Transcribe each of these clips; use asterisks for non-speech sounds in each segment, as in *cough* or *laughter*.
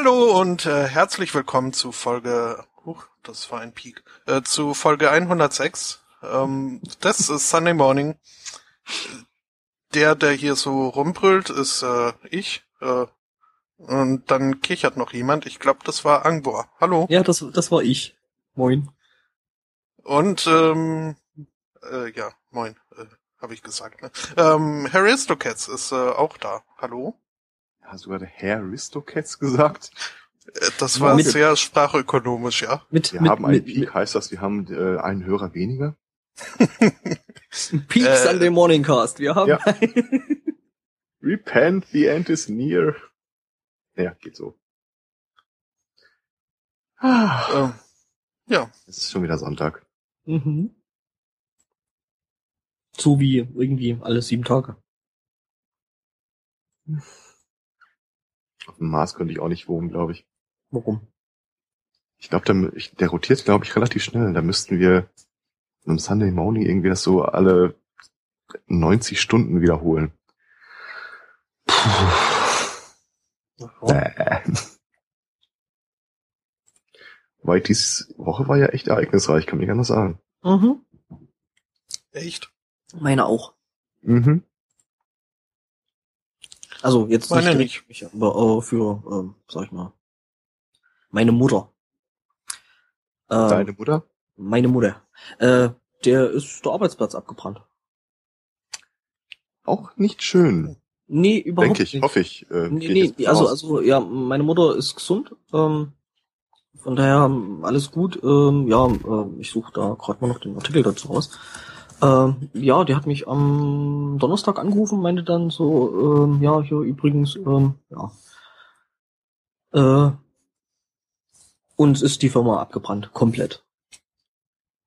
Hallo und äh, herzlich willkommen zu Folge, huch, das war ein Peak, äh, zu Folge 106. Ähm, das ist Sunday Morning. Der, der hier so rumbrüllt, ist äh, ich. Äh, und dann kichert noch jemand. Ich glaube, das war Angbor. Hallo. Ja, das, das war ich. Moin. Und ähm, äh, ja, moin, äh, habe ich gesagt. Ne? Ähm, Haristocats ist äh, auch da. Hallo. Hast du gerade Herr Aristocats gesagt? Äh, Das war Mit- sehr sprachökonomisch, ja. Mit, Wir mit, haben einen mit, Peak, heißt das, wir haben äh, einen Hörer weniger? Peak Äh, Sunday Morning Cast. Wir haben Ja. *laughs* Repent, the end is near. Ja, geht so. Ah, ja, Es ist schon wieder Sonntag. mhm. so wie irgendwie alle sieben Tage. Auf dem Mars könnte ich auch nicht wohnen, glaube ich. Warum? Ich glaube, der, ich- der rotiert, glaube ich, relativ schnell. Da müssten wir einem Sunday Morning irgendwie das so alle 90 Stunden wiederholen. Puh. Äh. Weil diese Woche war ja echt ereignisreich, kann man nicht anders sagen. Mhm. echt. Meine auch. Mhm. Also jetzt Meine nicht, direkt, ich, aber äh, für, ähm, sag ich mal, meine Mutter. Äh, Deine Mutter? Meine Mutter. Äh, der ist der Arbeitsplatz abgebrannt. Auch nicht schön, Nee, überhaupt denke ich, nicht. hoffe ich. Äh, Nee, nee, also, aus. also, ja, meine Mutter ist gesund. Ähm, von daher ähm, alles gut. Ähm, ja, äh, ich suche da gerade mal noch den Artikel dazu raus. Ähm, ja, die hat mich am Donnerstag angerufen, meinte dann so, ähm, ja, hier übrigens, ähm, ja. Äh, uns ist die Firma abgebrannt, komplett.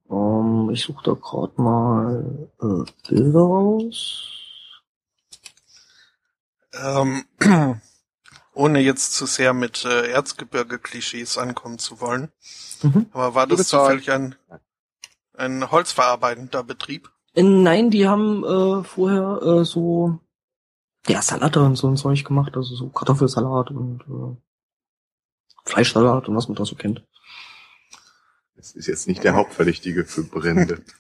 Ähm, ich suche da gerade mal äh, Bilder raus. Ähm, *clears throat* ohne jetzt zu sehr mit äh, Erzgebirge-Klischees ankommen zu wollen. Mhm. Aber war das zufällig ein, ein holzverarbeitender Betrieb? Äh, Nein, die haben äh, vorher äh, so ja Salate und so ein Zeug gemacht, also so Kartoffelsalat und äh, Fleischsalat und was man da so kennt. Es ist jetzt nicht der Hauptverdächtige für Brände. *laughs*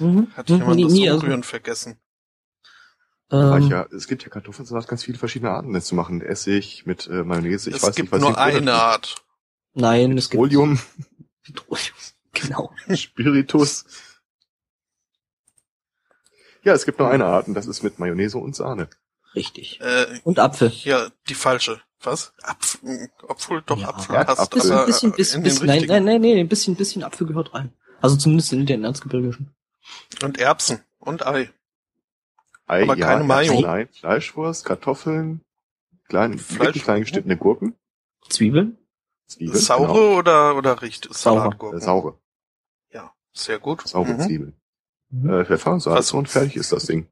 Mhm. Hat jemand nee, das nee, also, Umrühren vergessen? Weil ich ähm, ja, es gibt ja Kartoffelsalat ganz viele verschiedene Arten jetzt zu machen. Essig mit äh, Mayonnaise. Ich es weiß gibt nicht, was nur ich- eine Art. nein, es gibt Petroleum, Petroleum. Genau. *laughs* Spiritus. Ja, es gibt nur eine Art und das ist mit Mayonnaise und Sahne. Richtig. Äh, Und Apfel. hier, die falsche. Was? Apfel, obwohl doch Ja. Apfel Ja, passt, Apfel. Bisschen, aber bisschen, bisschen, bisschen, nein, nein, nein, nee, ein bisschen, bisschen Apfel gehört rein. Also zumindest in den Erzgebirgischen. Und Erbsen und Ei. Ei, Aber keine Mayo. Nein, Fleischwurst, Kartoffeln, klein, Fleisch- klein geschnittene Gurken, Zwiebeln? Zwiebeln. Saure genau. oder, oder riecht Saure. Salatgurken? saure, Ja, sehr gut. saure Mhm. Zwiebeln. Mhm. Äh, Pfeffer, Salz und fertig ist das Ding.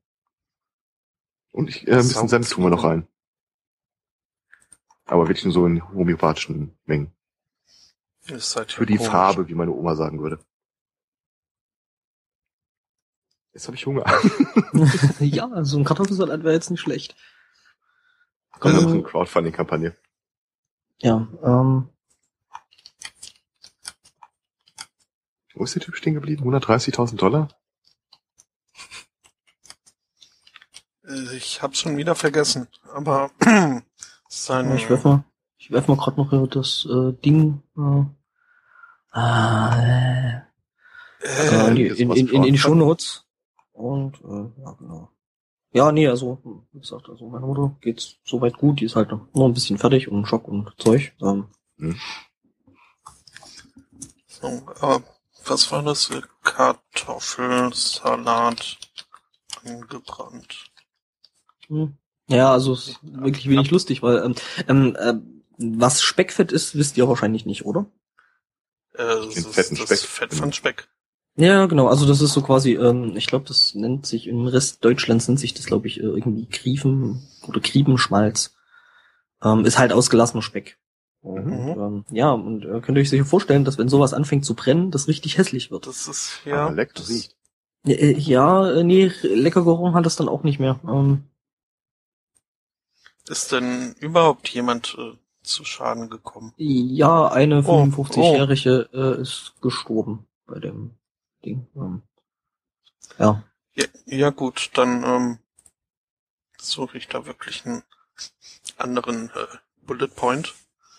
Und ich, äh, ein bisschen Senf tun wir noch rein. Aber wirklich nur so in homöopathischen Mengen. Ist halt Für die komisch. Farbe, wie meine Oma sagen würde. Jetzt habe ich Hunger. *laughs* *laughs* ja, so ein Kartoffelsalat wäre jetzt nicht schlecht. Kommt noch Ähm, eine Crowdfunding-Kampagne. ja, ähm, Wo ist der Typ stehen geblieben? 130.000 Dollar? Äh, Ich hab's schon wieder vergessen, aber *clears throat* sein, ich werf mal, ich werf mal gerade noch hier das äh, Ding äh, ah, äh, äh, in, in, in, in, die Crowdfunding? Shownotes. Und äh, ja, genau. Ja, nee, also, wie gesagt, also meiner Mutter geht's soweit gut, die ist halt noch ein bisschen fertig und Schock und Zeug. Ähm, so, äh, was war das? Kartoffelsalat angebrannt. hm. ja, also es ist wirklich wenig lustig, weil ähm, ähm, äh, was Speckfett ist, wisst ihr wahrscheinlich nicht, oder? Äh, das ist fetten das Speck. Fett von Speck. Ja, genau. Also das ist so quasi, ähm, ich glaube, das nennt sich im Rest Deutschlands nennt sich das, glaube ich, äh, irgendwie Griefen oder Griebenschmalz. Ähm, ist halt ausgelassener Speck. Und, Mhm. ähm, ja, und äh, könnt ihr euch sicher vorstellen, dass wenn sowas anfängt zu brennen, das richtig hässlich wird. Das ist Ja, ja. Aber lecker das, riecht. Äh, ja, äh, nee, lecker gerochen hat das dann auch nicht mehr. Ähm, ist denn überhaupt jemand äh, zu Schaden gekommen? Ja, eine Oh, 55-Jährige äh, ist gestorben bei dem Ding. Ähm, ja. Ja, ja gut, dann ähm, suche ich da wirklich einen anderen äh, Bullet Point.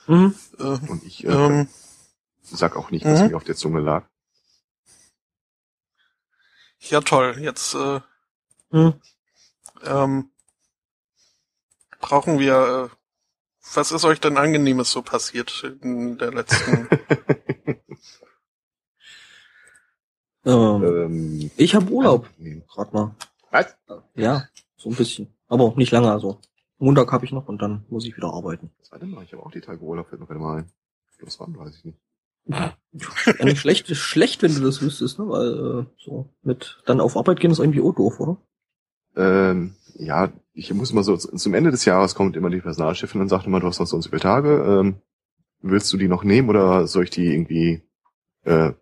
Mhm. Äh, Und ich äh, ähm, sag auch nicht, was Mhm. mir auf der Zunge lag. ja toll, jetzt äh, Mhm. ähm, brauchen wir. Äh, was ist euch denn angenehmes so passiert in der letzten? *laughs* Ähm, ähm, ich habe Urlaub, nee. gerade mal. Was? Ja, so ein bisschen. Aber nicht lange, also. Montag habe ich noch und dann muss ich wieder arbeiten. Was war denn mal? Ich habe auch die Tage Urlaub, fällt mir gerade mal ein. Was war, weiß ich nicht. Ja, nicht schlecht, schlecht, wenn du das wüsstest, ne? Weil äh, so mit dann auf Arbeit gehen ist irgendwie auch doof, oder? Ähm, ja, ich muss mal so, zum Ende des Jahres kommt immer die Personalchefin und sagt immer, du hast noch so und so viele Tage, ähm, willst du die noch nehmen oder soll ich die irgendwie äh,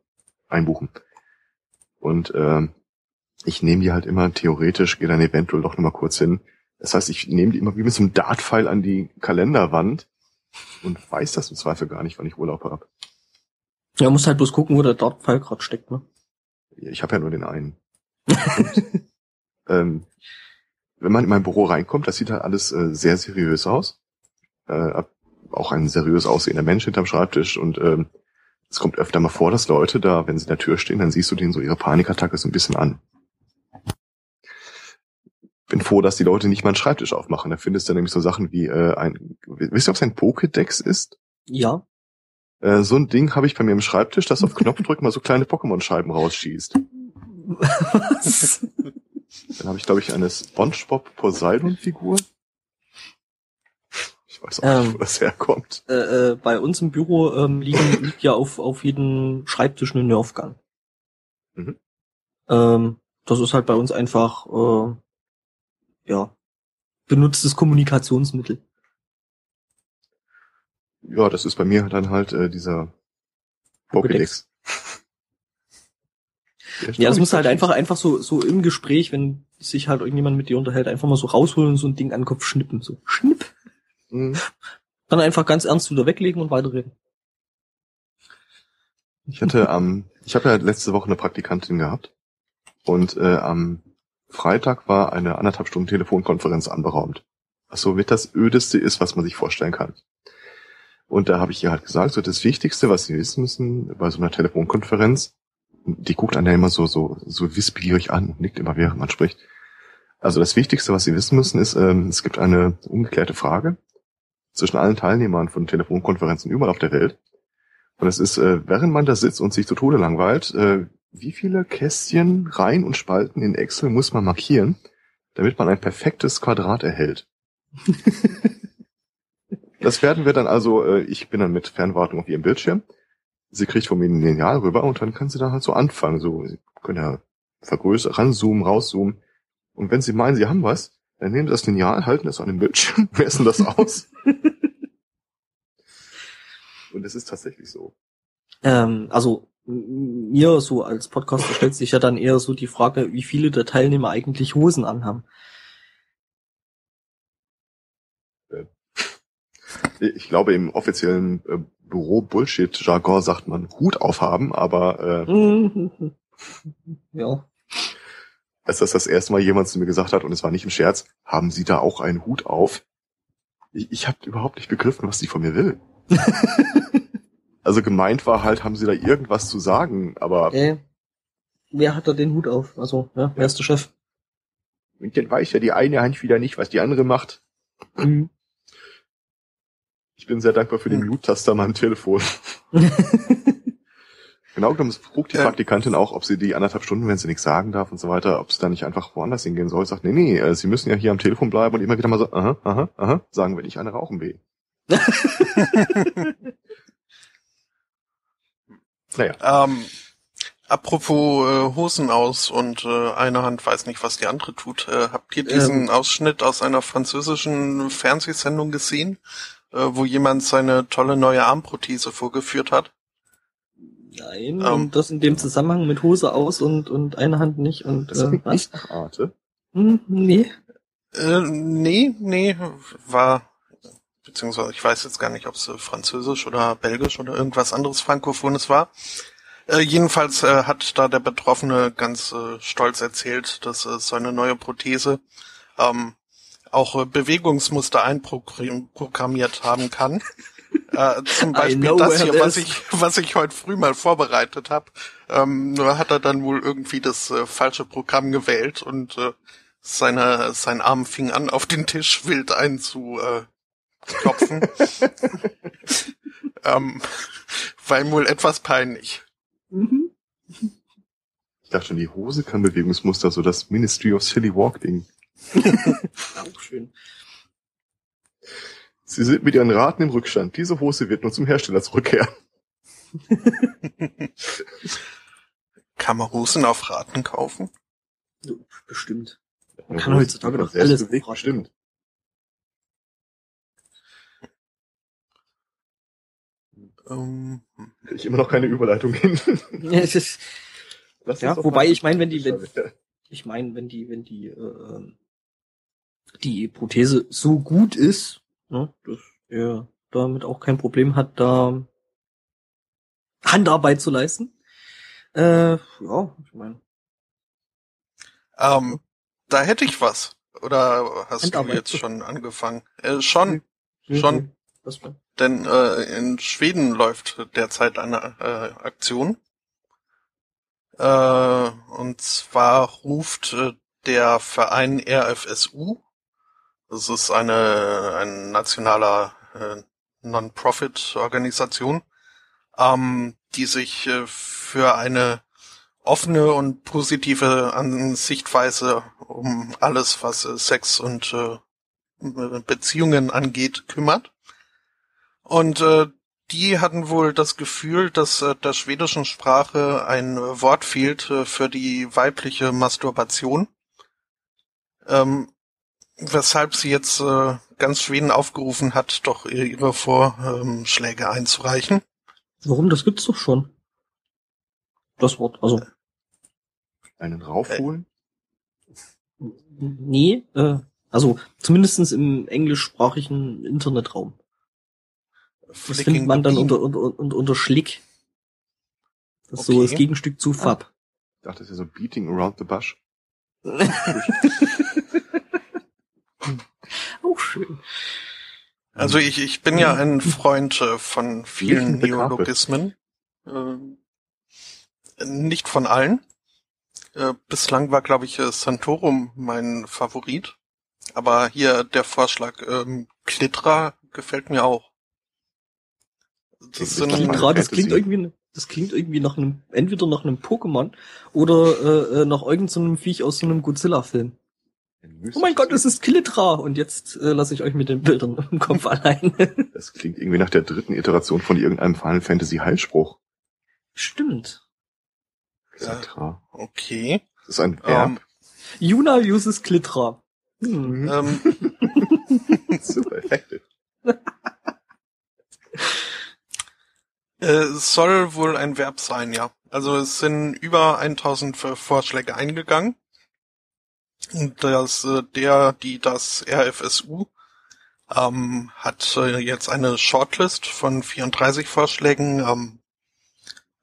einbuchen? Und ähm, ich nehme die halt immer theoretisch, gehe dann eventuell doch nochmal kurz hin. Das heißt, ich nehme die immer wie mit so einem Dartpfeil an die Kalenderwand und weiß das im Zweifel gar nicht, wann ich Urlaub habe. Ja, musst halt bloß gucken, wo der Dartpfeil gerade steckt, ne? Ich habe ja nur den einen. Und, *laughs* ähm, wenn man in mein Büro reinkommt, das sieht halt alles äh, sehr seriös aus. Äh, auch ein seriös aussehender Mensch hinterm Schreibtisch und ähm, es kommt öfter mal vor, dass Leute da, wenn sie in der Tür stehen, dann siehst du denen so ihre Panikattacke so ein bisschen an. Bin froh, dass die Leute nicht mal einen Schreibtisch aufmachen. Da findest du nämlich so Sachen wie äh, ein, wisst ihr, was ein Pokédex ist? Ja. Äh, so ein Ding habe ich bei mir im Schreibtisch, das auf *laughs* Knopfdrück mal so kleine Pokémon-Scheiben rausschießt. Was? Dann habe ich, glaube ich, eine SpongeBob Poseidon-Figur. Ich weiß auch nicht, Ähm. wo das herkommt. äh, äh, bei uns im Büro ähm, liegen, liegt ja auf, auf jedem Schreibtisch eine Nerfgun. Mhm. Ähm, das ist halt bei uns einfach, äh, ja, benutztes Kommunikationsmittel. Ja, das ist bei mir dann halt äh, dieser Pokédex. Ja, das muss halt einfach, einfach so, so im Gespräch, wenn sich halt irgendjemand mit dir unterhält, einfach mal so rausholen und so ein Ding an den Kopf schnippen, so schnipp. Mhm. Dann einfach ganz ernst wieder weglegen und weiterreden. Ich hatte am, ich habe ja letzte Woche eine Praktikantin gehabt und äh, am Freitag war eine anderthalb Stunden Telefonkonferenz anberaumt. Was so mit das Ödeste ist, was man sich vorstellen kann. Und da habe ich ihr halt gesagt, so das Wichtigste, was Sie wissen müssen bei so einer Telefonkonferenz, die guckt einen ja immer so, so, so wissbegierig an und nickt immer, während man spricht. Also das Wichtigste, was Sie wissen müssen, ist, ähm, es gibt eine ungeklärte Frage zwischen allen Teilnehmern von Telefonkonferenzen überall auf der Welt. Und es ist, äh, während man da sitzt und sich zu Tode langweilt, äh, wie viele Kästchen, Reihen und Spalten in Excel muss man markieren, damit man ein perfektes Quadrat erhält. *laughs* das werden wir dann also, äh, ich bin dann mit Fernwartung auf ihrem Bildschirm. Sie kriegt von mir ein Lineal rüber und dann kann sie da halt so anfangen. So, sie können ja vergrößern, ranzoomen, rauszoomen. Und wenn sie meinen, sie haben was, dann nehmen sie das Lineal, halten es an den Bildschirm, *laughs* messen das aus. *laughs* und es ist tatsächlich so. Ähm, also mir so als Podcaster stellt sich ja dann eher so die Frage, wie viele der Teilnehmer eigentlich Hosen anhaben. Ich glaube, im offiziellen äh, Büro-Bullshit-Jargon sagt man Hut aufhaben, aber äh, *laughs* ja. als das das erste Mal jemand zu mir gesagt hat, und es war nicht im Scherz, haben Sie da auch einen Hut auf? Ich, ich habe überhaupt nicht begriffen, was sie von mir will. *laughs* Also gemeint war halt, haben Sie da irgendwas zu sagen, aber Äh, wer hat da den Hut auf? Also, ja, wer ist der Chef? dann weiß ja die eine Hand wieder nicht, was die andere macht. Mhm. Ich bin sehr dankbar für den Hm. Mute-Taster an meinem Telefon. *laughs* Genau genommen fragt die. Praktikantin auch, ob sie die anderthalb Stunden, wenn sie nichts sagen darf und so weiter, ob sie da nicht einfach woanders hingehen soll. Sagt, nee, nee, äh, sie müssen ja hier am Telefon bleiben und immer wieder mal so, aha, aha, aha, sagen, wenn ich eine rauchen will. *laughs* naja, ähm, apropos äh, Hosen aus und äh, eine Hand weiß nicht, was die andere tut. Äh, habt ihr diesen Ähm. Ausschnitt aus einer französischen Fernsehsendung gesehen, äh, wo jemand seine tolle neue Armprothese vorgeführt hat? Nein, Ähm. und das in dem Zusammenhang mit Hose aus und, und eine Hand nicht und das äh, was? nicht nach Arte. Hm, nee. Äh, nee, nee, war beziehungsweise ich weiß jetzt gar nicht, ob es äh, französisch oder belgisch oder irgendwas anderes Frankophones war. Äh, jedenfalls äh, hat da der Betroffene ganz äh, stolz erzählt, dass äh, seine neue Prothese ähm, auch äh, Bewegungsmuster einprogrammiert haben kann. äh, zum *laughs* Beispiel das hier, was ich, was ich heute früh mal vorbereitet habe. Ähm, nur hat er dann wohl irgendwie das äh, falsche Programm gewählt und äh, seine, sein Arm fing an, auf den Tisch wild einzuklopfen. *laughs* ähm, war ihm wohl etwas peinlich. Mhm. Ich dachte schon, die Hose kann Bewegungsmuster, so das Ministry of Silly Walk Ding. *laughs* Auch schön. Sie sind mit Ihren Raten im Rückstand. Diese Hose wird nur zum Hersteller zurückkehren. *laughs* Kann man Hosen auf Raten kaufen? Bestimmt. Man kann heutzutage doch alles bewegt, bestimmt. Um, ähm, ich immer noch keine Überleitung hin. *laughs* ja, wobei ich meine, wenn die, wenn, ich meine, wenn die, wenn die, äh, die Prothese so gut ist, ne, dass er damit auch kein Problem hat, da Handarbeit zu leisten. Äh, ja, ich meine. Ähm, da hätte ich was. Oder hast Handarbeit. du jetzt schon angefangen? Äh, schon, mhm. schon. Was Denn äh, in Schweden läuft derzeit eine äh, Aktion. Äh, und zwar ruft äh, der Verein RFSU, das ist eine ein nationaler äh, Non-Profit-Organisation, ähm, die sich äh, für eine offene und positive Sichtweise um alles, was äh, Sex und äh, Beziehungen angeht, kümmert. Und äh, die hatten wohl das Gefühl, dass äh, der schwedischen Sprache ein äh, Wort fehlt äh, für die weibliche Masturbation. Ähm, weshalb sie jetzt äh, ganz Schweden aufgerufen hat, doch ihre Vorschläge einzureichen. Warum? Das gibt's doch schon. Das Wort, also. Einen raufholen? Äh, nee, äh, also zumindestens im englischsprachigen Internetraum. Das findet man dann unter, unter, unter, unter Schlick. Das ist okay. so das Gegenstück zu Fab. Ich dachte, das ist so Beating Around the Bush. *laughs* Auch schön. Also ich, ich bin ja ein Freund äh, von vielen Neologismen. Äh, nicht von allen. Äh, bislang war, glaube ich, äh, Santorum mein Favorit. Aber hier der Vorschlag ähm, Klitra gefällt mir auch. Das, sind Klitra, das klingt irgendwie, das klingt irgendwie nach einem, entweder nach einem Pokémon oder äh, äh nach irgendeinem so Viech aus so einem Godzilla-Film. Oh mein Gott, es ist Klitra! Und jetzt äh, lasse ich euch mit den Bildern *laughs* im Kopf allein. *laughs* das klingt irgendwie nach der dritten Iteration von irgendeinem Final Fantasy Heilspruch. Stimmt. Klitra. Äh, okay. Das ist ein Verb. Um, Yuna uses Klitra. Hm. Ähm. *laughs* Super effektiv. Es soll wohl ein Verb sein, ja. Also es sind über 1000 Vorschläge eingegangen. Und das, äh, der, die das RFSU ähm, hat äh, jetzt eine Shortlist von 34 Vorschlägen ähm,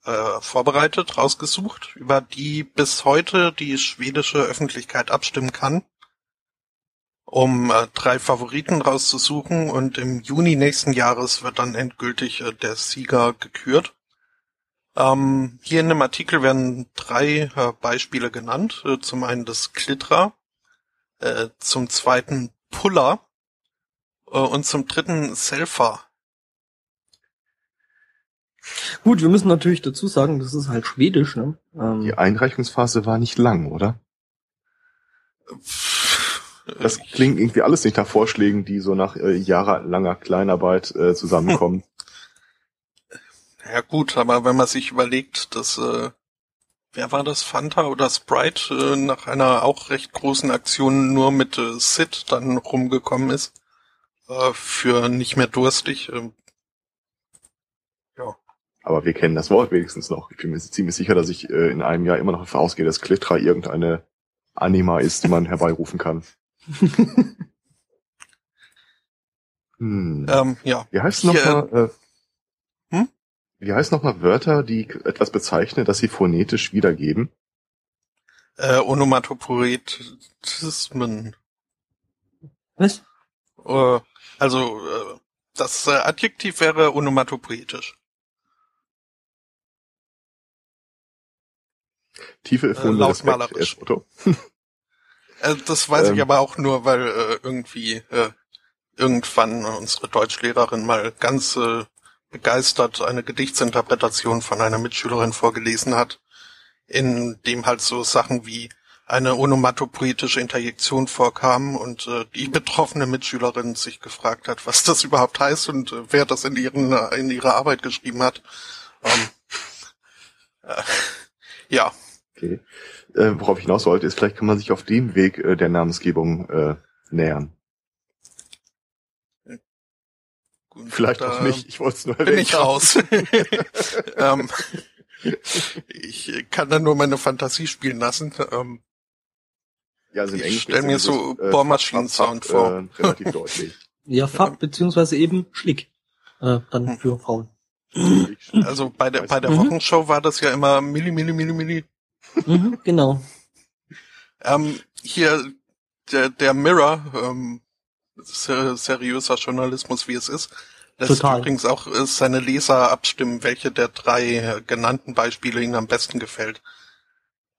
äh, vorbereitet, rausgesucht, über die bis heute die schwedische Öffentlichkeit abstimmen kann, um äh, drei Favoriten rauszusuchen und im Juni nächsten Jahres wird dann endgültig äh, der Sieger gekürt. Ähm, hier in dem Artikel werden drei äh, Beispiele genannt. Äh, zum einen das Klitra, äh, zum zweiten Puller äh, und zum dritten Selfa. Gut, wir müssen natürlich dazu sagen, das ist halt schwedisch. Ne? Ähm, Die Einreichungsphase war nicht lang, oder? Das klingt irgendwie alles nicht nach Vorschlägen, die so nach äh, jahrelanger Kleinarbeit äh, zusammenkommen. *laughs* Ja gut, aber wenn man sich überlegt, dass äh, wer war das, Fanta oder Sprite äh, nach einer auch recht großen Aktion nur mit äh, Sid dann rumgekommen ist, äh, für nicht mehr durstig. Äh, ja. Aber wir kennen das Wort wenigstens noch. Ich bin mir ziemlich sicher, dass ich äh, in einem Jahr immer noch davon ausgehe, dass Klittra irgendeine Anima ist, die man *laughs* herbeirufen kann. *laughs* Hm. Ähm, ja. Wie heißt nochmal, äh, hm? wie heißt nochmal Wörter, die etwas bezeichnen, dass sie phonetisch wiedergeben? Äh, Onomatopoetismen. Was? Äh, also, äh, das äh, Adjektiv wäre onomatopoetisch. Tiefe Äh, Funde Respekt, lautmalerisch. S. Otto. *laughs* Äh, das weiß Ähm. ich aber auch nur, weil äh, irgendwie äh, irgendwann unsere Deutschlehrerin mal ganz äh, begeistert eine Gedichtsinterpretation von einer Mitschülerin vorgelesen hat, in dem halt so Sachen wie eine onomatopoetische Interjektion vorkam und äh, die betroffene Mitschülerin sich gefragt hat, was das überhaupt heißt und äh, wer das in, ihren, in ihrer Arbeit geschrieben hat. Ähm, äh, ja, Okay. Äh, worauf ich hinaus wollte, ist, vielleicht kann man sich auf dem Weg äh, der Namensgebung äh, nähern. gut, Vielleicht da- auch nicht. Ich wollte es nur bin erwähnt ich raus. *laughs* ähm, ich kann da nur meine Fantasie spielen lassen. Ähm, Ja, also im Ich Englischen stell ist mir so äh, Bohrmaschinen-Sound vor. Äh, relativ *laughs* deutlich. Ja, Fab, beziehungsweise eben Schlick. Äh, dann Hm. für Frauen. also bei der bei der Mhm. Wochenshow war das ja immer Milli Milli Milli Milli. Mhm, genau. Ähm, hier der der Mirror, ähm, ser seriöser Journalismus wie es ist, lässt Total. übrigens auch äh, seine Leser abstimmen, welche der drei äh, genannten Beispiele ihnen am besten gefällt.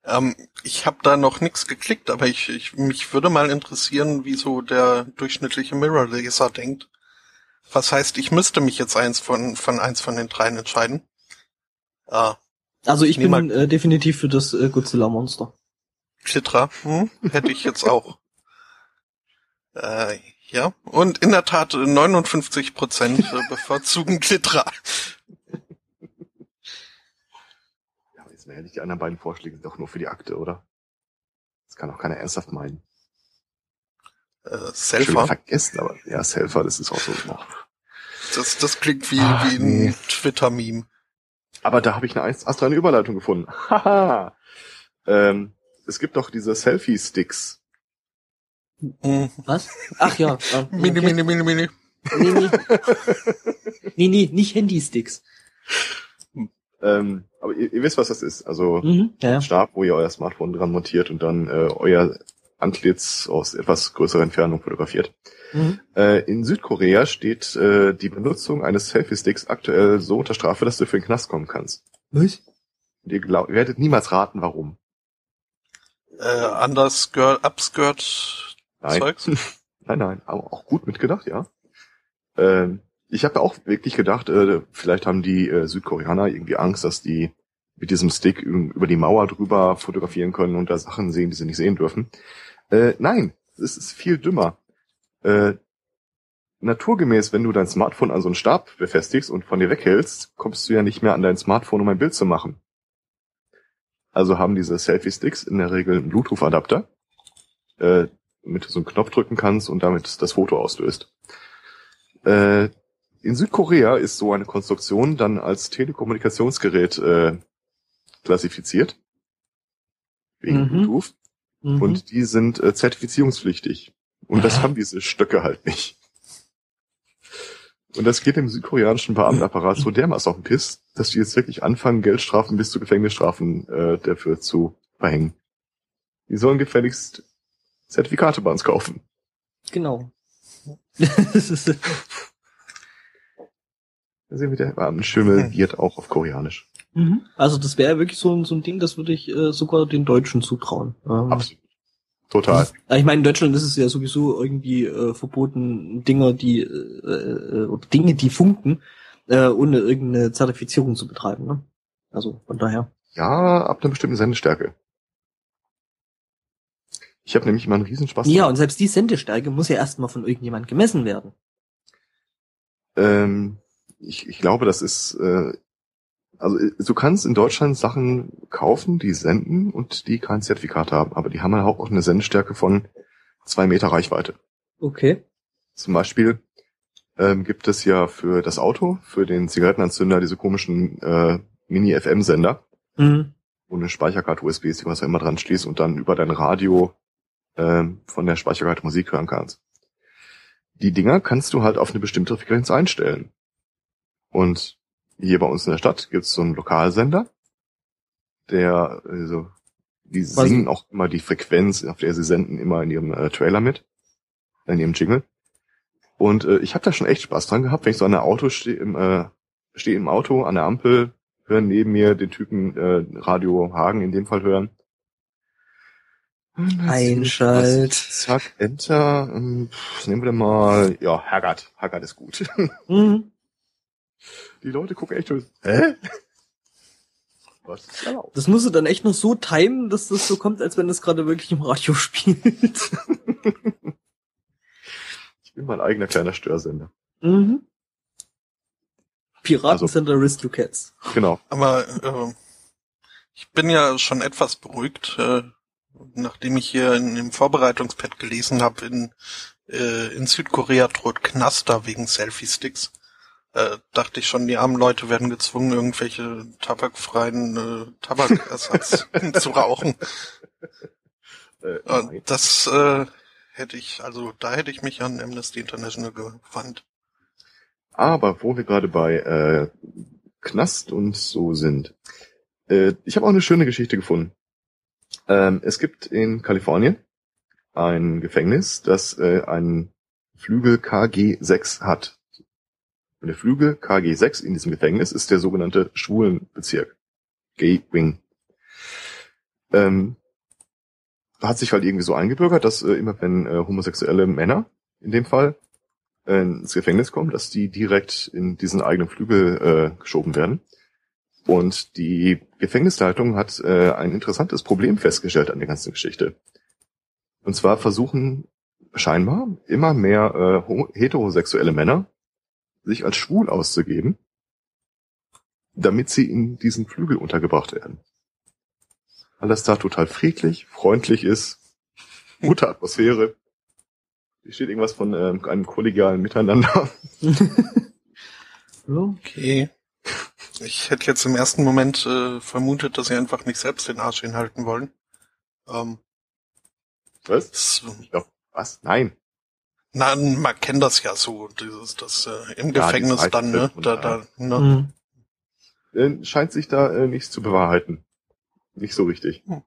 Ähm, ich habe da noch nichts geklickt, aber ich, ich mich würde mal interessieren, wie so der durchschnittliche Mirror-Leser denkt. Was heißt, ich müsste mich jetzt eins von von eins von den dreien entscheiden. Ah, Also ich Nee, bin äh, definitiv für das äh, Godzilla-Monster. Klittra, hm? hätte ich jetzt auch. *laughs* Äh, ja, und in der Tat äh, 59 Prozent äh, bevorzugen Klittra. Ja, aber jetzt sind ja nicht die anderen beiden Vorschläge sind doch nur für die Akte, oder? Das kann auch keiner ernsthaft meinen. Äh, Selfer, vergessen, aber ja, Selfer, das ist auch so. das, das klingt wie, Ah, wie ein nee. Twitter-Meme. Aber da habe ich eine astreine Überleitung gefunden. *laughs* Haha. ähm, es gibt doch diese Selfie-Sticks. Hm. Was? Ach ja. *laughs* Äh, Mini, okay. mini, mini, mini. Nee, nee. nee, nee, nicht Handysticks. Ähm, aber ihr, ihr wisst, was das ist. Also Mhm, ja, ja. Stab, wo ihr euer Smartphone dran montiert und dann äh, euer Antlitz aus etwas größerer Entfernung fotografiert. Mhm. Äh, in Südkorea steht äh, die Benutzung eines Selfie-Sticks aktuell so unter Strafe, dass du für den Knast kommen kannst. Was? Und ihr, glaub, ihr werdet niemals raten, warum. Äh, Underskirt, Upskirt, Nein. Zeugs. *laughs* Nein, nein, aber auch gut mitgedacht, ja. Ähm, ich habe auch wirklich gedacht, äh, vielleicht haben die äh, Südkoreaner irgendwie Angst, dass die mit diesem Stick über die Mauer drüber fotografieren können und da Sachen sehen, die sie nicht sehen dürfen. Äh, nein, es ist viel dümmer. Äh, naturgemäß, wenn du dein Smartphone an so einen Stab befestigst und von dir weghältst, kommst du ja nicht mehr an dein Smartphone, um ein Bild zu machen. Also haben diese Selfie-Sticks in der Regel einen Bluetooth-Adapter, äh, mit du so einen Knopf drücken kannst und damit das Foto auslöst. Äh, in Südkorea ist so eine Konstruktion dann als Telekommunikationsgerät äh, klassifiziert. Wegen Mhm. Bluetooth. Mhm. Und die sind äh, zertifizierungspflichtig. Und das haben diese Stöcke halt nicht. Und das geht dem südkoreanischen Beamtenapparat so dermaßen auf den Piss, dass die jetzt wirklich anfangen, Geldstrafen bis zu Gefängnisstrafen äh, dafür zu verhängen. Die sollen gefälligst Zertifikate bei uns kaufen. Genau. *laughs* Da sehen wir, der Beamtenschimmel *laughs* wird auch auf Koreanisch. Mhm. Also das wäre wirklich so, ein- so ein Ding, das würde ich äh, sogar den Deutschen zutrauen. Ähm, Absolut. Total. Ja, Ich meine, in Deutschland ist es ja sowieso irgendwie äh, verboten, Dinger, die äh, äh, oder Dinge, die funken, äh, ohne irgendeine Zertifizierung zu betreiben. Ne? Also von daher. Ja, ab einer bestimmten Sendestärke. Ich habe nämlich immer einen Riesenspaß. Ja, und selbst die Sendestärke muss ja erstmal von irgendjemand gemessen werden. Ähm, ich, ich glaube, das ist, äh, also äh, du kannst in Deutschland Sachen kaufen, die senden und die kein Zertifikat haben, aber die haben halt auch eine Sendestärke von zwei Meter Reichweite. Okay. Zum Beispiel ähm, gibt es ja für das Auto, für den Zigarettenanzünder diese komischen äh, Mini-FM-Sender, Mhm. wo eine Speicherkarte USB ist, was auch immer dran schließt und dann über dein Radio ähm, von der Speicherkarte Musik hören kannst. die Dinger kannst du halt auf eine bestimmte Frequenz einstellen. Und hier bei uns in der Stadt gibt's so einen Lokalsender, der, also, die Was? singen auch immer die Frequenz, auf der sie senden, immer in ihrem äh, Trailer mit, in ihrem Jingle. Und äh, ich habe da schon echt Spaß dran gehabt, wenn ich so an der Auto stehe, im, äh, stehe im Auto an der Ampel, höre neben mir den Typen äh, Radio Hagen in dem Fall hören. Einschalt. Zack, Enter. ähm, pff, Nehmen wir mal, ja, Haggard. Haggard ist gut. *laughs* Mhm. Die Leute gucken echt so, hä? *laughs* Was ist erlaubt? Das musst du dann echt noch so timen, dass das so kommt, als wenn das gerade wirklich im Radio *laughs* spielt. Ich bin mein eigener kleiner Störsender. mhm. Piratensender Aristocats. Genau. Aber äh, ich bin ja schon etwas beruhigt, äh, nachdem ich hier in, im Vorbereitungspad gelesen habe, in, äh, in Südkorea droht Knaster wegen Selfie-Sticks. Äh, dachte ich schon, die armen Leute werden gezwungen, irgendwelche tabakfreien äh, Tabakersatz *laughs* zu rauchen. Äh, nein. das äh, hätte ich, also da hätte ich mich an Amnesty International gewandt. Aber wo wir gerade bei äh, Knast und so sind. Äh, ich habe auch eine schöne Geschichte gefunden. Ähm, es gibt in Kalifornien ein Gefängnis, das äh, einen Flügel KG6 hat. Und der Flügel KG6 in diesem Gefängnis ist der sogenannte Schwulenbezirk. Gay Wing. Ähm, hat sich halt irgendwie so eingebürgert, dass äh, immer wenn äh, homosexuelle Männer in dem Fall äh, ins Gefängnis kommen, dass die direkt in diesen eigenen Flügel äh, geschoben werden. Und die Gefängnisleitung hat äh, ein interessantes Problem festgestellt an der ganzen Geschichte. Und zwar versuchen scheinbar immer mehr äh, heterosexuelle Männer sich als schwul auszugeben, damit sie in diesen Flügel untergebracht werden. Weil das da total friedlich, freundlich ist, gute Atmosphäre. Hier steht irgendwas von ähm, einem kollegialen Miteinander. ja. *laughs* Okay. Ich hätte jetzt im ersten Moment äh, vermutet, dass sie einfach nicht selbst den Arsch hinhalten wollen. Ähm, Was? Ich glaub, was? Nein. Na, man kennt das ja so, dieses, das äh, im Ja, Gefängnis dann, ne? Da, da. ne? Mhm. Äh, scheint sich da äh, nichts zu bewahrheiten. Nicht so richtig. Hm.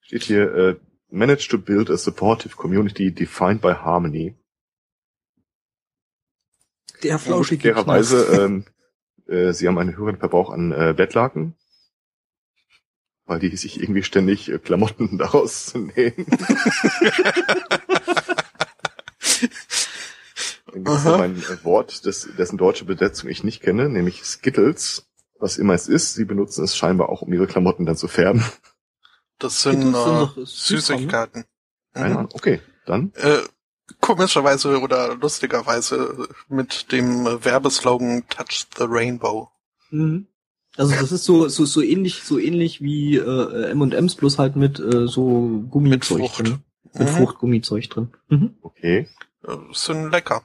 Steht hier, äh, manage to build a supportive community defined by harmony. Der flauschige Fairerweise, ähm, äh, sie haben einen höheren Verbrauch an äh, Bettlaken, weil die sich irgendwie ständig äh, Klamotten *laughs* daraus nähen. Dann gibt es noch ein äh, Wort, das, dessen deutsche Besetzung ich nicht kenne, nämlich Skittles. Was immer es ist, sie benutzen es scheinbar auch, um ihre Klamotten dann zu färben. Das sind, äh, Süßigkeiten. Mhm. Okay, dann. Äh, komischerweise oder lustigerweise mit dem Werbeslogan Touch the Rainbow. Mhm. Also das ist so so so ähnlich so ähnlich wie äh, M&M's bloß halt mit äh, so Gummizeug Mit Frucht. drin, mit Mhm. Fruchtgummizeug drin. Mhm. Okay. Sind lecker.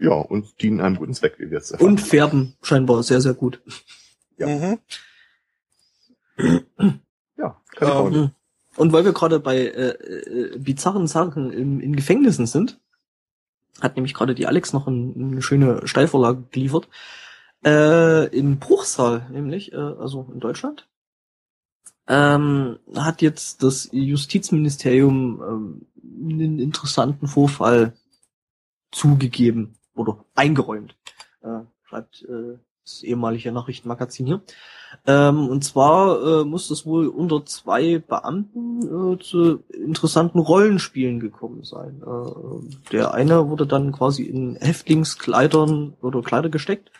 Ja, und dienen einem guten Zweck, wie wir jetzt erfahren. Und färben scheinbar sehr sehr gut. Ja. Mhm. ja, Kalifornien. Mhm. Und weil wir gerade bei äh, äh, bizarren Sachen in, in Gefängnissen sind, hat nämlich gerade die Alex noch ein, eine schöne Steilvorlage geliefert. Äh, Im Bruchsal, nämlich, äh, also in Deutschland, ähm, hat jetzt das Justizministerium ähm, einen interessanten Vorfall zugegeben oder eingeräumt. Äh, schreibt äh, das ehemalige Nachrichtenmagazin hier. Ähm, und zwar äh, muss es wohl unter zwei Beamten äh, zu interessanten Rollenspielen gekommen sein. Äh, der eine wurde dann quasi in Häftlingskleidern oder Kleider gesteckt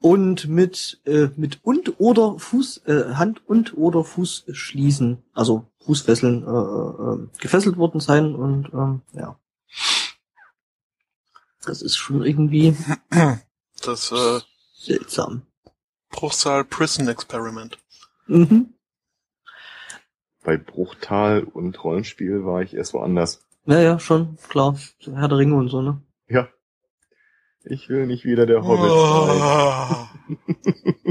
und mit äh, mit und oder Fuß äh, Hand und oder Fußschließen, also Fußfesseln äh, äh, gefesselt worden sein und ähm, ja. Das ist schon irgendwie Das äh, seltsam. Bruchsal Prison Experiment. Mhm. Bei Bruchtal und Rollenspiel war ich erst woanders. Ja, ja, schon, klar. Herr der Ringe und so, ne? Ja. Ich will nicht wieder der Hobbit sein. Oh.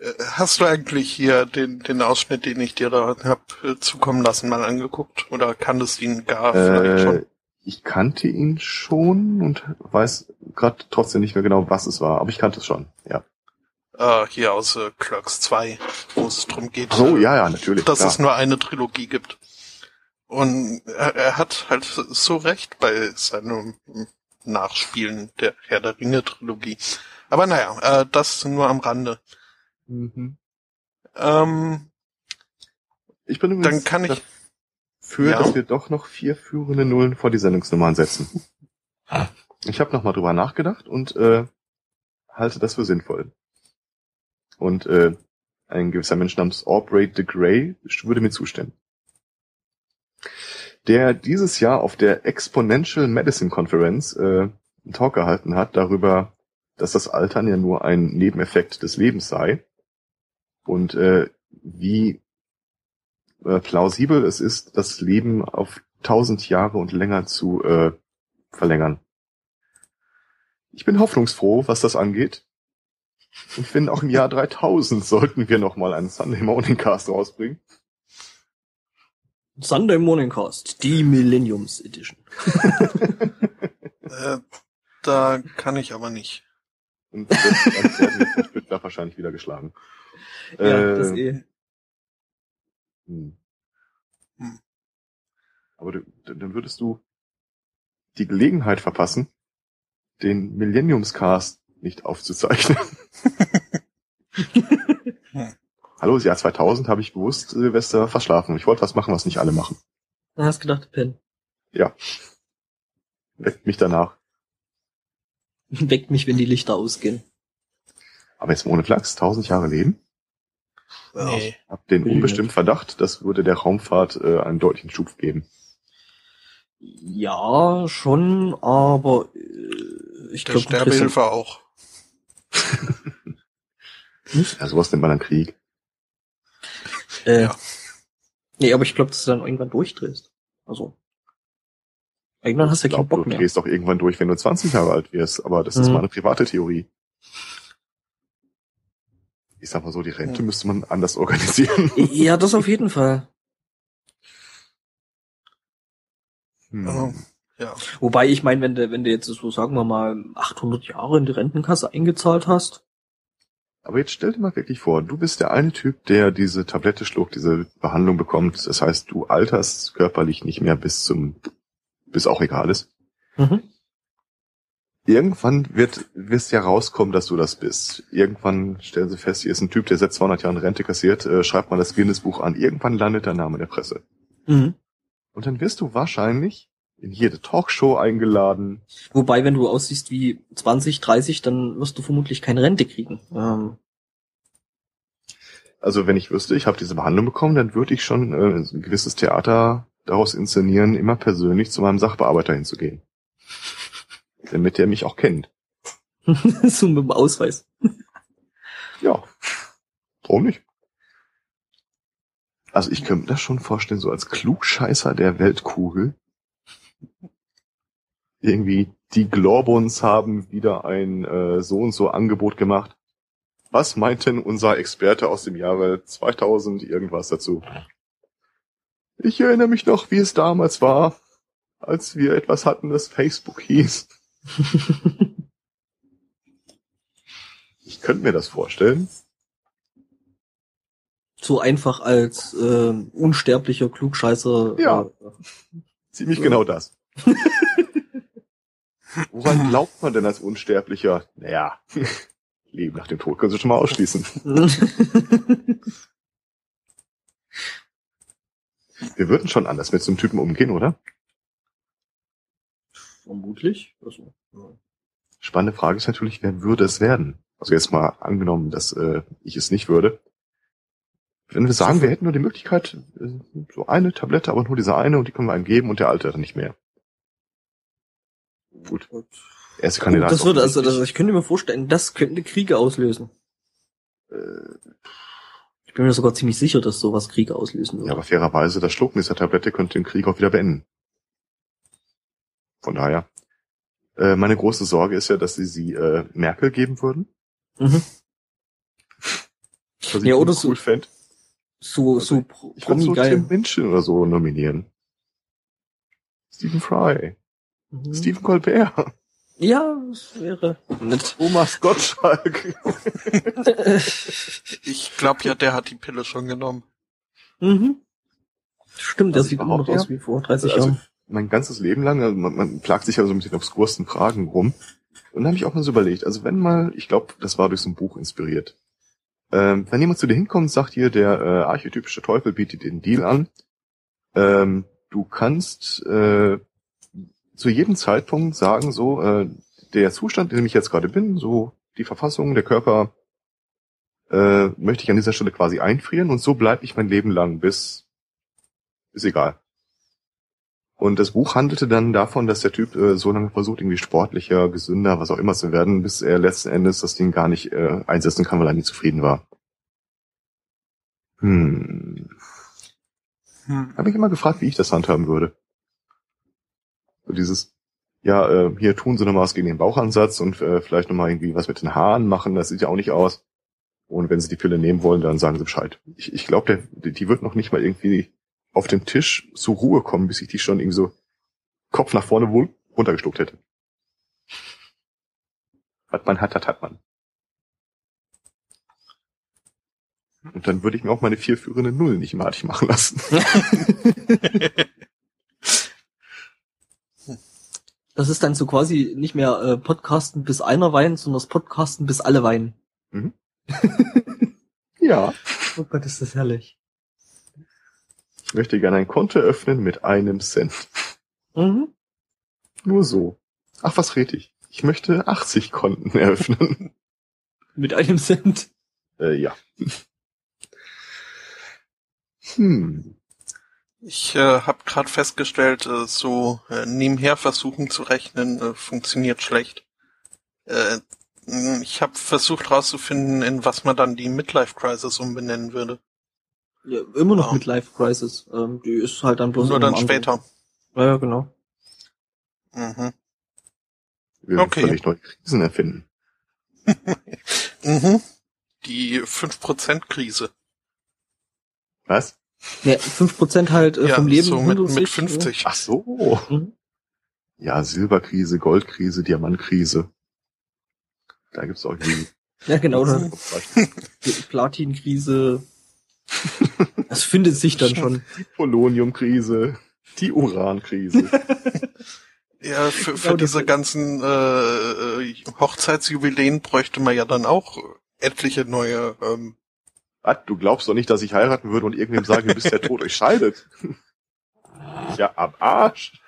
*laughs* hast du eigentlich hier den, den Ausschnitt, den ich dir da hab äh, zukommen lassen, mal angeguckt? Oder kanntest du ihn gar vielleicht Äh, schon? ich kannte ihn schon und weiß gerade trotzdem nicht mehr genau, was es war, aber ich kannte es schon, ja. Äh, hier aus äh, Clerks 2, wo es drum geht, äh, ja, ja, natürlich. dass klar. es nur eine Trilogie gibt. Und er, er hat halt so recht bei seinem Nachspielen der Herr der Ringe Trilogie. Aber naja, äh, das nur am Rande. Mhm. Ähm, Ich bin übrigens dann kann ich, dafür, Ja. dass wir doch noch vier führende Nullen vor die Sendungsnummern setzen. *laughs* Ich habe nochmal drüber nachgedacht und äh, halte das für sinnvoll. Und äh, ein gewisser Mensch namens Aubrey de Grey würde mir zustimmen. Der dieses Jahr auf der Exponential Medicine Conference äh, einen Talk gehalten hat darüber, dass das Altern ja nur ein Nebeneffekt des Lebens sei und äh, wie äh, plausibel es ist, das Leben auf tausend Jahre und länger zu äh, verlängern. Ich bin hoffnungsfroh, was das angeht. Und finde, auch im Jahr 3000 sollten wir nochmal einen Sunday Morning Cast rausbringen. Sunday Morning Cast, die Millenniums Edition. *laughs* äh, da kann ich aber nicht. Und das dann werden wir von Spitzler wahrscheinlich wieder geschlagen. Ja, das Äh, eh. hm. Hm. Aber du, dann würdest du die Gelegenheit verpassen, den Millenniumscast nicht aufzuzeichnen. *laughs* Hallo, das Jahr 2000 habe ich bewusst Silvester verschlafen. Ich wollte was machen, was nicht alle machen. Dann hast du gedacht, Pen. Ja. Weckt mich danach. *laughs* Weckt mich, wenn die Lichter ausgehen. Aber jetzt mal ohne Flachs, 1000 Jahre leben? Nee. Hab den Nee, unbestimmt Verdacht, das würde der Raumfahrt äh, einen deutlichen Schub geben. Ja, schon, aber äh, ich Der glaube, Sterbehilfe auch. *laughs* Ja, sowas nennt man dann Krieg. Äh, Ja. Nee, aber ich glaube, dass du dann irgendwann durchdrehst. Also. Irgendwann hast du Ich ja keinen Bock du mehr. drehst doch irgendwann durch, wenn du 20 Jahre alt wirst. Aber das ist Mhm. meine private Theorie. Ich sag mal so, die Rente Mhm. müsste man anders organisieren. Ja, das auf *laughs* jeden Fall. Hm. Oh. Ja. Wobei ich meine, wenn du, wenn du jetzt so, sagen wir mal, 800 Jahre in die Rentenkasse eingezahlt hast, Aber jetzt stell dir mal wirklich vor, du bist der eine Typ, der diese Tablette schluckt, diese Behandlung bekommt. Das heißt, du alterst körperlich nicht mehr bis zum, bis auch egal ist. mhm. Irgendwann wird, wirst ja rauskommen, dass du das bist. Irgendwann stellen sie fest, hier ist ein Typ, der seit 200 Jahren Rente kassiert, äh, schreibt mal das Guinness-Buch an. Irgendwann landet der Name in der Presse. Mhm. Und dann wirst du wahrscheinlich in jede Talkshow eingeladen. Wobei, wenn du aussiehst wie 20, 30, dann wirst du vermutlich keine Rente kriegen. Ähm, Also wenn ich wüsste, ich habe diese Behandlung bekommen, dann würde ich schon äh, ein gewisses Theater daraus inszenieren, immer persönlich zu meinem Sachbearbeiter hinzugehen. Damit der mich auch kennt. *laughs* so mit dem Ausweis. Ja. Warum nicht? Also ich könnte mir das schon vorstellen, so als Klugscheißer der Weltkugel. Irgendwie, die Glorbons haben wieder ein äh, so und so Angebot gemacht. Was meint denn unser Experte aus dem Jahre 2000 irgendwas dazu? Ich erinnere mich noch, wie es damals war, als wir etwas hatten, das Facebook hieß. *laughs* Ich könnte mir das vorstellen. so einfach als äh, unsterblicher Klugscheißer. Ja. Äh, Ziemlich genau das. *laughs* Woran glaubt man denn als Unsterblicher? Naja, *laughs* Leben nach dem Tod können Sie schon mal ausschließen. *laughs* Wir würden schon anders mit so einem Typen umgehen, oder? Vermutlich. Also, ja. Spannende Frage ist natürlich, wer würde es werden? Also jetzt mal angenommen, dass äh, ich es nicht würde. Wenn wir sagen, wir hätten nur die Möglichkeit, äh, so eine Tablette, aber nur diese eine und die können wir einem geben und der altert nicht mehr. Gut. Erste Kandidat. das würde, also, das, ich könnte mir vorstellen, das könnte Kriege auslösen. Äh, Ich bin mir sogar ziemlich sicher, dass sowas Kriege auslösen Ja, würde. aber fairerweise, das Schlucken dieser Tablette könnte den Krieg auch wieder beenden. Von daher. Äh, meine große Sorge ist ja, dass sie sie äh, Merkel geben würden. Mhm. Was Ja, ich oder cool so- fänd. So, Also, so Pro- Ich würde so Promi-geil. Tim Minchin oder so nominieren. Stephen Fry. Mhm. Stephen Colbert. Ja, das wäre nett. Thomas Gottschalk. *laughs* Ich glaube ja, der hat die Pille schon genommen. mhm. Stimmt, der Also sieht immer noch überhaupt, aus wie vor 30 Also, Jahren. mein ganzes Leben lang, also man, man plagt sich ja so ein bisschen auf obskursten Fragen rum. Und dann habe ich auch mal so überlegt, also wenn mal, ich glaube, das war durch so ein Buch inspiriert. Ähm, wenn jemand zu dir hinkommt sagt hier, der äh, archetypische Teufel bietet dir den Deal an, ähm, du kannst äh, zu jedem Zeitpunkt sagen, so, äh, der Zustand, in dem ich jetzt gerade bin, so die Verfassung, der Körper, äh, möchte ich an dieser Stelle quasi einfrieren und so bleibe ich mein Leben lang bis, ist egal. Und das Buch handelte dann davon, dass der Typ äh, so lange versucht, irgendwie sportlicher, gesünder, was auch immer zu werden, bis er letzten Endes das Ding gar nicht äh, einsetzen kann, weil er nie zufrieden war. Hm. Hm. Habe ich immer gefragt, wie ich das handhaben würde. So dieses, ja, äh, hier tun sie nochmal was gegen den Bauchansatz und äh, vielleicht nochmal irgendwie was mit den Haaren machen, das sieht ja auch nicht aus. Und wenn sie die Pille nehmen wollen, dann sagen sie Bescheid. Ich, ich glaube, die, die wird noch nicht mal irgendwie auf dem Tisch zur Ruhe kommen, bis ich die schon irgendwie so Kopf nach vorne wohl runtergestuckt hätte. Was man hat, hat, hat man. Und dann würde ich mir auch meine vier führende Null nicht madig machen lassen. *laughs* Das ist dann so quasi nicht mehr äh, Podcasten bis einer weint, sondern das Podcasten bis alle weinen. *laughs* ja. Oh Gott, ist das herrlich. Ich möchte gerne ein Konto öffnen mit einem Cent. Mhm. Nur so. Ach, was red ich? Ich möchte 80 Konten eröffnen. *laughs* Mit einem Cent. äh, ja. Hm. Ich äh, habe gerade festgestellt, äh, so äh, nebenher versuchen zu rechnen äh, funktioniert schlecht. Äh, ich habe versucht rauszufinden, in was man dann die Midlife Crisis umbenennen würde. Ja, immer noch Ja. mit Life Crisis. Ähm, die ist halt dann bloß Nur dann später. Ja, ja, genau. Mhm. Wir Okay. völlig neue Krisen erfinden. *laughs* Mhm. Die 5%-Krise. Was? Ja, 5% halt äh, ja, vom Leben. so mit, mit sich, 50. Ach so. Ja. Mhm. Ja, Silberkrise, Goldkrise, Diamantkrise. Da gibt's auch die ja, genau. *laughs* Platinkrise. Das findet sich dann schon. Poloniumkrise, die Urankrise. *laughs* Ja, für, für diese ganzen äh, Hochzeitsjubiläen bräuchte man ja dann auch etliche neue. Ähm, Was? Du glaubst doch nicht, dass ich heiraten würde und irgendwem sagen, du bist der Tod euch scheidet. ja, am Arsch.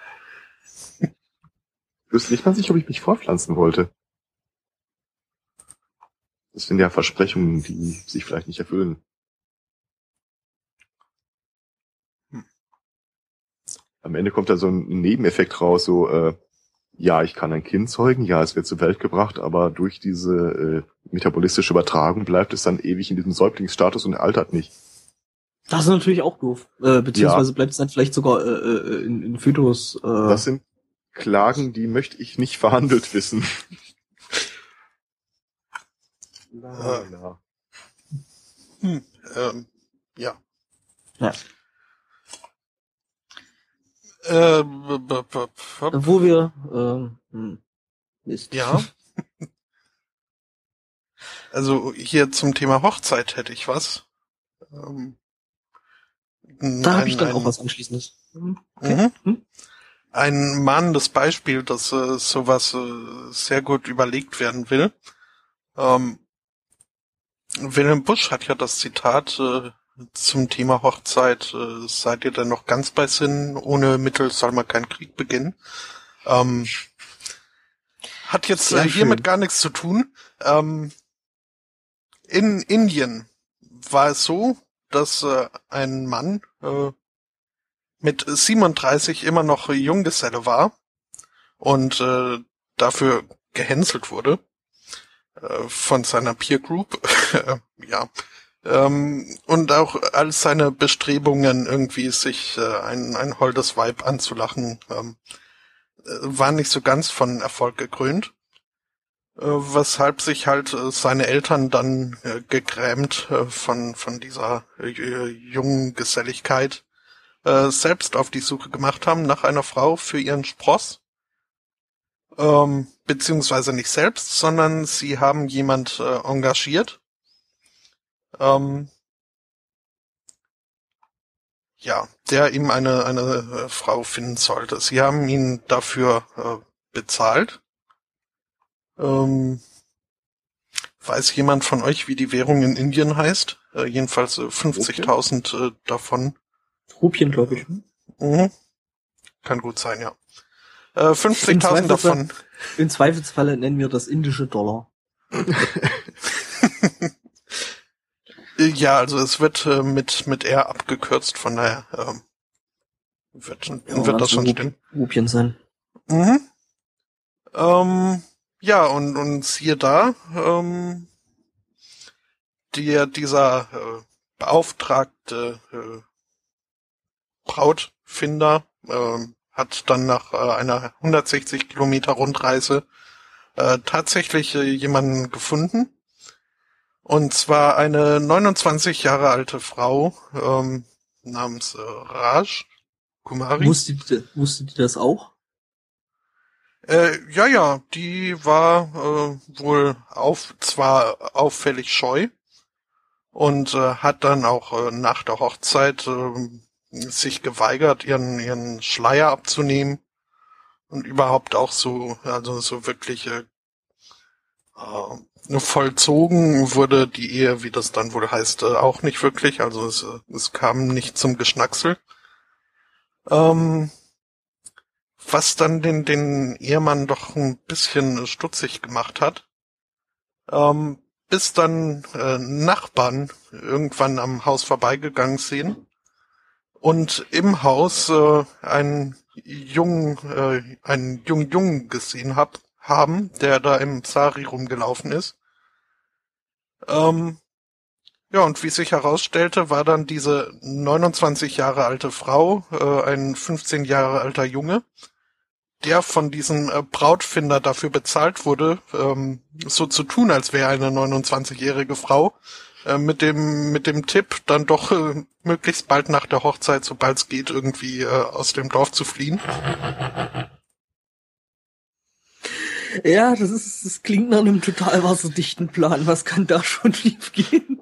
Ich wüsste nicht mal sich, ob ich mich vorpflanzen wollte. Das sind ja Versprechungen, die sich vielleicht nicht erfüllen. Am Ende kommt da so ein Nebeneffekt raus, so, äh, ja, ich kann ein Kind zeugen, ja, es wird zur Welt gebracht, aber durch diese äh, metabolistische Übertragung bleibt es dann ewig in diesem Säuglingsstatus und altert nicht. Das ist natürlich auch doof. Äh, beziehungsweise bleibt es dann vielleicht sogar äh, äh, in, in Fötus. Äh, Das sind Klagen, die möchte ich nicht verhandelt wissen. *laughs* La, la. hm, ähm, ja. Ja. Äh, wo wir ähm, hm, Mist. ja. *laughs* Also hier zum Thema Hochzeit hätte ich was. Ähm, Da habe ich dann ein- auch was Anschließendes. Mhm. Mhm. Hm? Ein mahnendes Beispiel, dass äh, sowas äh, sehr gut überlegt werden will. Ähm, Wilhelm Busch hat ja das Zitat äh, zum Thema Hochzeit, äh, seid ihr denn noch ganz bei Sinn, ohne Mittel soll man kein Krieg beginnen. Ähm, hat jetzt äh, hiermit gar nichts zu tun. Ähm, in Indien war es so, dass äh, ein Mann äh, mit 37 immer noch Junggeselle war und äh, dafür gehänselt wurde äh, von seiner Peer Group. *laughs* ja. Ähm, und auch all seine Bestrebungen, irgendwie sich äh, ein, ein holdes Weib anzulachen, ähm, äh, war nicht so ganz von Erfolg gekrönt. äh, weshalb sich halt äh, seine Eltern dann gegrämt von, von dieser jungen Geselligkeit selbst auf die Suche gemacht haben nach einer Frau für ihren Spross. Ähm, beziehungsweise nicht selbst, sondern sie haben jemand engagiert. Ähm, ja, der ihm eine, eine äh, Frau finden sollte. Sie haben ihn dafür äh, bezahlt. Ähm, weiß jemand von euch, wie die Währung in Indien heißt? Äh, jedenfalls äh, 50.000 äh, davon. Rupien, glaube ich. Mhm. Kann gut sein, ja. Äh, 50.000 davon. Im Zweifelsfalle nennen wir das indische Dollar. *laughs* ja, also es wird äh, mit mit R abgekürzt, von daher ähm, wird, Ja, wird das schon stimmen. Rupien sein. Mhm. Ähm, ja, und, und siehe da, ähm, der, dieser äh, beauftragte äh, Brautfinder ähm, hat dann nach äh, einer 160 Kilometer Rundreise äh, tatsächlich äh, jemanden gefunden. Und zwar eine 29 Jahre alte Frau ähm, namens äh, Raj Kumari. Wusste die, wusste die das auch? Äh, ja, ja, die war äh, wohl auf, zwar auffällig scheu und äh, hat dann auch äh, nach der Hochzeit äh, sich geweigert, ihren, ihren Schleier abzunehmen und überhaupt auch so, also so wirklich äh, äh, vollzogen wurde die Ehe, wie das dann wohl heißt, äh, auch nicht wirklich. Also es, äh, es kam nicht zum Geschnacksel. Ähm, was dann den, den Ehemann doch ein bisschen stutzig gemacht hat. Ähm, bis dann äh, Nachbarn irgendwann am Haus vorbeigegangen sind und im Haus äh, einen jungen, äh, einen jungen Jungen gesehen hab, haben, der da im Sari rumgelaufen ist. Ähm, ja, und wie sich herausstellte, war dann diese 29 Jahre alte Frau äh, ein 15 Jahre alter Junge, der von diesem äh, Brautfinder dafür bezahlt wurde, ähm, so zu tun, als wäre eine 29-jährige Frau, äh, mit dem mit dem Tipp, dann doch äh, möglichst bald nach der Hochzeit, sobald es geht, irgendwie äh, aus dem Dorf zu fliehen. Ja, das ist, das klingt nach einem total wasserdichten Plan. Was kann da schon *laughs* schief gehen?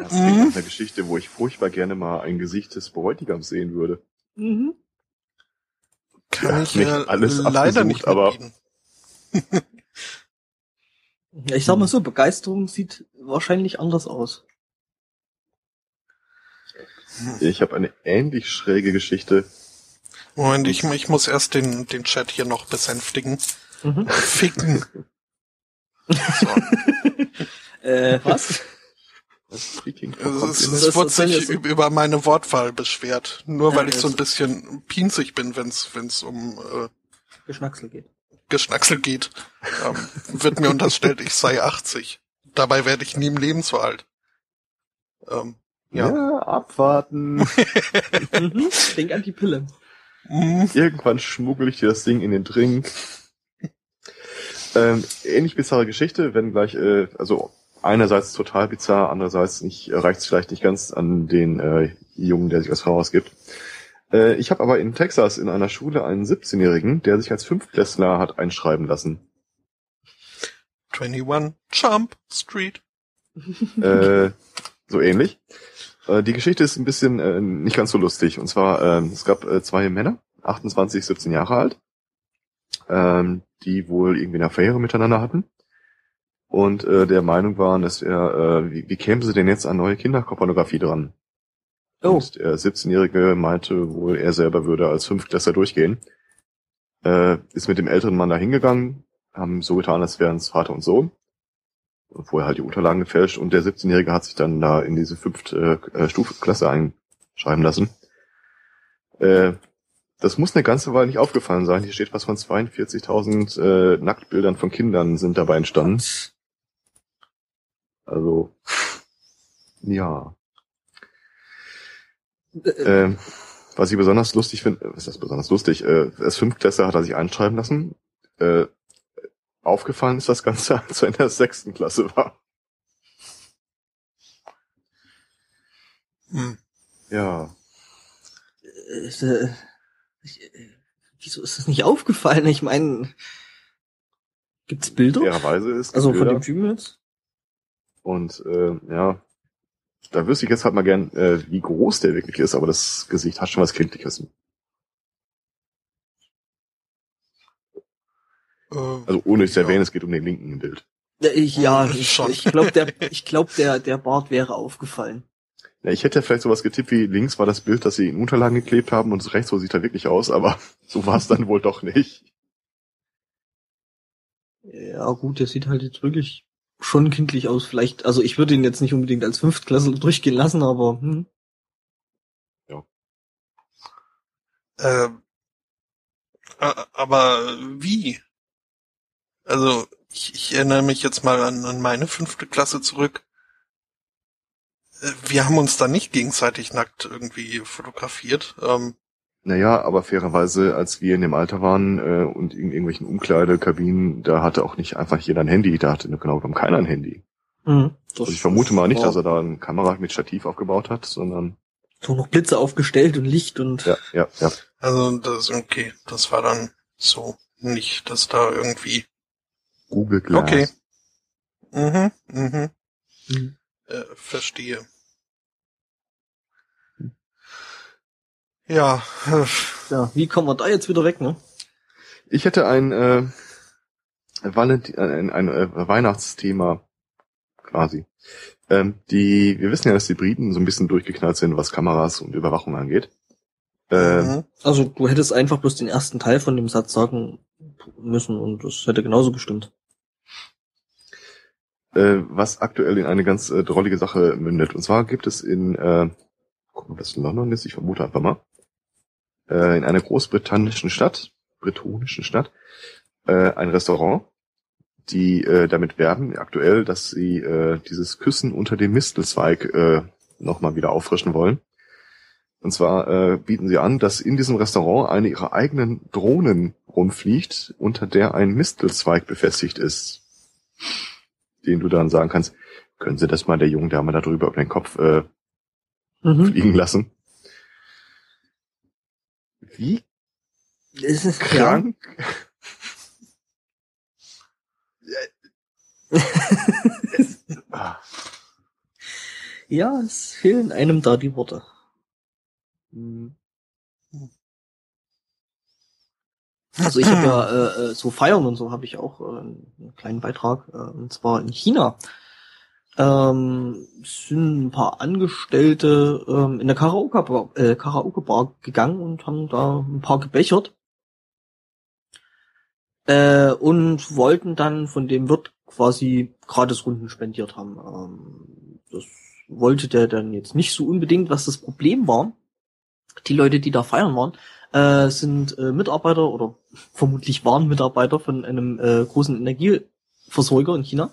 Das klingt nach einer Geschichte, wo ich furchtbar gerne mal ein Gesicht des Bräutigams sehen würde. Mhm. Kann Ja, ich nicht äh, alles leider nicht aber-. Ja, ich sag mal so, Begeisterung sieht wahrscheinlich anders aus. Ich habe eine ähnlich schräge Geschichte. Moment, ich, ich muss erst den, den Chat hier noch besänftigen. Mhm. *laughs* Ficken. So. Äh, *laughs* was? Also es, es Das- wurde sich so- über meine Wortwahl beschwert. Nur Ja, weil ich so ein bisschen pinzig bin, wenn's wenn's um äh, Geschnacksel geht. Geschnacksel geht. Ähm, wird mir unterstellt, ich sei 80. Dabei werde ich nie im Leben so alt. Ähm, ja. ja, abwarten. *laughs* Mhm. Denk an die Pille. Mhm. Irgendwann schmuggel ich dir das Ding in den Drink. Ähm, ähnlich bizarre Geschichte, wenn gleich, äh, also einerseits total bizarr, andererseits nicht, äh, reicht es vielleicht nicht ganz an den äh, Jungen, der sich als Frau ausgibt. Äh, ich habe aber in Texas in einer Schule einen 17-Jährigen, der sich als Fünftklässler hat einschreiben lassen. 21 Jump Street. *laughs* äh, so ähnlich. Äh, die Geschichte ist ein bisschen äh, nicht ganz so lustig. Und zwar, ähm, es gab äh, zwei Männer, 28, 17 Jahre alt, ähm, die wohl irgendwie eine Affäre miteinander hatten. Und äh, der Meinung waren, dass er, äh, wie, wie kämen sie denn jetzt an neue Kinderpornografie dran? Oh. Und der 17-Jährige meinte wohl, er selber würde als Fünftklässler durchgehen. Äh, ist mit dem älteren Mann da hingegangen, haben so getan, als wären es Vater und Sohn. Und vorher halt die Unterlagen gefälscht und der 17-Jährige hat sich dann da in diese fünfte äh, Stufenklasse einschreiben lassen. Äh, das muss eine ganze Weile nicht aufgefallen sein. Hier steht was von 42.000 äh, Nacktbildern von Kindern sind dabei entstanden. Also, ja. Äh, Ähm, was ich besonders lustig finde, was ist das besonders lustig? Äh, als Fünftklässler hat er sich einschreiben lassen. Äh, Aufgefallen ist das Ganze, *laughs* als er in der sechsten Klasse war. Hm. Ja. Äh, äh, ich, äh, wieso ist das nicht aufgefallen? Ich meine, gibt's Bilder? Fairerweise ist also von Bilder. dem Typen jetzt? Und äh, ja, da wüsste ich jetzt halt mal gern, äh, wie groß der wirklich ist, aber das Gesicht hat schon was Kindliches. Äh, Also ohne es zu Ja. erwähnen, es geht um den linken im Bild. Ja, Ich, ja, *laughs* ich, ich glaube, der, ich glaub, der, der Bart wäre aufgefallen. Ja, ich hätte vielleicht sowas getippt wie links war das Bild, das sie in Unterlagen geklebt haben und rechts so sieht er wirklich aus, aber *laughs* so war es dann wohl doch nicht. Ja, gut, der sieht halt jetzt wirklich schon kindlich aus. Vielleicht, also ich würde ihn jetzt nicht unbedingt als Fünftklassler durchgehen lassen, aber hm. äh, äh, aber wie? Also, ich, ich erinnere mich jetzt mal an, an meine fünfte Klasse zurück. Wir haben uns da nicht gegenseitig nackt irgendwie fotografiert. Ähm, Naja, aber fairerweise, als wir in dem Alter waren äh, und in irgendwelchen Umkleidekabinen, da hatte auch nicht einfach jeder ein Handy, da hatte genau genommen keiner ein Handy. Hm, das Also ich vermute mal nicht, dass er da eine Kamera mit Stativ aufgebaut hat, sondern so noch Blitze aufgestellt und Licht und ja, ja, ja. also, das, okay, das war dann so nicht, dass da irgendwie, Google Glass. okay. Mhm, mhm, Hm. Äh, verstehe. Ja, äh, ja, wie kommen wir da jetzt wieder weg, ne? Ich hätte ein, äh, Valent ein, ein äh, Weihnachtsthema quasi. Ähm, die, wir wissen ja, dass die Briten so ein bisschen durchgeknallt sind, was Kameras und Überwachung angeht. Äh, mhm. Also du hättest einfach bloß den ersten Teil von dem Satz sagen müssen und das hätte genauso gestimmt. Äh, was aktuell in eine ganz äh, drollige Sache mündet. Und zwar gibt es in, äh, gucken, ob das London ist, ich vermute einfach mal, äh, in einer großbritannischen Stadt, bretonischen Stadt, äh, ein Restaurant, die äh, damit werben aktuell, dass sie äh, dieses Küssen unter dem Mistelzweig äh, nochmal wieder auffrischen wollen. Und zwar äh, bieten sie an, dass in diesem Restaurant eine ihrer eigenen Drohnen rumfliegt, unter der ein Mistelzweig befestigt ist. Den du dann sagen kannst, können Sie das mal der jungen Dame da drüber über den Kopf äh, Mhm. fliegen lassen? Wie Es ist krank? Ah, Ja, es fehlen einem da die Worte. hm. Also ich habe ja *clears throat* äh, äh, so Feiern und so habe ich auch äh, einen kleinen Beitrag. Äh, und zwar in China ähm, sind ein paar Angestellte ähm, in der Karaoke-Bar äh, Karaoke -Bar gegangen und haben da ein paar gebechert. Äh, und wollten dann von dem Wirt quasi Gratisrunden spendiert haben. Ähm, das wollte der dann jetzt nicht so unbedingt, was das Problem war. Die Leute, die da feiern waren, äh, sind äh, Mitarbeiter oder vermutlich waren Mitarbeiter von einem äh, großen Energieversorger in China.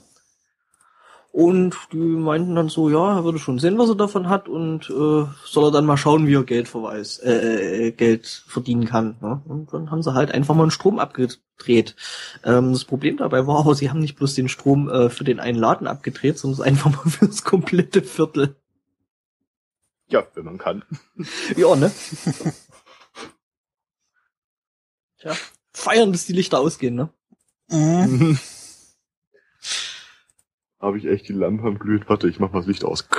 Und die meinten dann so, ja, er würde schon sehen, was er davon hat und äh, soll er dann mal schauen, wie er Geld verweist, äh, äh, Geld verdienen kann. Ne? Und dann haben sie halt einfach mal einen Strom abgedreht. Ähm, das Problem dabei war aber, sie haben nicht bloß den Strom äh, für den einen Laden abgedreht, sondern es *laughs* einfach mal für das komplette Viertel. Ja, wenn man kann. Ja, ne? *laughs* Tja, feiern, bis die Lichter ausgehen, ne? Mhm. *laughs* Habe ich echt die Lampe am glüht. Warte, ich mach mal das Licht aus. *laughs*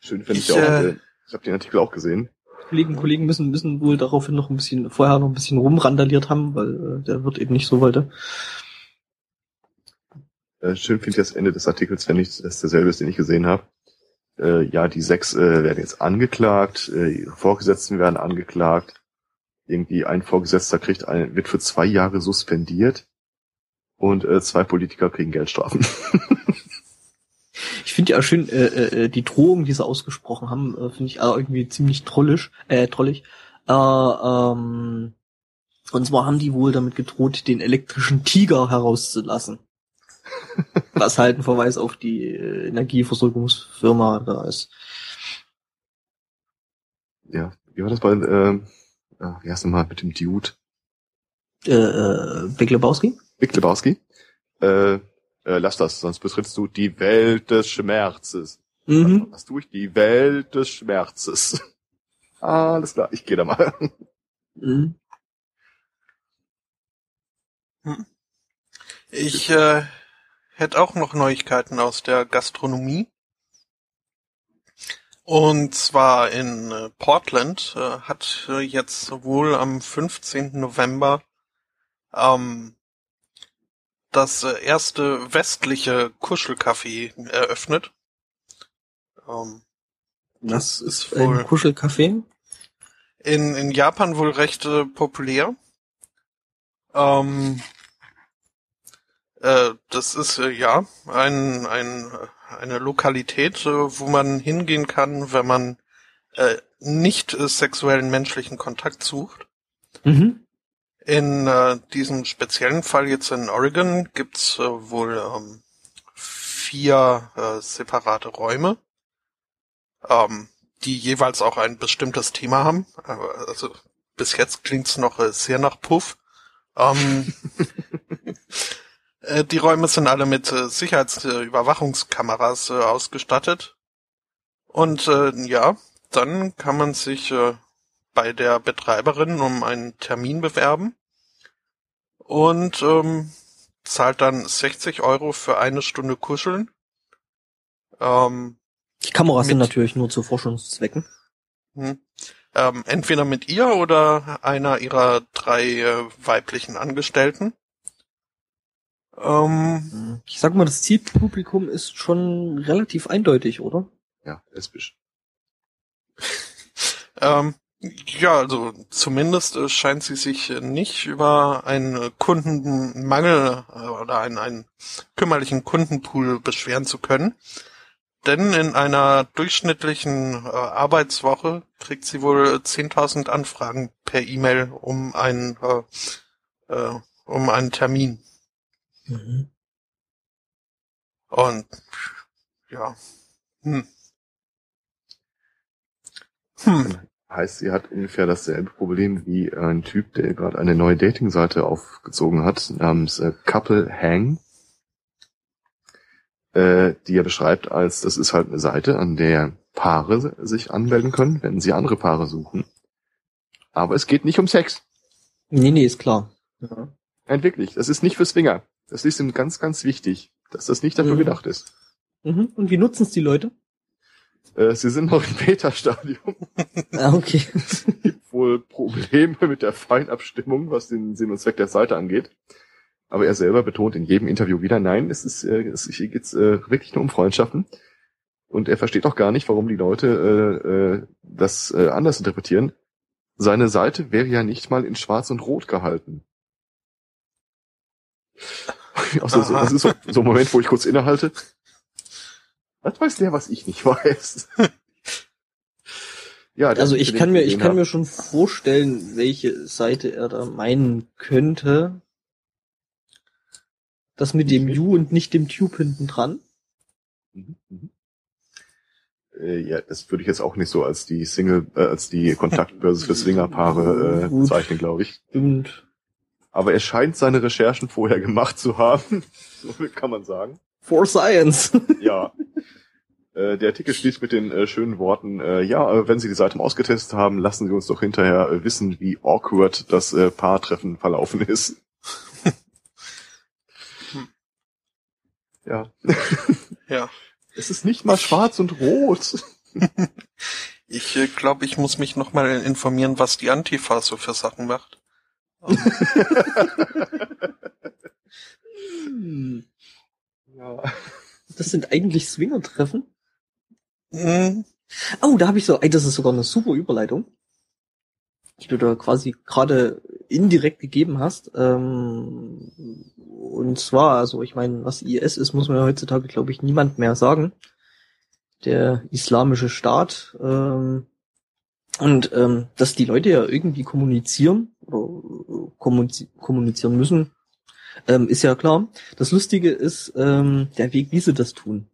Schön finde ich, Ich, auch. äh, Äh, ich habe den Artikel auch gesehen. Kollegen, Kollegen müssen, müssen wohl daraufhin noch ein bisschen, vorher noch ein bisschen rumrandaliert haben, weil äh, der wird eben nicht so wollte. Äh, schön finde ich das Ende des Artikels, wenn ich das derselbe ist, den ich gesehen habe. Äh, ja, die sechs äh, werden jetzt angeklagt, äh, ihre Vorgesetzten werden angeklagt. Irgendwie ein Vorgesetzter kriegt ein, wird für zwei Jahre suspendiert und äh, zwei Politiker kriegen Geldstrafen. Ich finde ja schön, äh, äh, die Drohung, die sie ausgesprochen haben, äh, finde ich auch irgendwie ziemlich trollisch, äh, trollig. Äh, ähm, und zwar haben die wohl damit gedroht, den elektrischen Tiger herauszulassen. Was halt ein Verweis auf die äh, Energieversorgungsfirma da ist. ja, wie war das bei, äh, äh, wie heißt nochmal mit dem Dude? Äh, äh, Big Lebowski? Big Lebowski. Äh, äh, lass das, sonst betrittst du die Welt des Schmerzes. Mhm. Was tue ich? Die Welt des Schmerzes. *laughs* Alles klar, ich gehe da mal. mhm. Ich äh, hätte auch noch Neuigkeiten aus der Gastronomie. Und zwar in äh, Portland äh, hat äh, jetzt wohl am 15. November ähm, das äh, erste westliche Kuschelcafé eröffnet. Ähm, Das Das ist wohl- Kuschelcafé. in, in Japan wohl recht populär. Ähm, äh, das ist äh, ja ein, ein, eine Lokalität, äh, wo man hingehen kann, wenn man äh, nicht äh, sexuellen menschlichen Kontakt sucht. Mhm. In diesem speziellen Fall jetzt in Oregon gibt's wohl ähm, vier separate Räume, ähm, die jeweils auch ein bestimmtes Thema haben. Also bis jetzt klingt's noch sehr nach Puff. Ähm, *laughs* äh, die Räume sind alle mit äh, Sicherheitsüberwachungskameras äh, ausgestattet. Und äh, ja, dann kann man sich äh, bei der Betreiberin um einen Termin bewerben und ähm, zahlt dann 60 Euro für eine Stunde Kuscheln. Ähm, Die Kameras sind Mit- natürlich nur zu Forschungszwecken. hm, ähm, entweder mit ihr oder einer ihrer drei äh, weiblichen Angestellten. Ähm, Ich sag mal, das Zielpublikum ist schon relativ eindeutig, oder? Ja, lesbisch. *laughs* ähm, ja, also zumindest äh, scheint sie sich äh, nicht über einen äh, Kundenmangel oder einen, einen kümmerlichen Kundenpool beschweren zu können. Denn in einer durchschnittlichen äh, Arbeitswoche kriegt sie wohl äh, 10.000 Anfragen per E-Mail um einen, äh, äh, um einen Termin. Mhm. Und ja. Hm. Hm. Heißt, sie hat ungefähr dasselbe Problem wie ein Typ, der gerade eine neue Dating-Seite aufgezogen hat, namens äh, Couple Hang, äh, die er beschreibt als, das ist halt eine Seite, an der Paare sich anmelden können, wenn sie andere Paare suchen. Aber es geht nicht um Sex. Nee, nee, ist klar. Ja. Nein, wirklich. Das ist nicht für Swinger. Das ist ihm ganz, ganz wichtig, dass das nicht dafür Mhm. gedacht ist. Mhm. Und wie nutzen es die Leute? Äh, sie sind noch im Beta-Stadium. *laughs* Ah, okay. gibt wohl Probleme mit der Feinabstimmung, was den Sinn und Zweck der Seite angeht. Aber er selber betont in jedem Interview wieder, nein, es ist, äh, es hier geht's äh, wirklich nur um Freundschaften. Und er versteht auch gar nicht, warum die Leute äh, äh, das äh, anders interpretieren. Seine Seite wäre ja nicht mal in Schwarz und Rot gehalten. *laughs* Also, so, das ist so, so ein Moment, wo ich kurz innehalte. Was weiß der, was ich nicht weiß? ja, Also ich kann mir, ich kann mir schon vorstellen, welche Seite er da meinen könnte. Das mit dem U und nicht dem Tube hinten dran. Mhm, mhm. Äh, ja, das würde ich jetzt auch nicht so als die Single, äh, als die Kontaktbörse *laughs* für Swingerpaare äh, Gut. zeichnen, glaube ich. Stimmt. Aber er scheint seine Recherchen vorher gemacht zu haben. *laughs* so viel kann man sagen. For Science. *laughs* Ja. Äh, Der Artikel schließt mit den äh, schönen Worten, äh, ja, äh, wenn Sie die Seite mal ausgetestet haben, lassen Sie uns doch hinterher äh, wissen, wie awkward das äh, Paartreffen verlaufen ist. *laughs* ja. Ja. Es ist nicht mal schwarz und rot. Ich äh, glaube, ich muss mich nochmal informieren, was die Antifa so für Sachen macht. Hm. *laughs* ja. Das sind eigentlich Swinger-Treffen. Hm, Oh, da habe ich so, ey, das ist sogar eine super Überleitung, die du da quasi gerade indirekt gegeben hast. Ähm, und zwar, also ich meine, was IS ist, muss man ja heutzutage, glaube ich, niemand mehr sagen. Der islamische Staat. Ähm, und ähm, dass die Leute ja irgendwie kommunizieren oder kommuniz kommunizieren müssen, ähm, ist ja klar. Das Lustige ist ähm, der Weg, wie sie das tun.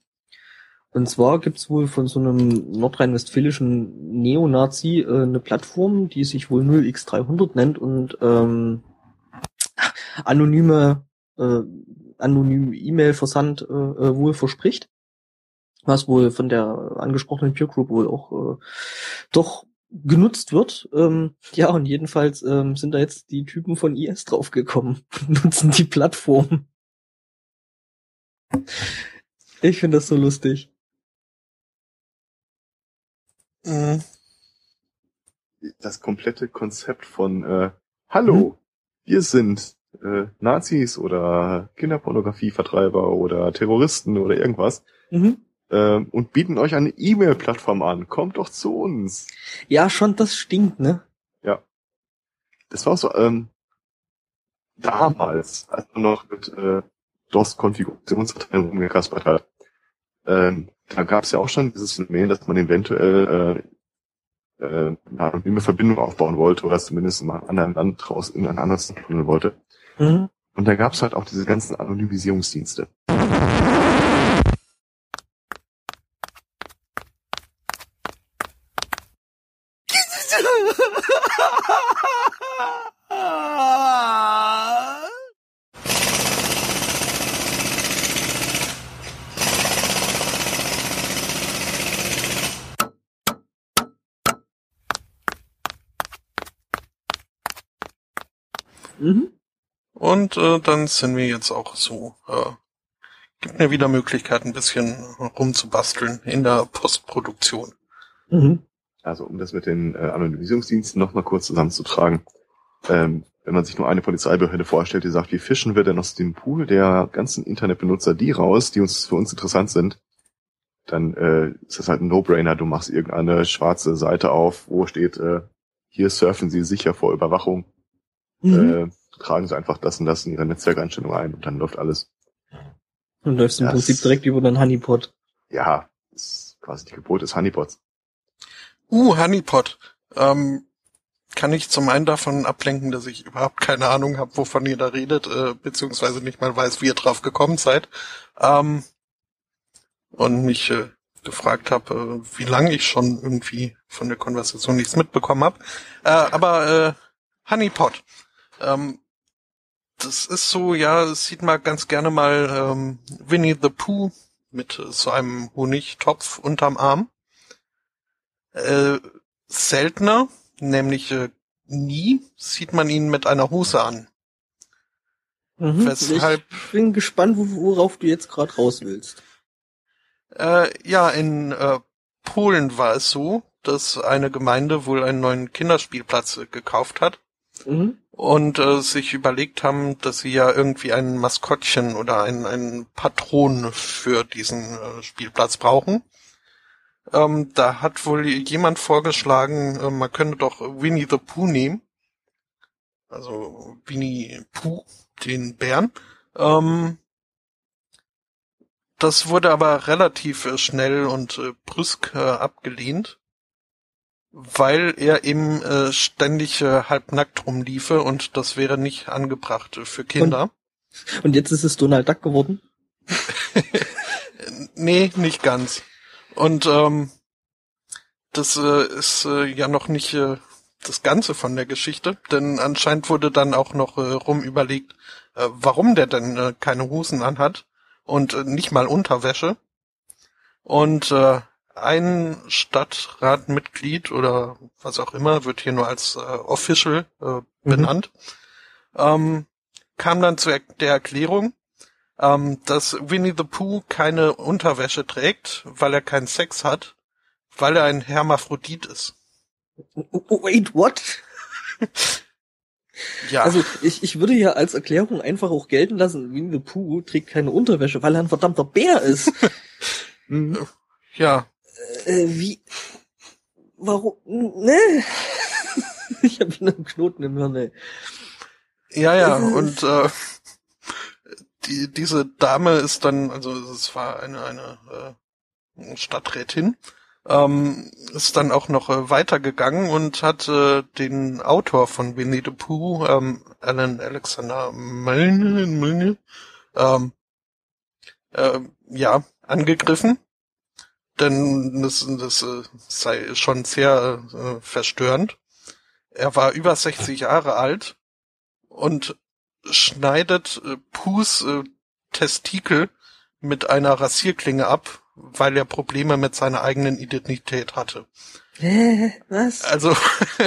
Und zwar gibt's wohl von so einem nordrhein-westfälischen Neonazi äh, eine Plattform, die sich wohl 0x300 nennt und ähm, anonyme äh, anonymen E-Mail-Versand äh, äh, wohl verspricht. Was wohl von der angesprochenen Peer Group wohl auch äh, doch genutzt wird. Ähm, ja, und jedenfalls ähm, sind da jetzt die Typen von IS draufgekommen und *laughs* nutzen die Plattform. Ich finde das so lustig. Mhm. Das komplette Konzept von äh, Hallo, wir sind äh, Nazis oder Kinderpornografievertreiber oder Terroristen oder irgendwas Mhm. Ähm, und bieten euch eine E-Mail-Plattform an. Kommt doch zu uns. Ja, schon, das stinkt, ne? Das war so, ähm, damals, als man noch mit äh, DOS-Konfigurationsdateien rumgekaspert hat. Ähm, da gab es ja auch schon dieses Phänomen, dass man eventuell äh, äh, eine anonyme Verbindung aufbauen wollte oder zumindest in einem anderen Land raus in ein anderes Land wollte. Mhm. Und da gab es halt auch diese ganzen Anonymisierungsdienste. Und äh, dann sind wir jetzt auch so. Äh, gibt mir wieder Möglichkeit, ein bisschen rumzubasteln in der Postproduktion. Mhm. Also um das mit den äh, Anonymisierungsdiensten nochmal kurz zusammenzutragen. Ähm, wenn man sich nur eine Polizeibehörde vorstellt, die sagt, wie fischen wir denn aus dem Pool der ganzen Internetbenutzer die raus, die uns für uns interessant sind, dann äh, ist das halt ein No-Brainer. Du machst irgendeine schwarze Seite auf, wo steht, äh, hier surfen Sie sicher vor Überwachung. Mhm. Äh, tragen Sie einfach das und das in Ihre Netzwerkeinstellung ein und dann läuft alles. Und läufst im das- Prinzip direkt über den Honeypot. Ja, ist quasi die Geburt des Honeypots. Uh, Honeypot. Ähm, kann ich zum einen davon ablenken, dass ich überhaupt keine Ahnung habe, wovon ihr da redet, äh, beziehungsweise nicht mal weiß, wie ihr drauf gekommen seid. Ähm, und mich äh, gefragt habe, äh, wie lange ich schon irgendwie von der Konversation nichts mitbekommen habe. Äh, aber äh, Honeypot. Ähm, das ist so, ja, das sieht man ganz gerne mal ähm, Winnie the Pooh mit äh, so einem Honigtopf unterm Arm. Äh, seltener, nämlich äh, nie, sieht man ihn mit einer Hose an. Mhm. Weshalb- Ich bin gespannt, wo- worauf du jetzt gerade raus willst. Äh, ja, in äh, Polen war es so, dass eine Gemeinde wohl einen neuen Kinderspielplatz äh, gekauft hat Mhm. und äh, sich überlegt haben, dass sie ja irgendwie ein Maskottchen oder einen, einen Patron für diesen äh, Spielplatz brauchen. Ähm, da hat wohl jemand vorgeschlagen, äh, man könnte doch Winnie the Pooh nehmen. Also Winnie Pooh, den Bären. Ähm, das wurde aber relativ äh, schnell und äh, brüsk äh, abgelehnt weil er eben äh, ständig äh, halbnackt rumliefe und das wäre nicht angebracht für Kinder. Und jetzt ist es Donald Duck geworden. *laughs* Nee, nicht ganz. Und ähm, das äh, ist äh, ja noch nicht äh, das Ganze von der Geschichte, denn anscheinend wurde dann auch noch äh, rum überlegt, äh, warum der denn äh, keine Hosen anhat und äh, nicht mal Unterwäsche. Und äh, ein Stadtratmitglied oder was auch immer wird hier nur als äh, Official äh, benannt, ähm, kam dann zu er der Erklärung, ähm, dass Winnie the Pooh keine Unterwäsche trägt, weil er keinen Sex hat, weil er ein Hermaphrodit ist. Wait, what? *laughs* Ja, Also ich, ich würde ja als Erklärung einfach auch gelten lassen, Winnie the Pooh trägt keine Unterwäsche, weil er ein verdammter Bär ist. *laughs* Mhm. ja, äh, wie? Warum? Ne? *laughs* ich habe einen Knoten im Hirn, ey. ja, ja, und äh, die, diese Dame ist dann, also es war eine, eine äh, Stadträtin, ähm, ist dann auch noch äh, weitergegangen und hat äh, den Autor von Winnie the Pooh, ähm, Alan Alexander Milne, Milne ähm, äh, ja, angegriffen denn das, das äh, sei schon sehr äh, verstörend. Er war über 60 Jahre alt und schneidet äh, Pus äh, Testikel mit einer Rasierklinge ab, weil er Probleme mit seiner eigenen Identität hatte. Hä, was? Also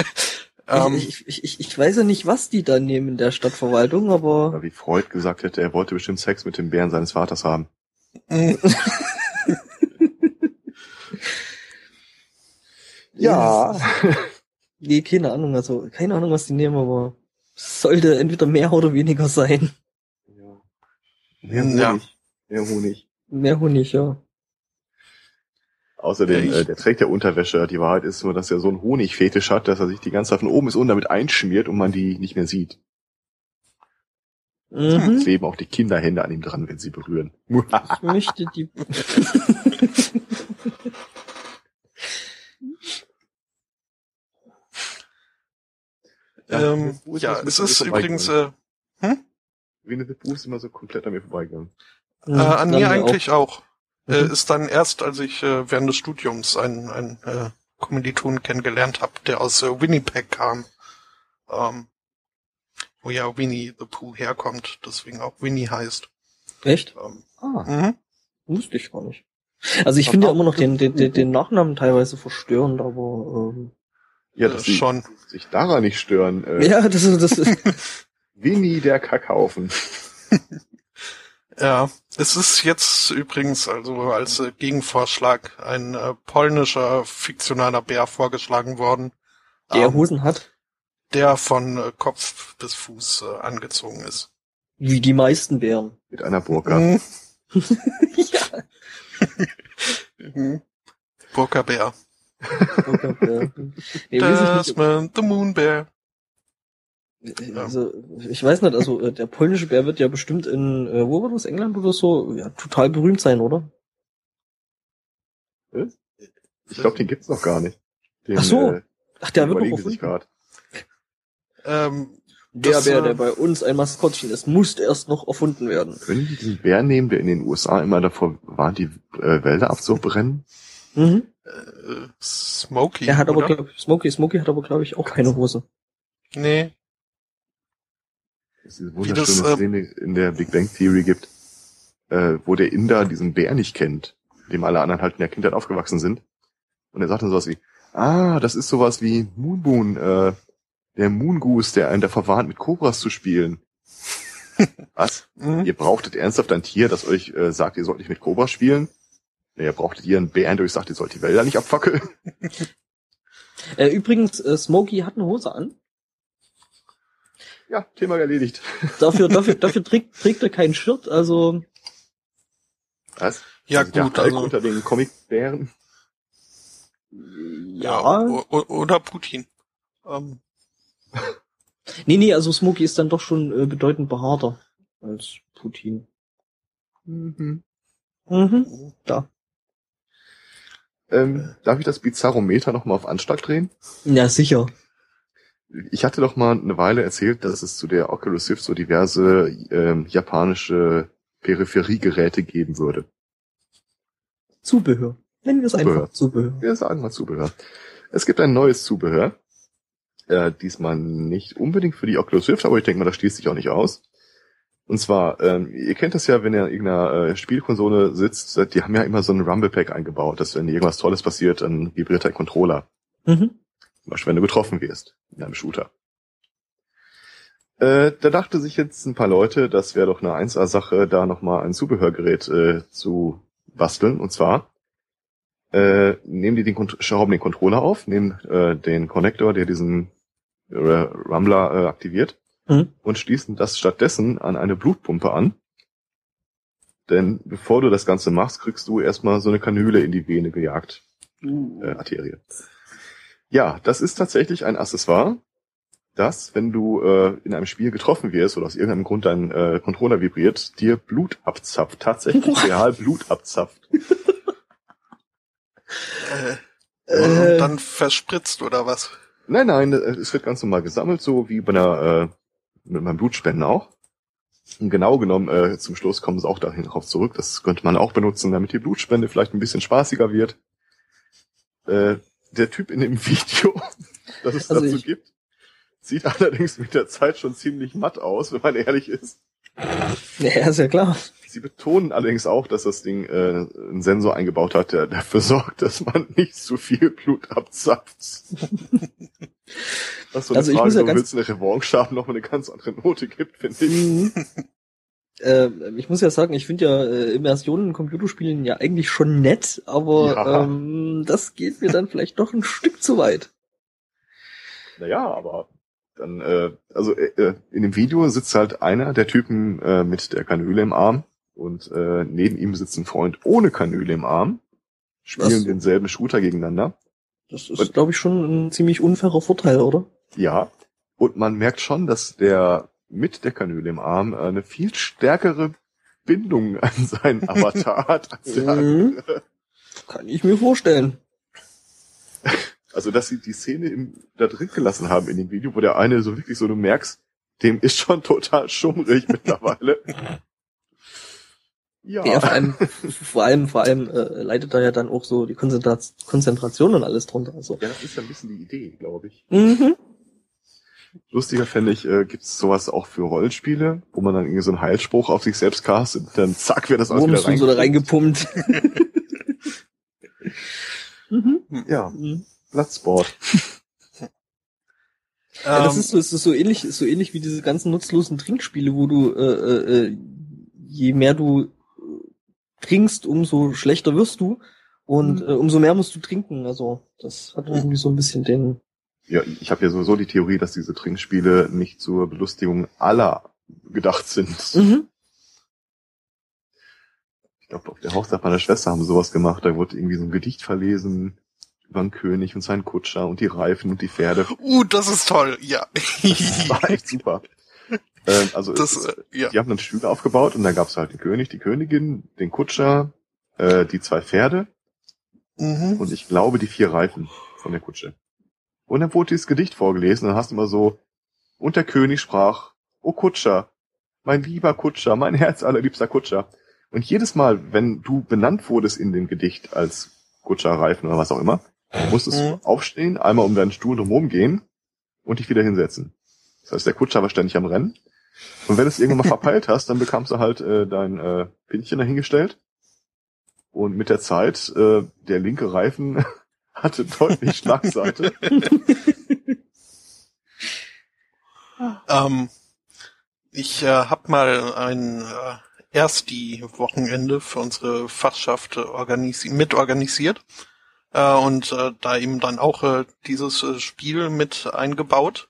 *laughs* ähm, ich, ich, ich, ich weiß ja nicht, was die da nehmen in der Stadtverwaltung, aber wie Freud gesagt hätte, er wollte bestimmt Sex mit dem Bären seines Vaters haben. *laughs* mh, Ja. *laughs* nee, keine Ahnung, also keine Ahnung, was die nehmen, aber es sollte entweder mehr oder weniger sein. ja. Mehr Ja. Honig. Mehr Honig. Mehr Honig, ja. Außerdem, Ja, äh, der trägt ja Unterwäsche. Die Wahrheit ist nur, dass er so einen Honigfetisch hat, dass er sich die ganze Zeit von oben bis unten damit einschmiert und man die nicht mehr sieht. Es Mhm. kleben auch die Kinderhände an ihm dran, wenn sie berühren. Ich möchte die. *laughs* ähm, ja, das mit es ist übrigens äh, Winnie the Pooh ist immer so komplett an mir vorbeigegangen. äh, an mir eigentlich auch. Äh, Mhm. ist dann erst, als ich äh, während des Studiums einen, einen äh, Kommilitonen kennengelernt habe, der aus äh, Winnipeg kam. Ähm, wo ja Winnie the Pooh herkommt, deswegen auch Winnie heißt. Echt? Ähm, Ah. mhm. Wusste ich gar nicht. Also ich finde ja immer noch den, den, den, den Nachnamen teilweise verstörend, aber ähm, Ja, äh, dass sie schon. sich daran nicht stören. Äh, ja, das ist, das ist *laughs* Winnie der Kackhaufen. *laughs* Ja, es ist jetzt übrigens also als äh, Gegenvorschlag ein äh, polnischer fiktionaler Bär vorgeschlagen worden, der ähm, Hosen hat, der von äh, Kopf bis Fuß äh, angezogen ist. wie die meisten Bären. Mit einer Burka. Mhm. *laughs* ja. Mhm. Burka-Bär. Okay, *laughs* ja. Nee. Desmond, the Moon Bear. Also, ich weiß nicht, also äh, der polnische Bär wird ja bestimmt in, äh, wo war das, England oder so, ja, total berühmt sein, oder? Ich glaube, den gibt's noch gar nicht. Den, Ach so, äh, Ach, der wird noch erfunden. gerade. Ähm, Der Das, Bär, äh, der bei uns ein Maskottchen ist, muss erst noch erfunden werden. Können die diesen Bär nehmen, der in den USA immer davor war, die äh, Wälder abzubrennen? Mhm. äh, Smokey. Der hat aber, oder? glaub, Smokey, Smokey hat aber, glaube ich, auch keine Hose. Nee. Es ist diese Wie das, wunderschöne ähm, Szene in der Big Bang Theory gibt, äh, wo der Inder diesen Bär nicht kennt, dem alle anderen halt in der Kindheit aufgewachsen sind. Und er sagt dann sowas wie, ah, das ist sowas wie Moonboon, äh, der Moon Goose, der einen davor warnt, mit Kobras zu spielen. *laughs* Was? Mhm. Ihr brauchtet ernsthaft ein Tier, das euch äh, sagt, ihr sollt nicht mit Kobras spielen? Ihr brauchtet ihr einen Bären, der euch sagt, ihr sollt die Wälder nicht abfackeln? *laughs* Äh, übrigens, äh, Smokey hat eine Hose an. ja, Thema erledigt. *laughs* Dafür, dafür, dafür trägt, trägt er kein Shirt, also, Was? Ja, Also der gut, also. unter den Comicbären. ja. o- Oder Putin. Ähm, Nee, nee, also Smokey ist dann doch schon äh, bedeutend behaarter als Putin. Mhm. Mhm. Da. Ähm, darf ich das Bizarrometer nochmal auf Anschlag drehen? Ja, sicher. Ich hatte doch mal eine Weile erzählt, dass es zu der Oculus Rift so diverse ähm, japanische Peripheriegeräte geben würde. Zubehör. Nennen wir es Zubehör. einfach Zubehör. Wir sagen mal Zubehör. Es gibt ein neues Zubehör. Äh, diesmal nicht unbedingt für die Oculus Rift, aber ich denke mal, das schließt sich auch nicht aus. Und zwar, ähm, ihr kennt das ja, wenn ihr in irgendeiner äh, Spielkonsole sitzt, äh, die haben ja immer so ein Rumble Pack eingebaut, dass wenn irgendwas Tolles passiert, dann vibriert der Controller. Mhm. Zum Beispiel, wenn du getroffen wirst in einem Shooter. Äh, da dachte sich jetzt ein paar Leute, das wäre doch eine 1A-Sache, da nochmal ein Zubehörgerät äh, zu basteln. Und zwar äh, nehmen die den, schrauben den Controller auf, nehmen äh, den Connector, der diesen äh, Rumbler äh, aktiviert, Mhm. und schließen das stattdessen an eine Blutpumpe an. Denn bevor du das Ganze machst, kriegst du erstmal so eine Kanüle in die Vene gejagt äh, Arterie. Ja, das ist tatsächlich ein Accessoire, das, wenn du äh, in einem Spiel getroffen wirst oder aus irgendeinem Grund dein äh, Controller vibriert, dir Blut abzapft, tatsächlich real Blut abzapft. *laughs* äh, Äh. Und dann verspritzt oder was? Nein, nein, äh, es wird ganz normal gesammelt, so wie bei einer äh, mit meinem Blutspenden auch. Und genau genommen, äh, zum Schluss kommen sie auch dahin drauf zurück. Das könnte man auch benutzen, damit die Blutspende vielleicht ein bisschen spaßiger wird. Äh, der Typ in dem *laughs* Video, das es Also dazu ich- gibt, sieht allerdings mit der Zeit schon ziemlich matt aus, wenn man ehrlich ist. Ja, ist ja klar. Sie betonen allerdings auch, dass das Ding äh, einen Sensor eingebaut hat, der dafür *laughs* sorgt, dass man nicht zu viel Blut abzapft. Was so eine Also ich Frage, muss ja willst du eine Revanche haben, nochmal eine ganz andere Note gibt, finde ich. Mhm. äh, ich muss ja sagen, ich finde ja äh, Immersionen in Computerspielen ja eigentlich schon nett, aber Ja. ähm, das geht mir dann vielleicht doch ein Stück zu weit. Naja, aber dann, äh, also äh, äh, in dem Video sitzt halt einer der Typen äh, mit der Kanüle im Arm und äh, neben ihm sitzt ein Freund ohne Kanüle im Arm, spielen Was? denselben Shooter gegeneinander. Das ist, glaube ich, schon ein ziemlich unfairer Vorteil, oder? Ja. Und man merkt schon, dass der mit der Kanüle im Arm äh, eine viel stärkere Bindung *laughs* an seinen Avatar hat als der Mhm. Kann ich mir vorstellen. Also, dass sie die Szene im, da drin gelassen haben in dem Video, wo der eine so wirklich so, du merkst, dem ist schon total schummrig *laughs* mittlerweile. Ja. Ja, vor allem, vor allem, vor allem äh, leidet da ja dann auch so die Konzentra Konzentration und alles drunter. Also. ja, das ist ja ein bisschen die Idee, glaube ich. Mhm. Lustiger fände ich, äh, gibt es sowas auch für Rollenspiele, wo man dann irgendwie so einen Heilspruch auf sich selbst castet und dann zack, wird das alles wieder und so da reingepumpt. *laughs* mhm. Ja, Mhm. Bloodsport. Ja, das Ähm, ist so, es ist so ähnlich, so ähnlich wie diese ganzen nutzlosen Trinkspiele, wo du äh, äh, äh, je mehr du trinkst, umso schlechter wirst du und Mhm. äh, umso mehr musst du trinken. Also das hat irgendwie so ein bisschen den. Ja, ich habe ja sowieso die Theorie, dass diese Trinkspiele nicht zur Belustigung aller gedacht sind. Mhm. Ich glaube, auf der Hochzeit meiner Schwester haben sie sowas gemacht. Da wurde irgendwie so ein Gedicht verlesen über den König und seinen Kutscher und die Reifen und die Pferde. uh, das ist toll, ja. *laughs* Das war echt super. Ähm, also das, es, äh, ja. die haben dann Stühle aufgebaut und dann gab es halt den König, die Königin, den Kutscher, äh, die zwei Pferde Mhm. und ich glaube die vier Reifen von der Kutsche. Und dann wurde dieses Gedicht vorgelesen und dann hast du immer so, und der König sprach, O Kutscher, mein lieber Kutscher, mein Herz allerliebster Kutscher. Und jedes Mal, wenn du benannt wurdest in dem Gedicht als Kutscher, Reifen oder was auch immer, musstest Mhm. du aufstehen, einmal um deinen Stuhl drumherum gehen und dich wieder hinsetzen. Das heißt, der Kutscher war ständig am Rennen. Und wenn du es *laughs* irgendwann mal verpeilt hast, dann bekamst du halt äh, dein äh, Pinchen dahingestellt. Und mit der Zeit, äh, der linke Reifen *laughs* hatte deutlich *laughs* Schlagseite. Ähm, ich äh, habe mal ein äh, erst die Wochenende für unsere Fachschaft organisi mitorganisiert äh, und äh, da eben dann auch äh, dieses äh, Spiel mit eingebaut.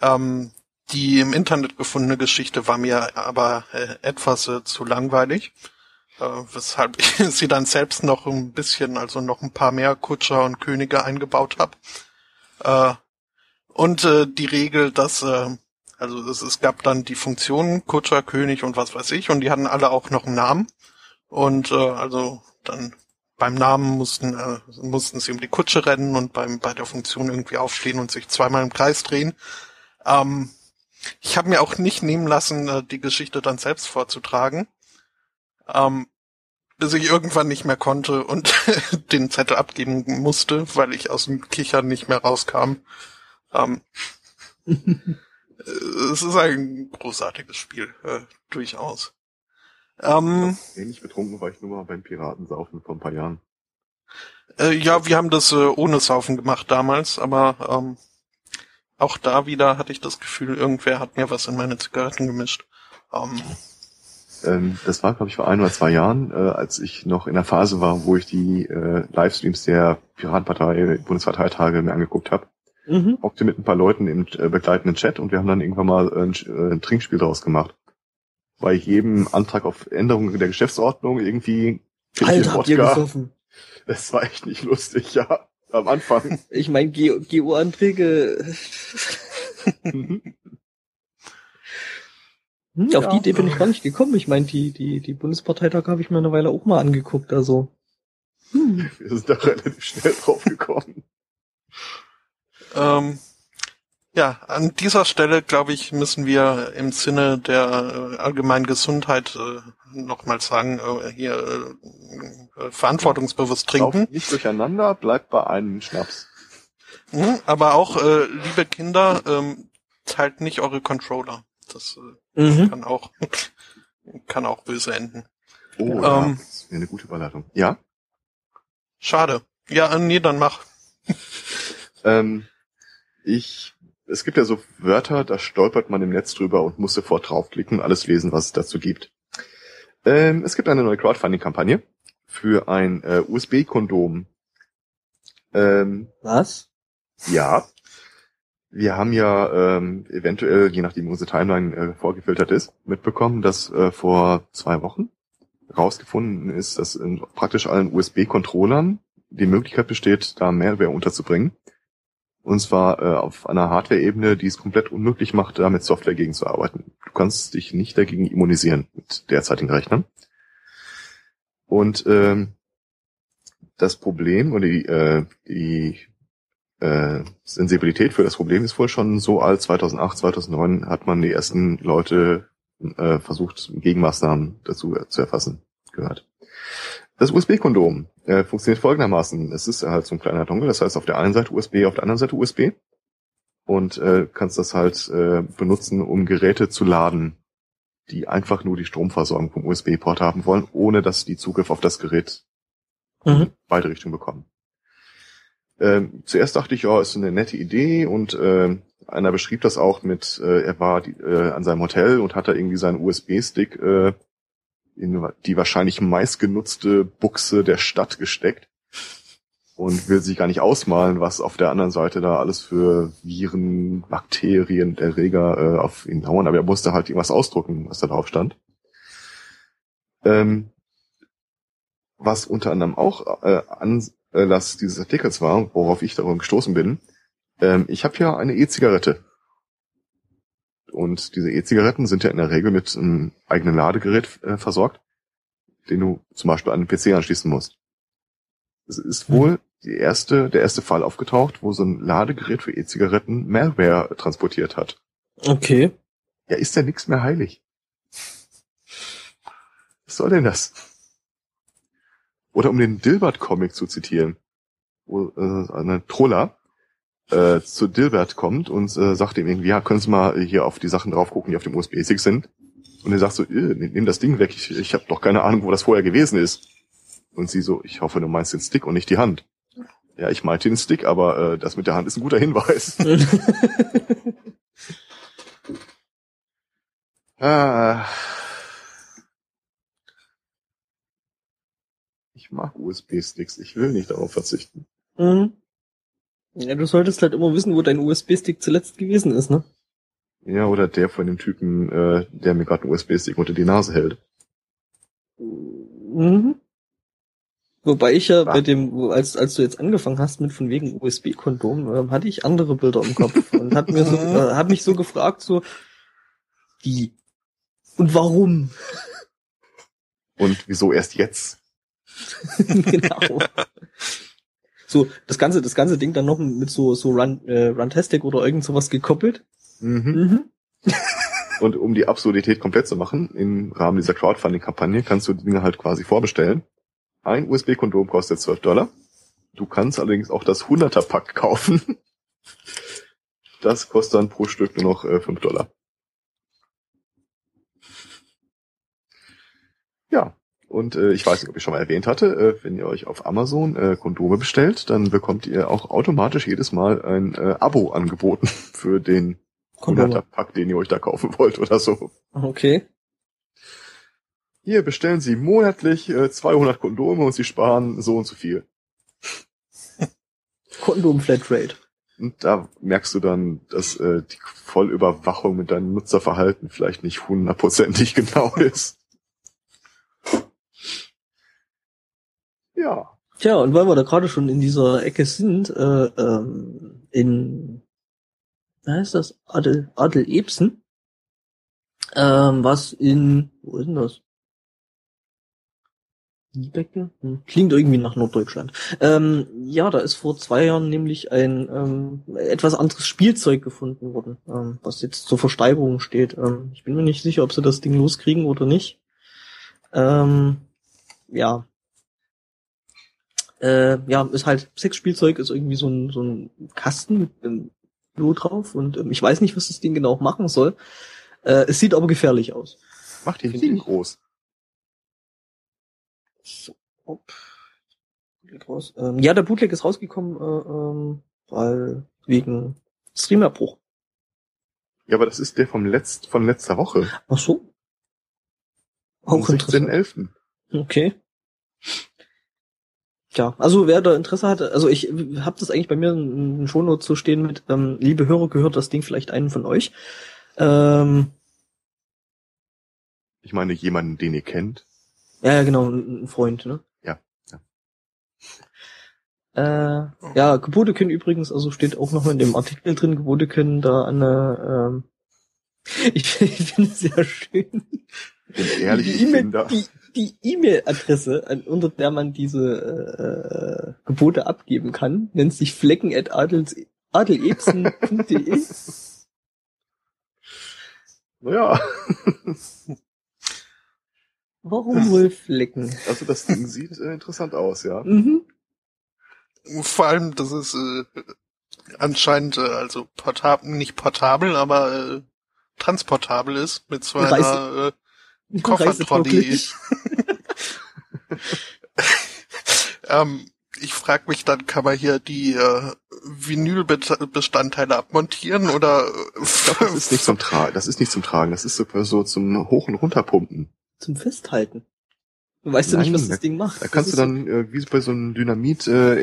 Ähm, die im Internet gefundene Geschichte war mir aber äh, etwas äh, zu langweilig, äh, weshalb *laughs* ich sie dann selbst noch ein bisschen, also noch ein paar mehr Kutscher und Könige eingebaut habe. Äh, und äh, die Regel, dass also es, es gab dann die Funktionen Kutscher, König und was weiß ich und die hatten alle auch noch einen Namen und also dann beim Namen mussten äh, mussten sie um die Kutsche rennen und beim bei der Funktion irgendwie aufstehen und sich zweimal im Kreis drehen. Ähm, ich habe mir auch nicht nehmen lassen, äh, die Geschichte dann selbst vorzutragen, ähm, bis ich irgendwann nicht mehr konnte und *laughs* den Zettel abgeben musste, weil ich aus dem Kichern nicht mehr rauskam. Ähm, äh, *laughs* es ist ein großartiges Spiel, äh, durchaus. Ähm, Ähnlich betrunken war ich nur mal beim Piratensaufen vor ein paar Jahren. äh, ja, wir haben das äh, ohne Saufen gemacht damals, aber ähm, auch da wieder hatte ich das Gefühl, irgendwer hat mir was in meine Zigaretten gemischt. Ähm, Ähm, das war, glaube ich, vor ein oder zwei Jahren, äh, als ich noch in der Phase war, wo ich die äh, Livestreams der Piratenpartei Bundesparteitage mir angeguckt habe. Mhm. Hockte mit ein paar Leuten im äh, begleitenden Chat und wir haben dann irgendwann mal ein, ein Trinkspiel daraus gemacht. Bei jedem Antrag auf Änderung der Geschäftsordnung irgendwie Alter, habt ihr gesoffen. Das war echt nicht lustig, ja. Am Anfang. *laughs* Ich meine, GO-Anträge. Hm, auf Ja. die Idee bin ich gar nicht gekommen. Ich meine, die, die, die Bundesparteitag habe ich mir eine Weile auch mal angeguckt, also. Hm. Wir sind da relativ schnell drauf gekommen. Ähm, Ja, an dieser Stelle, glaube ich, müssen wir im Sinne der äh, allgemeinen Gesundheit äh, nochmal sagen, äh, hier äh, verantwortungsbewusst trinken. Lauft nicht durcheinander, bleibt bei einem Schnaps. Mhm, aber auch, äh, liebe Kinder, ähm, teilt nicht eure Controller. Das äh, Mhm. kann auch *laughs* kann auch böse enden. Oh, ja, Ähm. das wäre eine gute Überleitung. Ja, Schade. Ja, äh, nee, dann mach. ähm, ich, es gibt ja so Wörter, da stolpert man im Netz drüber und muss sofort draufklicken, alles lesen, was es dazu gibt. Ähm, es gibt eine neue Crowdfunding-Kampagne für ein äh, USB-Kondom. Ähm, Was? Ja. Wir haben ja ähm, eventuell, je nachdem wie unsere Timeline äh, vorgefiltert ist, mitbekommen, dass äh, vor zwei Wochen rausgefunden ist, dass in praktisch allen USB-Controllern die Möglichkeit besteht, da Malware unterzubringen. Und zwar äh, auf einer Hardware-Ebene, die es komplett unmöglich macht, da mit Software gegenzuarbeiten. Du kannst dich nicht dagegen immunisieren mit derzeitigen Rechnern. Und ähm, das Problem oder die, äh, die äh, Sensibilität für das Problem ist wohl schon so alt. 2008, 2009 hat man die ersten Leute äh, versucht, Gegenmaßnahmen dazu äh, zu erfassen gehört. Das USB-Kondom äh, funktioniert folgendermaßen. Es ist halt so ein kleiner Dongle, das heißt auf der einen Seite USB, auf der anderen Seite USB. Und äh, kannst das halt äh, benutzen, um Geräte zu laden, die einfach nur die Stromversorgung vom USB-Port haben wollen, ohne dass die Zugriff auf das Gerät Mhm. beide Richtungen bekommen. Ähm, zuerst dachte ich, ja, ist eine nette Idee und ähm, einer beschrieb das auch mit, äh, er war die, äh, an seinem Hotel und hat da irgendwie seinen USB-Stick äh, in die wahrscheinlich meistgenutzte Buchse der Stadt gesteckt und will sich gar nicht ausmalen, was auf der anderen Seite da alles für Viren, Bakterien, Erreger äh, auf ihn dauern, aber er musste halt irgendwas ausdrucken, was da drauf stand. Ähm, was unter anderem auch äh, Anlass dieses Artikels war, worauf ich darum gestoßen bin, ähm, ich habe ja eine E-Zigarette. Und diese E-Zigaretten sind ja in der Regel mit einem eigenen Ladegerät äh, versorgt, den du zum Beispiel an den PC anschließen musst. Es ist wohl die erste, der erste Fall aufgetaucht, wo so ein Ladegerät für E-Zigaretten Malware transportiert hat. Okay. Ja, ist ja nichts mehr heilig. Was soll denn das? Oder um den Dilbert-Comic zu zitieren, wo äh, eine Troller äh, zu Dilbert kommt und äh, sagt ihm irgendwie, ja, können Sie mal hier auf die Sachen drauf gucken, die auf dem USB-Stick sind. Und er sagt so, äh, nimm das Ding weg, ich, ich habe doch keine Ahnung, wo das vorher gewesen ist. Und sie so, ich hoffe, du meinst den Stick und nicht die Hand. Ja, ich meinte den Stick, aber äh, das mit der Hand ist ein guter Hinweis. *laughs* Ah. Ich mag USB-Sticks, ich will nicht darauf verzichten. mhm. Ja, du solltest halt immer wissen, wo dein USB-Stick zuletzt gewesen ist, ne? Ja, oder der von dem Typen, äh, der mir gerade einen USB-Stick unter die Nase hält. Mhm. Wobei ich ja Ah. bei dem, als, als du jetzt angefangen hast mit von wegen USB-Kondom, ähm, hatte ich andere Bilder im Kopf und hat mir so, *laughs* äh, hab mich so gefragt, so, wie? Und warum? Und wieso erst jetzt? *laughs* genau. *laughs* So, das ganze, das ganze Ding dann noch mit so, so Run, äh, Runtastic oder irgend sowas gekoppelt. Mhm. Mhm. *laughs* Und um die Absurdität komplett zu machen, im Rahmen dieser Crowdfunding-Kampagne kannst du die Dinge halt quasi vorbestellen. Ein USB-Kondom kostet 12 Dollar. Du kannst allerdings auch das 100er-Pack kaufen. Das kostet dann pro Stück nur noch äh, 5 Dollar. Ja, und äh, ich weiß nicht, ob ich schon mal erwähnt hatte, äh, wenn ihr euch auf Amazon äh, Kondome bestellt, dann bekommt ihr auch automatisch jedes Mal ein äh, Abo angeboten *laughs* für den Kondome. 100er-Pack, den ihr euch da kaufen *laughs* wollt oder so. Okay. Hier bestellen Sie monatlich äh, 200 Kondome und Sie sparen so und so viel. *laughs* Kondom Flatrate. Und da merkst du dann, dass äh, die Vollüberwachung mit deinem Nutzerverhalten vielleicht nicht hundertprozentig genau ist. Ja. Tja, und weil wir da gerade schon in dieser Ecke sind, äh, ähm, in, wie heißt das? Adel, Adel Ebsen, ähm, was in, wo ist denn das? Liebecke? Hm. Klingt irgendwie nach Norddeutschland. Ähm, ja, da ist vor zwei Jahren nämlich ein ähm, etwas anderes Spielzeug gefunden worden, ähm, was jetzt zur Versteigerung steht. Ähm, ich bin mir nicht sicher, ob sie das Ding loskriegen oder nicht. Ähm, ja. Äh, ja, ist halt Sexspielzeug, ist irgendwie so ein, so ein Kasten mit einem Logo drauf und ähm, ich weiß nicht, was das Ding genau machen soll. Äh, es sieht aber gefährlich aus. Macht die Finde Ding groß. So. Bootleg raus. Ähm, ja, der Bootleg ist rausgekommen, äh, ähm, weil wegen Streamerbruch. Ja, aber das ist der vom letzt, von letzter Woche. Ach so. Am Auch interessant. 16.11. Okay. Ja, also wer da Interesse hat, also ich habe das eigentlich bei mir in den Shownotes so stehen mit, ähm, liebe Hörer, gehört das Ding vielleicht einen von euch. Ähm, Ich meine, jemanden, den ihr kennt. ja, ja, genau, ein, Freund, ne? Ja, ja. Äh, ja, Gebote können übrigens, also steht auch noch in dem Artikel drin, Gebote können da eine, ähm, ich, *laughs* ich finde es sehr schön. Den die ehrlichen E-Mail, Kinder. die, die E-Mail-Adresse, an- unter der man diese äh, Gebote abgeben kann, nennt sich flecken at adels, adelebsen.de. *laughs* Naja, Warum wohl Flecken? also das Ding sieht äh, interessant aus, ja. Mhm. Vor allem, das ist äh, anscheinend äh, also portabel, nicht portabel, aber äh, transportabel ist mit so einer äh, Koffertrolley. *laughs* Ähm, ich frage mich dann, kann man hier die äh, Vinylbestandteile abmontieren oder glaub, das ist nicht zum Tragen. Das ist nicht zum Tragen. Das ist so, so zum Hoch- und Runterpumpen. Zum Festhalten. Du weißt ja nicht, Nein, was das Ding macht. Da kannst du dann, äh, wie bei so einem Dynamit äh,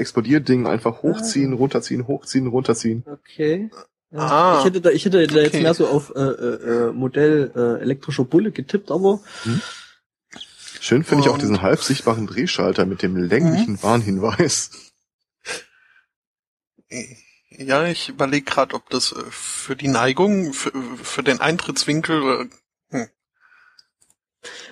einfach hochziehen, runterziehen, hochziehen, runterziehen. Okay. Ja. Ah. Ich hätte da, ich hätte da jetzt Okay. mehr so auf äh, äh, äh, Modell äh, elektrischer Bulle getippt, aber Schön finde ich auch diesen halb sichtbaren Drehschalter mit dem länglichen Warnhinweis. Ja, ich überlege gerade, ob das äh, für die Neigung, für, für den Eintrittswinkel äh,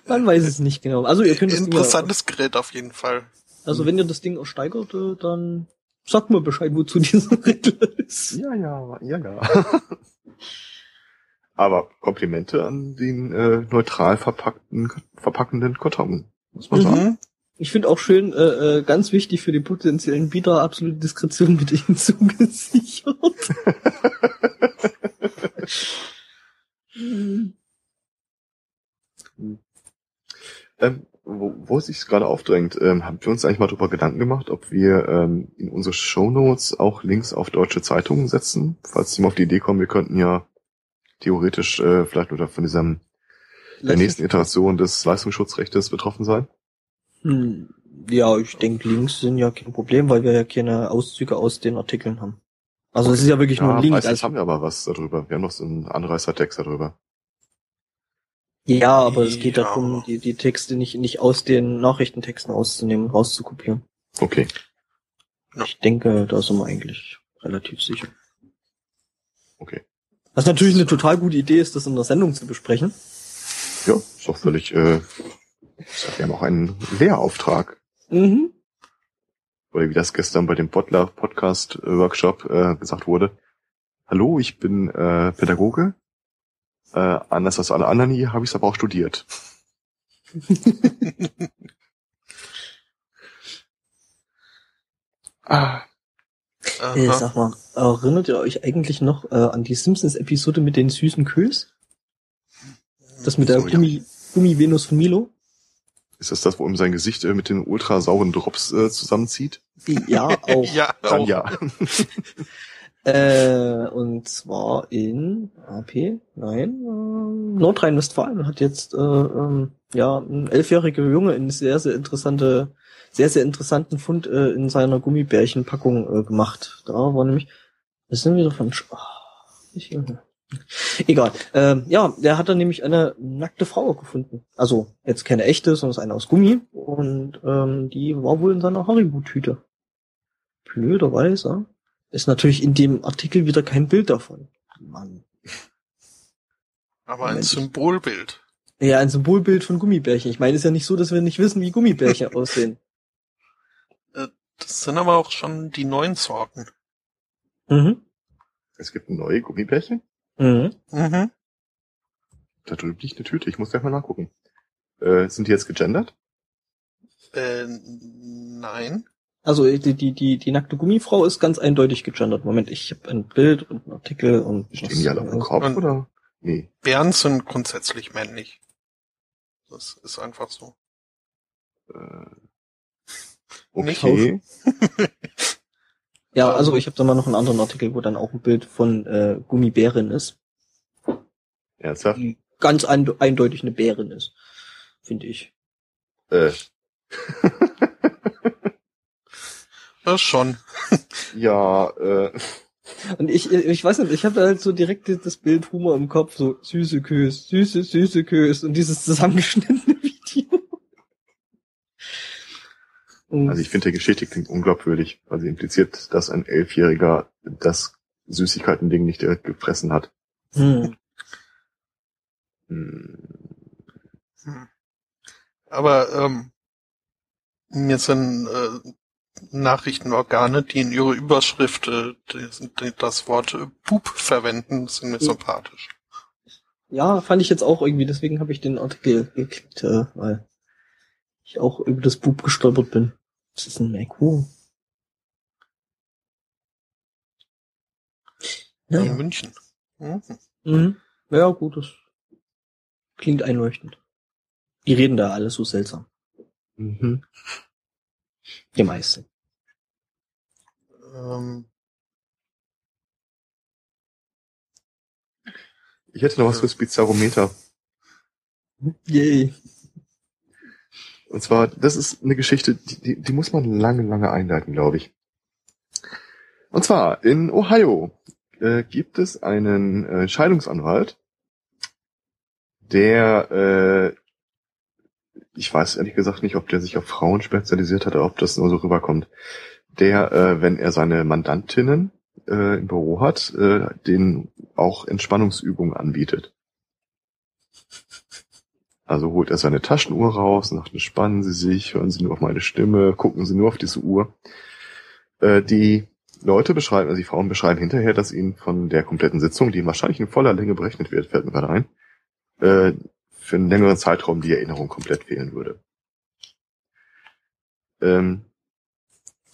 man weiß es nicht genau. Also ihr könnt interessantes Gerät auf jeden Fall. Also wenn ihr das Ding ersteigert, äh, dann sagt mir Bescheid, wozu dieser Regler ist. Ja, ja, ja, ja. *laughs* Aber Komplimente an den äh, neutral verpackten, verpackenden Karton, muss man sagen. Mhm. Ich finde auch schön, äh, äh, ganz wichtig für die potenziellen Bieter, absolute Diskretion mit ihnen *laughs* zugesichert. *laughs* Hm. Ähm, wo, wo es sich gerade aufdrängt, ähm, haben wir uns eigentlich mal darüber Gedanken gemacht, ob wir ähm, in unsere Shownotes auch Links auf deutsche Zeitungen setzen, falls sie mal auf die Idee kommen, wir könnten ja theoretisch äh, vielleicht oder von diesem der nächsten Iteration des Leistungsschutzrechtes betroffen sein. Hm, Ja, ich denke, Links sind ja kein Problem, weil wir ja keine Auszüge aus den Artikeln haben. Also es ist ja wirklich nur ein Link. meistens Also, haben wir aber was darüber. Wir haben noch so einen Anreißertext darüber. Ja, aber es geht Ja. darum, die, die Texte nicht, nicht aus den Nachrichtentexten auszunehmen, rauszukopieren. Okay. Ja. Ich denke, da sind wir eigentlich relativ sicher. Okay. Was natürlich eine total gute Idee ist, das in der Sendung zu besprechen. Ja, ist doch völlig, äh, wir haben auch einen Lehrauftrag. Mhm. Oder wie das gestern bei dem Bottler Podcast Workshop äh, gesagt wurde. Hallo, ich bin äh, Pädagoge. Äh, anders als alle anderen hier habe ich es aber auch studiert. *laughs* ah, Äh, sag mal, erinnert ihr euch eigentlich noch äh, an die Simpsons-Episode mit den süßen Kös? Das mit der So, ja. Gummi, Gummi-Venus von Milo? ist das das, wo ihm sein Gesicht äh, mit den ultra sauren Drops äh, zusammenzieht? Ja, *laughs* auch. Ja, Dann auch. ja. *laughs* Äh, und zwar in AP, nein, äh, Nordrhein-Westfalen hat jetzt äh, ähm, ja ein elfjähriger Junge einen sehr, sehr interessante, sehr, sehr interessanten Fund äh, in seiner Gummibärchenpackung äh, gemacht. Da war nämlich, was sind wir davon? Oh, ich, egal. Ähm, ja, der hat dann nämlich eine nackte Frau gefunden. Also jetzt keine echte, sondern eine aus Gummi. Und ähm, die war wohl in seiner Haribo-Tüte. Blöderweise ist natürlich in dem Artikel wieder kein Bild davon. Mann. Aber ein Moment. Symbolbild. Ja, ein Symbolbild von Gummibärchen. Ich meine, es ist ja nicht so, dass wir nicht wissen, wie Gummibärchen *laughs* aussehen. Das sind aber auch schon die neuen Sorten. Mhm. Es gibt neue Gummibärchen. Mhm. Mhm. Da drüben liegt eine Tüte. Ich muss gleich mal nachgucken. Äh, sind die jetzt gegendert? Äh, nein. Also die, die, die, die nackte Gummifrau ist ganz eindeutig gegendert. Moment, ich habe ein Bild und einen Artikel und Stehen die alle auf dem Kopf Und- oder? Nee. Bären sind grundsätzlich männlich. Das ist einfach so. Äh, Nicht okay. *laughs* Ja, also ich habe da mal noch einen anderen Artikel, wo dann auch ein Bild von äh, Gummibärin ist, Ernsthaft? die ganz ein, eindeutig eine Bärin ist, finde ich. Äh, Das schon. ja, äh, Und ich, ich weiß nicht, ich habe halt so direkt das Bild Humor im Kopf, so süße Kös, süße, süße Kös und dieses zusammengeschnittene *laughs* Video. Und also ich finde, die Geschichte klingt unglaubwürdig, weil sie impliziert, dass ein Elfjähriger das Süßigkeiten-Ding nicht direkt gefressen hat. hm. Hm. Hm. Aber ähm, mir sind äh, Nachrichtenorgane, die in ihrer Überschrift äh, das Wort äh, Bub verwenden, sind mir Ja. sympathisch. Ja, fand ich jetzt auch irgendwie, deswegen habe ich den Artikel geklickt, äh, weil ich auch über das Bub gestolpert bin. Das ist ein Merkur. In Naja. München. Mhm. Mhm. Ja, gut, das klingt einleuchtend. Die reden da alle so seltsam. Mhm. Die meisten. Ähm, Ich hätte noch was fürs Bizarrometer. Yay. Und zwar, das ist eine Geschichte, die, die, die muss man lange, lange einleiten, glaube ich. Und zwar, in Ohio äh, gibt es einen äh, Scheidungsanwalt, der, äh, ich weiß ehrlich gesagt nicht, ob der sich auf Frauen spezialisiert hat oder ob das nur so rüberkommt, der, äh, wenn er seine Mandantinnen äh, im Büro hat, äh, denen auch Entspannungsübungen anbietet. Also holt er seine Taschenuhr raus, sagt, entspannen Sie sich, hören Sie nur auf meine Stimme, gucken Sie nur auf diese Uhr. Äh, die Leute beschreiben, also die Frauen beschreiben hinterher, dass ihnen von der kompletten Sitzung, die wahrscheinlich in voller Länge berechnet wird, fällt mir gerade ein, äh, für einen längeren Zeitraum die Erinnerung komplett fehlen würde. Ähm,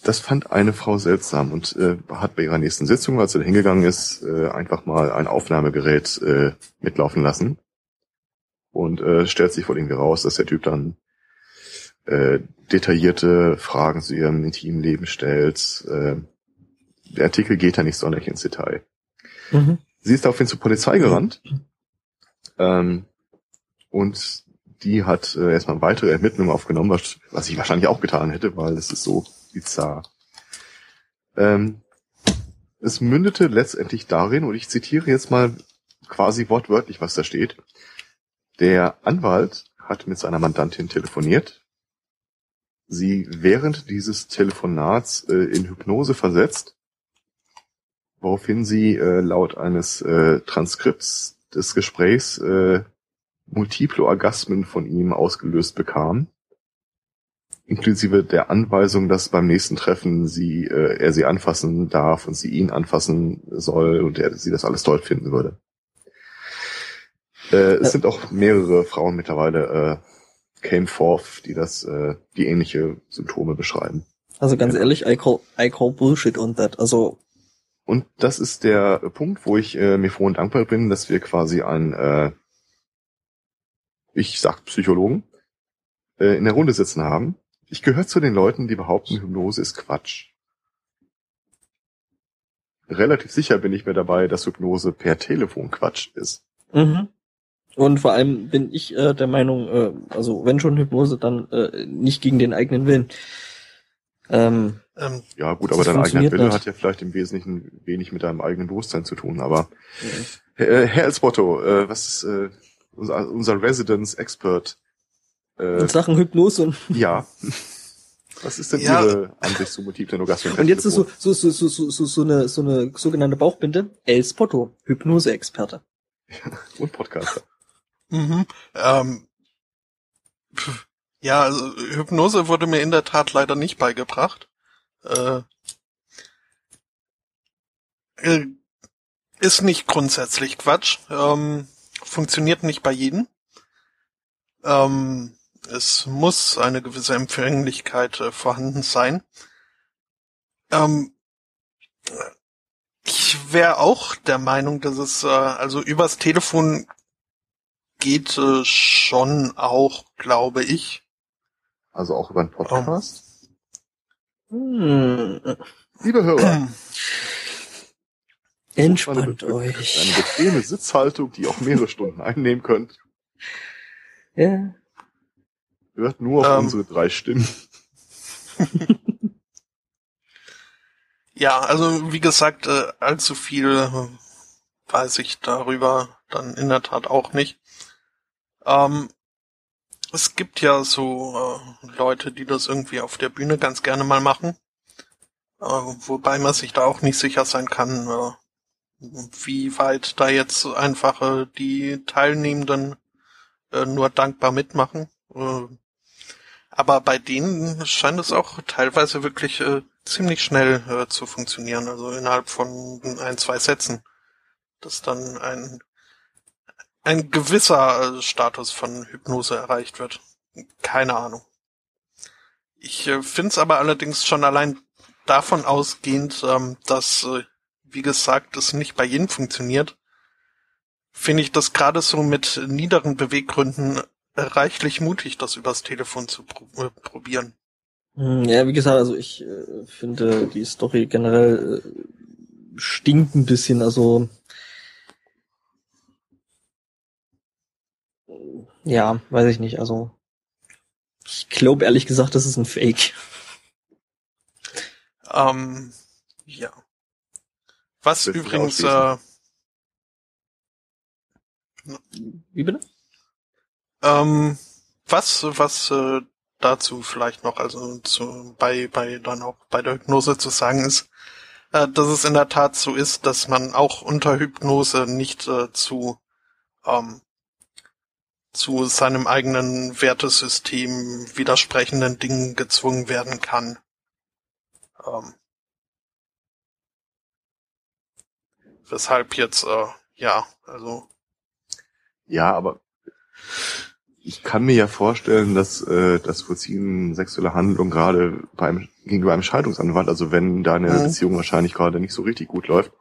das fand eine Frau seltsam und äh, hat bei ihrer nächsten Sitzung, als sie hingegangen ist, äh, einfach mal ein Aufnahmegerät äh, mitlaufen lassen und äh, stellt sich wohl irgendwie raus, dass der Typ dann äh, detaillierte Fragen zu ihrem intimen Leben stellt. Äh, der Artikel geht da nicht sonderlich ins Detail. Mhm. Sie ist daraufhin zur Polizei gerannt ähm, und die hat äh, erstmal weitere Ermittlungen aufgenommen, was, was ich wahrscheinlich auch getan hätte, weil es ist so bizarr. Ähm, es mündete letztendlich darin, und ich zitiere jetzt mal quasi wortwörtlich, was da steht. Der Anwalt hat mit seiner Mandantin telefoniert, sie während dieses Telefonats äh, in Hypnose versetzt, woraufhin sie äh, laut eines äh, Transkripts des Gesprächs äh, multiple Orgasmen von ihm ausgelöst bekam, inklusive der Anweisung, dass beim nächsten Treffen sie äh, er sie anfassen darf und sie ihn anfassen soll und er sie das alles toll finden würde. Äh, es Ja. sind auch mehrere Frauen mittlerweile äh, came forth, die das, äh, die ähnliche Symptome beschreiben. Also ganz ehrlich, I call, I call Bullshit on that. Also, Und das ist der Punkt, wo ich äh, mir froh und dankbar bin, dass wir quasi einen, äh, ich sag Psychologen, äh, in der Runde sitzen haben. Ich gehöre zu den Leuten, die behaupten, Hypnose ist Quatsch. Relativ sicher bin ich mir dabei, dass Hypnose per Telefon Quatsch ist. mhm. Und vor allem bin ich äh, der Meinung, äh, also wenn schon Hypnose, dann äh, nicht gegen den eigenen Willen. Ähm, ähm, Ja gut, aber dein eigener funktioniert Wille nicht. hat ja vielleicht im Wesentlichen wenig mit deinem eigenen Bewusstsein zu tun. Aber äh, Herr Elsbotto, äh, was ist äh, unser, unser Residence-Expert? Äh, in Sachen Hypnose und, *laughs* Ja. Was ist denn Ja. Ihre Ansicht zu multiplen Orgasmen? und jetzt ist so, so, so, so, so, so, so eine, so eine sogenannte Bauchbinde. El Spotto, Hypnose-Experte. *laughs* Und Podcaster. Mhm. Ähm, pf, ja, also Hypnose wurde mir in der Tat leider nicht beigebracht. Äh, äh, ist nicht grundsätzlich Quatsch. Ähm, funktioniert nicht bei jedem. Ähm, es muss eine gewisse Empfänglichkeit äh, vorhanden sein. Ähm, ich wäre auch der Meinung, dass es äh, also übers Telefon geht äh, schon auch, glaube ich. Also auch über einen Podcast. Hm. Liebe Hörer, *clears throat* Entspannt eine, euch. eine bequeme Sitzhaltung, die auch mehrere Stunden einnehmen könnt. Ja. Hört nur auf Ähm. unsere drei Stimmen. *laughs* Ja, also wie gesagt, äh, allzu viel äh, weiß ich darüber dann in der Tat auch nicht. Ähm, es gibt ja so äh, Leute, die das irgendwie auf der Bühne ganz gerne mal machen. Äh, wobei man sich da auch nicht sicher sein kann, äh, wie weit da jetzt einfach äh, die Teilnehmenden äh, nur dankbar mitmachen. Äh, aber bei denen scheint es auch teilweise wirklich äh, ziemlich schnell äh, zu funktionieren, also innerhalb von ein, zwei Sätzen, dass dann ein, ein gewisser äh, Status von Hypnose erreicht wird. Keine Ahnung. Ich äh, finde es aber allerdings schon allein davon ausgehend, ähm, dass, äh, wie gesagt, es nicht bei jedem funktioniert, finde ich das gerade so mit niederen Beweggründen reichlich mutig, das übers Telefon zu pro äh, probieren. Hm, Ja, wie gesagt, also ich äh, finde die Story generell äh, stinkt ein bisschen, also ja, weiß ich nicht, also ich glaube ehrlich gesagt, das ist ein Fake. Ähm, ja. Was übrigens, äh? Wie bitte? ähm, was, was äh, dazu vielleicht noch, also zu, bei, bei dann auch bei der Hypnose zu sagen ist, äh, dass es in der Tat so ist, dass man auch unter Hypnose nicht äh, zu ähm, zu seinem eigenen Wertesystem widersprechenden Dingen gezwungen werden kann. Ähm, weshalb jetzt, äh, ja, also Ja, aber ich kann mir ja vorstellen, dass äh, das Vollziehen sexueller Handlung gerade beim gegenüber einem Scheidungsanwalt, also wenn deine Mhm. Beziehung wahrscheinlich gerade nicht so richtig gut läuft,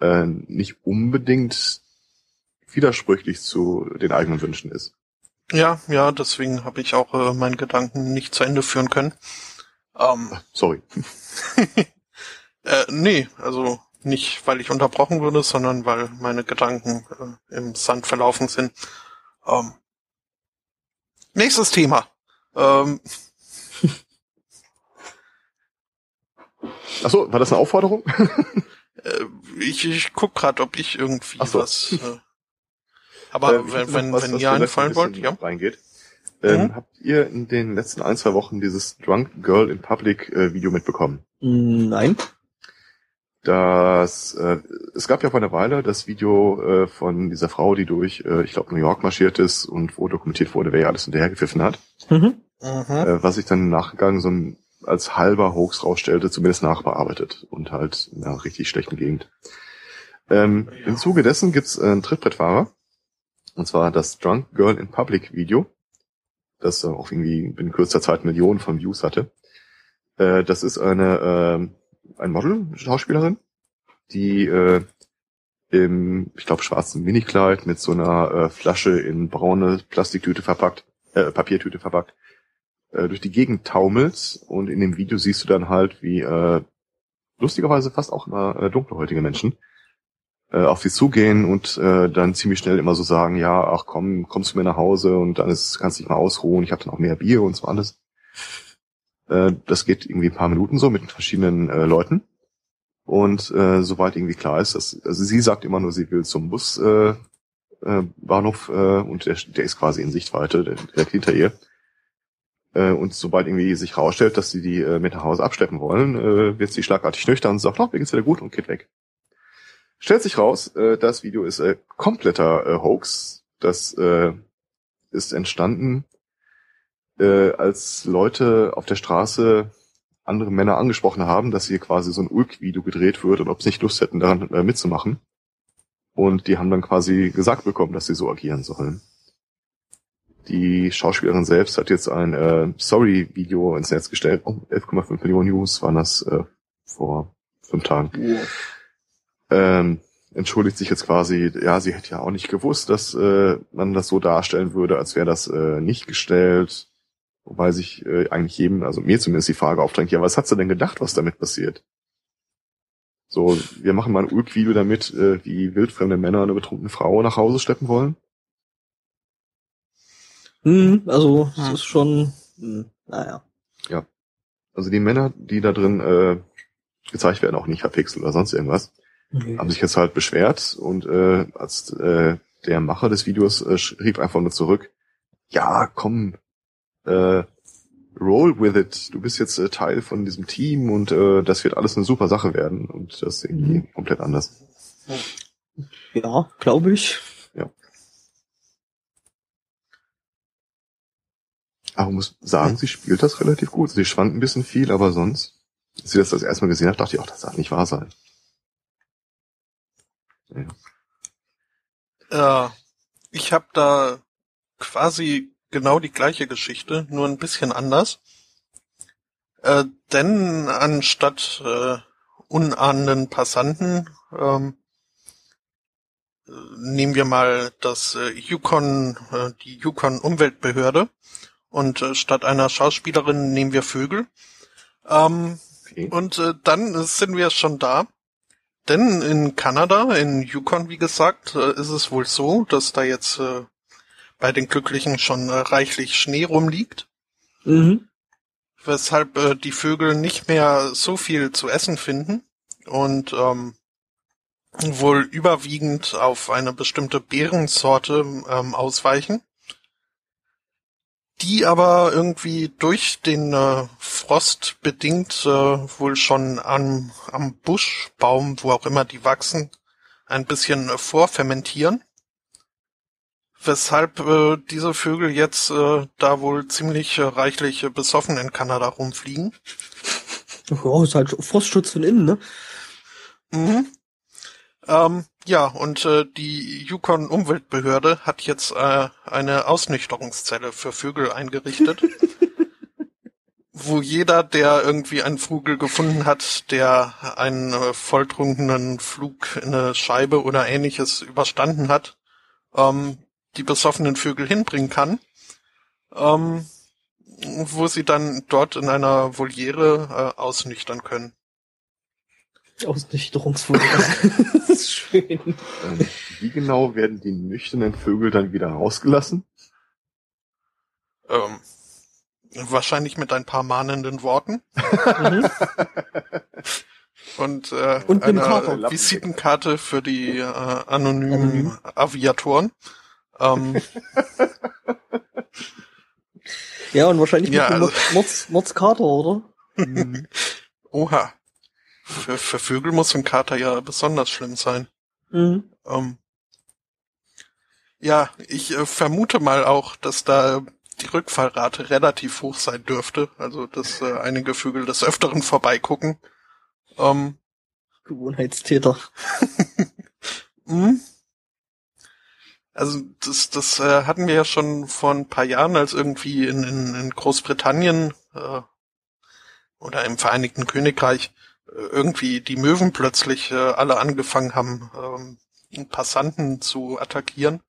äh, nicht unbedingt widersprüchlich zu den eigenen Wünschen ist. Ja, ja, deswegen habe ich auch äh, meinen Gedanken nicht zu Ende führen können. Ähm, Sorry. *laughs* äh, nee, also nicht, weil ich unterbrochen wurde, sondern weil meine Gedanken äh, im Sand verlaufen sind. Ähm, nächstes Thema. Ähm, Achso, war das eine Aufforderung? *laughs* äh, ich ich guck gerade, ob ich irgendwie so. was. Äh, *laughs* aber Äh, wenn, wenn, was, wenn was ihr einfallen ein wollt, ja. Reingeht. Ähm, Mhm. Habt ihr in den letzten ein, zwei Wochen dieses Drunk Girl in Public äh, Video mitbekommen? Nein. Das, äh, es gab ja vor einer Weile das Video äh, von dieser Frau, die durch, äh, ich glaube, New York marschiert ist und wo dokumentiert wurde, wer ihr alles hinterhergepfiffen hat, Mhm. Äh, was sich dann im Nachgang so ein, als halber Hoax rausstellte, zumindest nachbearbeitet und halt in einer richtig schlechten Gegend. Ähm, Ja. Im Zuge dessen gibt's äh, einen Trittbrettfahrer, und zwar das Drunk Girl in Public Video, das äh, auch irgendwie in kürzester Zeit Millionen von Views hatte. Äh, das ist eine, ähm, ein Model, Schauspielerin, die äh, im, ich glaube, schwarzen Minikleid mit so einer äh, Flasche in braune Plastiktüte verpackt, äh, Papiertüte verpackt, äh, durch die Gegend taumelt und in dem Video siehst du dann halt, wie äh, lustigerweise fast auch immer äh, dunkelhäutige Menschen äh, auf sie zugehen und äh, dann ziemlich schnell immer so sagen, ja, ach komm, kommst du mir nach Hause und dann ist, kannst dich mal ausruhen, ich habe dann auch mehr Bier und so alles. Äh, das geht irgendwie ein paar Minuten so mit verschiedenen äh, Leuten. Und äh, soweit irgendwie klar ist, dass, also sie sagt immer nur, sie will zum Bus äh, äh, Bahnhof äh, und der, der ist quasi in Sichtweite, der, direkt hinter ihr. Äh, und sobald irgendwie sich rausstellt, dass sie die äh, mit nach Hause abschleppen wollen, äh, wird sie schlagartig nüchtern und sagt, oh, mir geht's wieder gut und geht weg. Stellt sich raus, äh, das Video ist äh, kompletter äh, Hoax Das äh, ist entstanden, äh, als Leute auf der Straße andere Männer angesprochen haben, dass hier quasi so ein Ulk-Video gedreht wird und ob sie nicht Lust hätten, daran äh, mitzumachen. Und die haben dann quasi gesagt bekommen, dass sie so agieren sollen. Die Schauspielerin selbst hat jetzt ein äh, Sorry-Video ins Netz gestellt. Oh, 11,5 Millionen Views waren das äh, vor fünf Tagen. Ja. Ähm, entschuldigt sich jetzt quasi, ja, sie hätte ja auch nicht gewusst, dass äh, man das so darstellen würde, als wäre das äh, nicht gestellt. Wobei sich äh, eigentlich jedem, also mir zumindest die Frage aufdrängt, ja, was hat sie denn gedacht, was damit passiert? So, wir machen mal ein Ulk-Video damit, äh, wie wildfremde Männer eine betrunkene Frau nach Hause schleppen wollen. Hm, also, es ist schon, hm, naja. Also die Männer, die da drin äh, gezeigt werden, auch nicht verpixelt oder sonst irgendwas, Nee. haben sich jetzt halt beschwert und äh, als äh, der Macher des Videos äh, schrieb einfach nur zurück, ja, komm, äh, roll with it. Du bist jetzt äh, Teil von diesem Team und äh, das wird alles eine super Sache werden und das ist irgendwie Mhm. komplett anders. Ja, glaube ich. Aber muss sagen, sie spielt das relativ gut. Sie schwankt ein bisschen viel, aber sonst, als sie das das erste Mal gesehen hat, dachte ich auch, das darf nicht wahr sein. Ja. Äh, ich habe da quasi genau die gleiche Geschichte, nur ein bisschen anders. Äh, denn anstatt äh, unahnenden Passanten ähm, äh, nehmen wir mal das äh, Yukon, äh, die Yukon Umweltbehörde und äh, statt einer Schauspielerin nehmen wir Vögel. Ähm, Okay. und äh, dann sind wir schon da. Denn in Kanada, in Yukon, wie gesagt, äh, ist es wohl so, dass da jetzt äh, bei den Glücklichen schon äh, reichlich Schnee rumliegt, Mhm. weshalb äh, die Vögel nicht mehr so viel zu essen finden und ähm, wohl überwiegend auf eine bestimmte Beerensorte ähm, ausweichen, die aber irgendwie durch den äh, Frost bedingt äh, wohl schon am, am Buschbaum, wo auch immer die wachsen, ein bisschen äh, vorfermentieren. Weshalb äh, diese Vögel jetzt äh, da wohl ziemlich äh, reichlich äh, besoffen in Kanada rumfliegen. Ja, ist halt Frostschutz von innen, ne? Mhm. Ähm, ja, und äh, die Yukon Umweltbehörde hat jetzt äh, eine Ausnüchterungszelle für Vögel eingerichtet, *laughs* wo jeder, der irgendwie einen Vogel gefunden hat, der einen äh, volltrunkenen Flug in eine Scheibe oder ähnliches überstanden hat, ähm, die besoffenen Vögel hinbringen kann, ähm, wo sie dann dort in einer Voliere äh, ausnüchtern können. Ausnüchterungsvogel. *laughs* das ist schön. Ähm, wie genau werden die nüchternen Vögel dann wieder rausgelassen? Ähm, wahrscheinlich mit ein paar mahnenden Worten Mhm. *laughs* und, äh, Und einer. Visitenkarte für die äh, anonymen Anonym. Aviatoren. Ähm, *laughs* Ja, und wahrscheinlich Ja, mit also- Mords, Mords, Mordskater, oder? oha. Für, für Vögel muss ein Kater ja besonders schlimm sein. Mhm. Ähm, ja, ich äh, vermute mal auch, dass da die Rückfallrate relativ hoch sein dürfte. Also, dass äh, einige Vögel des Öfteren vorbeigucken. Ähm, Gewohnheitstäter. Mhm. *laughs* Also das, das äh, hatten wir ja schon vor ein paar Jahren, als irgendwie in, in, in Großbritannien äh, oder im Vereinigten Königreich äh, irgendwie die Möwen plötzlich äh, alle angefangen haben, ähm, Passanten zu attackieren.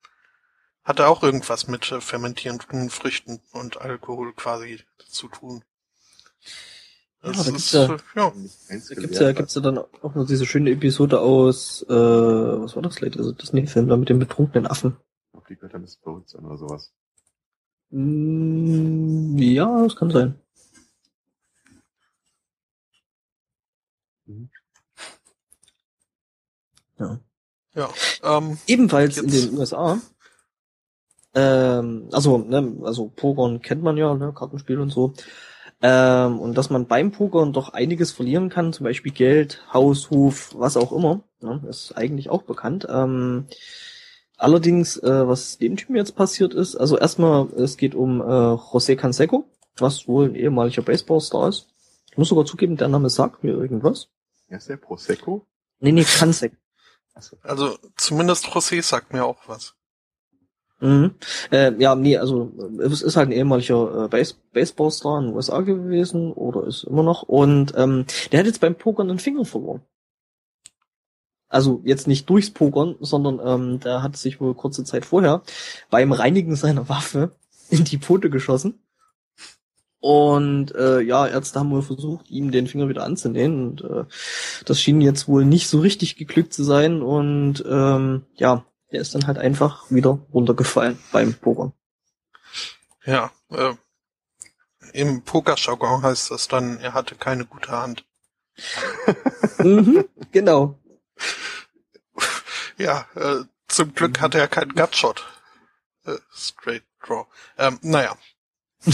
Hatte auch irgendwas mit äh, fermentierenden Früchten und Alkohol quasi zu tun. Ja, Das da gibt's ist, ja- ja. Da gibt's ja, gibt's ja dann auch noch diese schöne Episode aus, äh, was war das vielleicht? Also Disney-Film da mit dem betrunkenen Affen. Auf die Götter des Todes oder sowas. Mm, ja, das kann sein. Mhm. Ja. ja. Ähm, Ebenfalls in Jetzt- den USA. Ähm, also, ne, also Pokern kennt man ja, ne, Kartenspiel und so. Ähm, und dass man beim Pokern doch einiges verlieren kann, zum Beispiel Geld, Haus, Hof, was auch immer, ne, ist eigentlich auch bekannt. Ähm, Allerdings, äh, was dem Typen jetzt passiert ist, also erstmal, es geht um äh, José Canseco, was wohl ein ehemaliger Baseballstar ist. Ich muss sogar zugeben, der Name sagt mir irgendwas. Ja, ist der Prosecco? Nee, nee, Canseco. Also zumindest José sagt mir auch was. Mhm. Äh, ja, nee, also es ist halt ein ehemaliger äh, Base Baseballstar in den USA gewesen oder ist immer noch und ähm, der hat jetzt beim Pokern einen Finger verloren. Also jetzt nicht durchs Pokern, sondern ähm, der hat sich wohl kurze Zeit vorher beim Reinigen seiner Waffe in die Pfote geschossen. Und äh, ja, Ärzte haben wohl versucht, ihm den Finger wieder anzunähen. Und äh, das schien jetzt wohl nicht so richtig geglückt zu sein. Und ähm, ja, der ist dann halt einfach wieder runtergefallen beim Pokern. Ja, äh, im Pokerjargon heißt das dann, er hatte keine gute Hand. *laughs* mhm, genau. *laughs* Ja, äh, zum Glück hatte er keinen Gutshot. Äh, straight Draw. Ähm, naja. *laughs*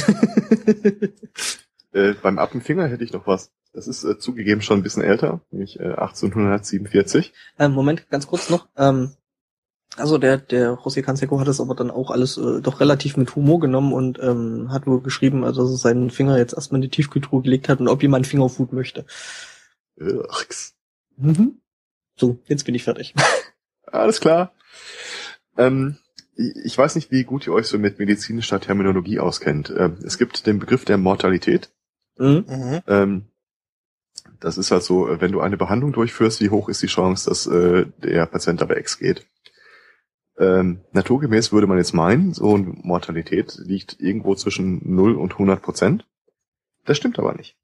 äh, beim Appenfinger hätte ich noch was. Das ist äh, zugegeben schon ein bisschen älter, nämlich äh, 1847. Ähm, Moment, ganz kurz noch. Ähm, also der, der José Canseco hat es aber dann auch alles äh, doch relativ mit Humor genommen und ähm, hat wohl geschrieben, also dass er seinen Finger jetzt erstmal in die Tiefkühltruhe gelegt hat und ob jemand Fingerfood möchte. Ugh. Mhm. So, jetzt bin ich fertig. *laughs* Alles klar. Ähm, ich weiß nicht, wie gut ihr euch so mit medizinischer Terminologie auskennt. Ähm, es gibt den Begriff der Mortalität. Mhm. Mhm. Ähm, das ist halt so, wenn du eine Behandlung durchführst, wie hoch ist die Chance, dass äh, der Patient dabei Ex geht? Ähm, naturgemäß würde man jetzt meinen, so eine Mortalität liegt irgendwo zwischen 0 und 100 Prozent. Das stimmt aber nicht.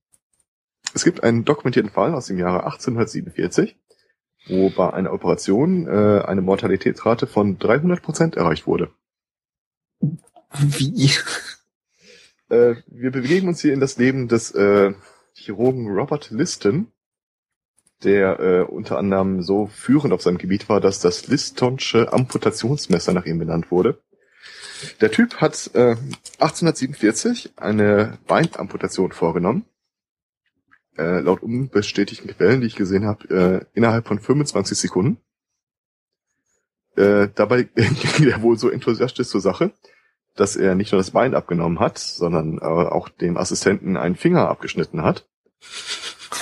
Es gibt einen dokumentierten Fall aus dem Jahre 1847, wo bei einer Operation äh, eine Mortalitätsrate von 300 Prozent erreicht wurde. Wie? Äh, wir bewegen uns hier in das Leben des äh, Chirurgen Robert Liston, der äh, unter anderem so führend auf seinem Gebiet war, dass das Listonsche Amputationsmesser nach ihm benannt wurde. Der Typ hat äh, 1847 eine Beinamputation vorgenommen. Äh, laut unbestätigten Quellen, die ich gesehen habe, äh, innerhalb von 25 Sekunden. Äh, dabei *laughs* ging er wohl so enthusiastisch zur Sache, dass er nicht nur das Bein abgenommen hat, sondern äh, auch dem Assistenten einen Finger abgeschnitten hat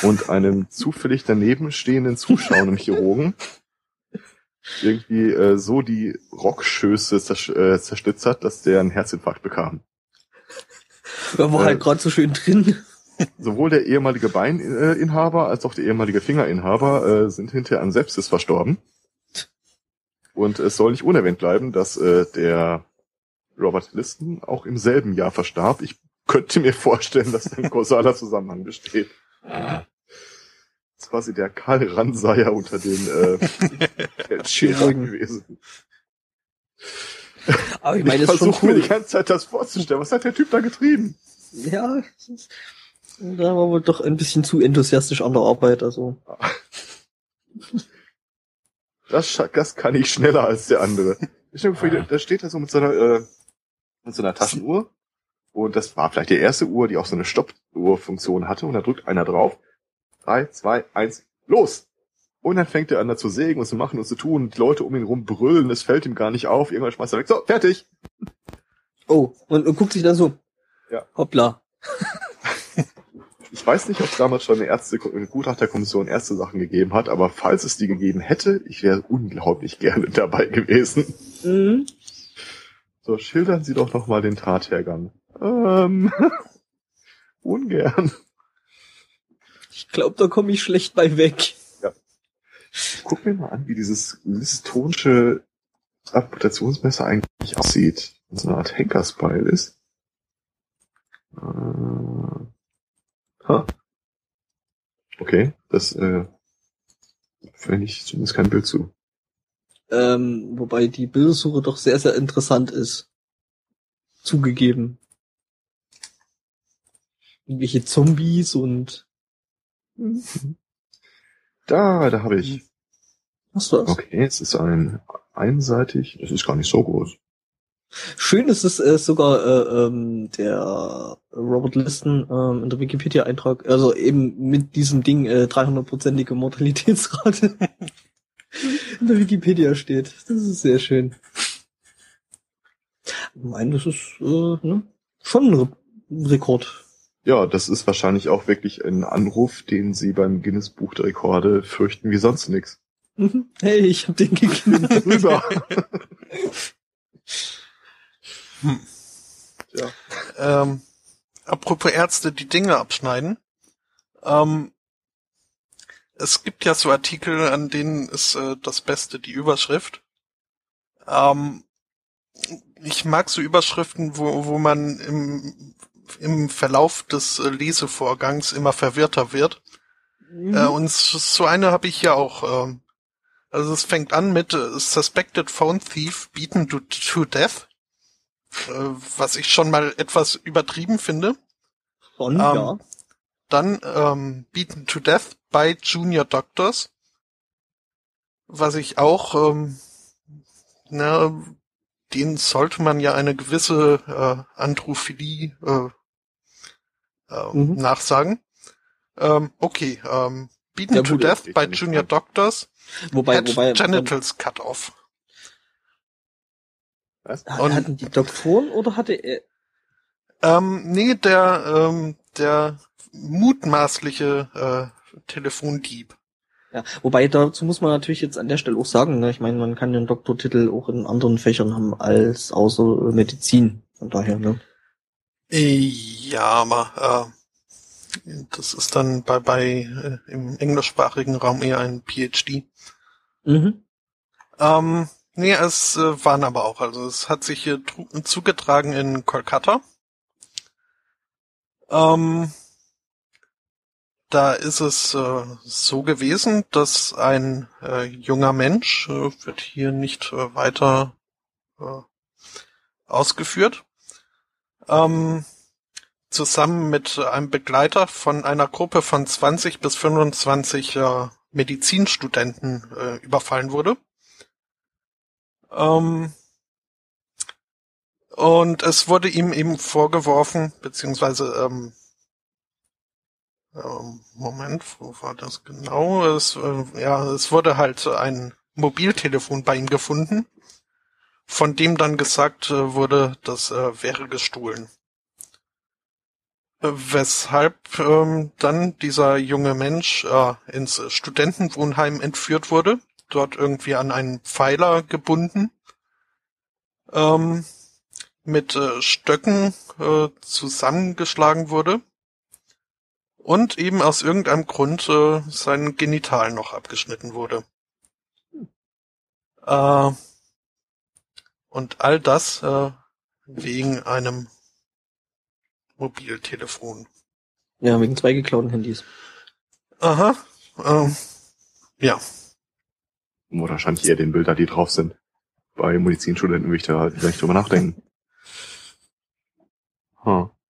und einem zufällig daneben stehenden zuschauenden Chirurgen irgendwie äh, so die Rockschöße zersch äh, zerstützt hat, dass der einen Herzinfarkt bekam. War Äh, halt gerade so schön drin. Sowohl der ehemalige Beininhaber als auch der ehemalige Fingerinhaber äh, sind hinterher an Sepsis verstorben. Und es soll nicht unerwähnt bleiben, dass äh, der Robert Liston auch im selben Jahr verstarb. Ich könnte mir vorstellen, dass ein *laughs* kausaler Zusammenhang besteht. Das ist quasi der Karl Ranseier unter den äh, *laughs* Chirurgen gewesen. Aber ich Ich, meine, schon versuche mir cool. die ganze Zeit das vorzustellen. Was hat der Typ da getrieben? Ja, da war wohl doch ein bisschen zu enthusiastisch an der Arbeit, also. Das, das kann ich schneller als der andere. *laughs* Ich mir vor, da steht er so mit seiner, äh, mit so einer Taschenuhr. Und das war vielleicht die erste Uhr, die auch so eine Stoppuhrfunktion hatte. Und da drückt einer drauf. Drei, zwei, eins, los! Und dann fängt er an, da zu sägen und zu machen und zu tun. Und die Leute um ihn rum brüllen, es fällt ihm gar nicht auf. Irgendwann schmeißt er weg. So, fertig! Oh, und, und guckt sich dann so. Ja. Hoppla. Ich weiß nicht, ob es damals schon eine Ärzte, eine Gutachterkommission erste Sachen gegeben hat, aber falls es die gegeben hätte, ich wäre unglaublich gerne dabei gewesen. Mhm. So, schildern Sie doch noch mal den Tathergang. Ähm, *laughs* ungern. Ich glaube, da komme ich schlecht bei weg. Guck mir mal an, wie dieses listonsche Amputationsmesser eigentlich aussieht. Und so eine Art Henkersbeil ist. Äh, ha. Okay, das äh, finde ich zumindest kein Bild zu. Ähm, wobei die Bildersuche doch sehr, sehr interessant ist. Zugegeben. Irgendwelche Zombies und... *laughs* Da, da habe ich. Hast du das? Okay, es ist ein einseitig, das ist gar nicht so groß. Schön ist es äh, sogar äh, ähm, der Robert Liston ähm, in der Wikipedia-Eintrag, also eben mit diesem Ding äh, 300-prozentige Mortalitätsrate. *laughs* in der Wikipedia steht. Das ist sehr schön. Ich meine, das ist äh, ne? schon ein Re Rekord. Ja, das ist wahrscheinlich auch wirklich ein Anruf, den sie beim Guinness Buch der Rekorde fürchten wie sonst nix. Mhm. Hey, ich hab den geknallt. *laughs* Rüber. Hm. Ja. Ähm, apropos Ärzte, die Dinge abschneiden. Ähm, es gibt ja so Artikel, an denen ist äh, das Beste die Überschrift. Ähm, ich mag so Überschriften, wo, wo man im, im Verlauf des äh, Lesevorgangs immer verwirrter wird. Mhm. Äh, und so eine habe ich hier auch. Ähm, also es fängt an mit äh, Suspected Phone Thief beaten to, to death. Äh, was ich schon mal etwas übertrieben finde. Schon, ähm, ja. Dann ähm, Beaten to Death by Junior Doctors. Was ich auch, ähm, na, denen sollte man ja eine gewisse äh, Androphilie äh, äh, Mhm. nachsagen. Ähm, okay, ähm, Beaten Ja, to gut, Death by Junior. Doctors. Wobei, Head wobei, Genitals Cut Off. Was? Hat- Und- hatten die Doktoren oder hatte er, Ähm, nee, der, ähm, der mutmaßliche äh, Telefondieb. ja, wobei dazu muss man natürlich jetzt an der Stelle auch sagen, ne, ich meine, man kann den Doktortitel auch in anderen Fächern haben als außer äh, Medizin. Von daher, ne? Ja, aber äh, das ist dann bei, bei äh, im englischsprachigen Raum eher ein PhD. Mhm. Ähm, nee, es äh, waren aber auch, also es hat sich hier zugetragen in Kolkata. Ähm, da ist es äh, so gewesen, dass ein äh, junger Mensch, äh, wird hier nicht äh, weiter äh, ausgeführt, ähm, zusammen mit einem Begleiter von einer Gruppe von 20 bis 25 äh, Medizinstudenten äh, überfallen wurde. Ähm, und es wurde ihm eben vorgeworfen, beziehungsweise, ähm, Moment, wo war das genau? Es, äh, ja, es wurde halt ein Mobiltelefon bei ihm gefunden, von dem dann gesagt äh, wurde, das wäre gestohlen. Äh, Weshalb ähm, dann dieser junge Mensch äh, ins Studentenwohnheim entführt wurde, dort irgendwie an einen Pfeiler gebunden, ähm, mit äh, Stöcken äh, zusammengeschlagen wurde und eben aus irgendeinem Grund äh, sein Genital noch abgeschnitten wurde. Äh, und all das äh, wegen einem Mobiltelefon. Ja, wegen zwei geklauten Handys. Aha. Ähm, ja. Oder wahrscheinlich eher den Bilder, die drauf sind. Bei Medizinstudenten würde ich da halt gleich drüber nachdenken. Huh. *laughs*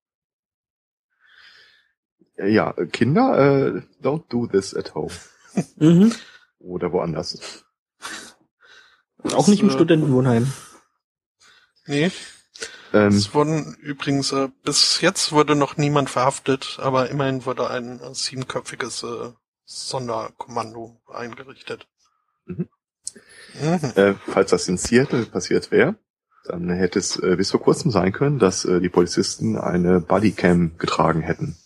Ja, Kinder, äh, don't do this at home. Mhm. Oder woanders. Auch nicht im äh, Studentenwohnheim. Nee. Ähm, Es wurden übrigens, äh, bis jetzt wurde noch niemand verhaftet, aber immerhin wurde ein äh, siebenköpfiges äh, Sonderkommando eingerichtet. Mhm. Mhm. äh, falls das in Seattle passiert wäre, dann hätte es äh, bis vor kurzem sein können, dass äh, die Polizisten eine Bodycam getragen hätten.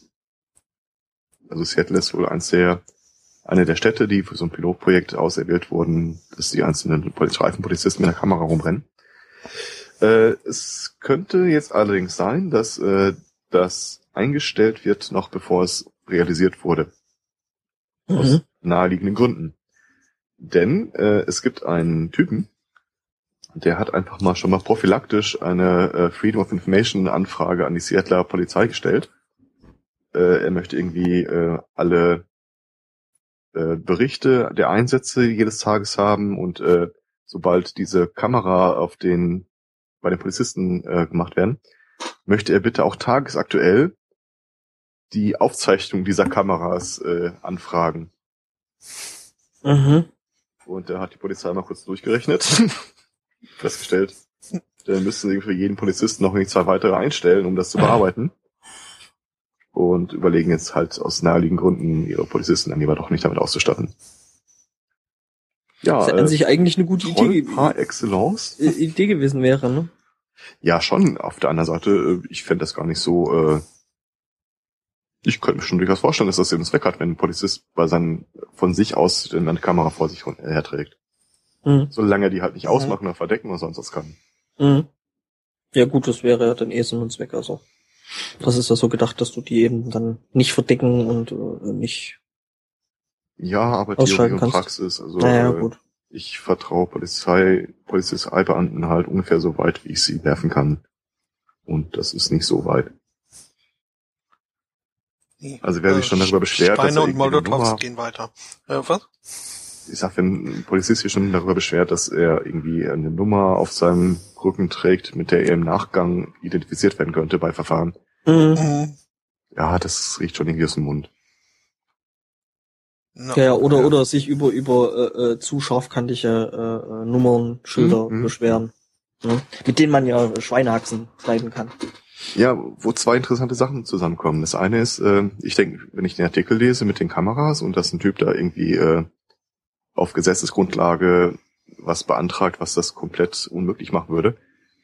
Also Seattle ist wohl eins der, eine der Städte, die für so ein Pilotprojekt auserwählt wurden, dass die einzelnen Pol- Streifenpolizisten mit der Kamera rumrennen. Äh, es könnte jetzt allerdings sein, dass äh, das eingestellt wird, noch bevor es realisiert wurde aus Mhm. naheliegenden Gründen. Denn äh, es gibt einen Typen, der hat einfach mal schon mal prophylaktisch eine äh, Freedom of Information Anfrage an die Seattler Polizei gestellt. Äh, er möchte irgendwie äh, alle äh, Berichte der Einsätze jedes Tages haben und äh, sobald diese Kamera auf den bei den Polizisten äh, gemacht werden, möchte er bitte auch tagesaktuell die Aufzeichnung dieser Kameras äh, anfragen. Mhm. Und da hat die Polizei mal kurz durchgerechnet, *laughs* festgestellt, da müssten sie für jeden Polizisten noch irgendwie zwei weitere einstellen, um das zu *clears throat* bearbeiten. Und überlegen jetzt halt aus naheliegenden Gründen, ihre Polizisten dann lieber doch nicht damit auszustatten. Ja, Das ist an sich eigentlich eine gute Idee, par excellence. äh, Idee gewesen wäre, ne? Ja, schon. Auf der anderen Seite, äh, ich fände das gar nicht so. Äh, ich könnte mir schon durchaus vorstellen, dass das eben Zweck hat, wenn ein Polizist bei seinen von sich aus eine Kamera vor sich run- herträgt. Mhm. Solange er die halt nicht Mhm. ausmachen oder verdecken oder sonst was kann. Mhm. Ja gut, das wäre ja dann eh Sinn und Zweck, also. Das ist ja so gedacht, dass du die eben dann nicht verdecken und äh, nicht. Ja, aber Theorie Ausschalten und kannst. Praxis. Also naja, äh, gut. ich vertraue Polizei, Polizeibeamten halt ungefähr so weit, wie ich sie werfen kann. Und das ist nicht so weit. Also wer sich schon darüber beschwert, dass Steine er und Molotovs gehen weiter. Äh, was? Ich sag, wenn ein Polizist sich schon darüber beschwert, dass er irgendwie eine Nummer auf seinem Rücken trägt, mit der er im Nachgang identifiziert werden könnte bei Verfahren, Mhm. Mhm. ja, das riecht schon irgendwie aus dem Mund. Na, Ja, ja, oder, oder sich über, über äh, äh, zu scharfkantige äh, äh, Nummern, Schilder Mhm. beschweren. Ne? Mit denen man ja Schweinehaxen schneiden kann. Ja, wo zwei interessante Sachen zusammenkommen. Das eine ist, äh, ich denke, wenn ich den Artikel lese mit den Kameras und dass ein Typ da irgendwie äh, auf Gesetzesgrundlage was beantragt, was das komplett unmöglich machen würde.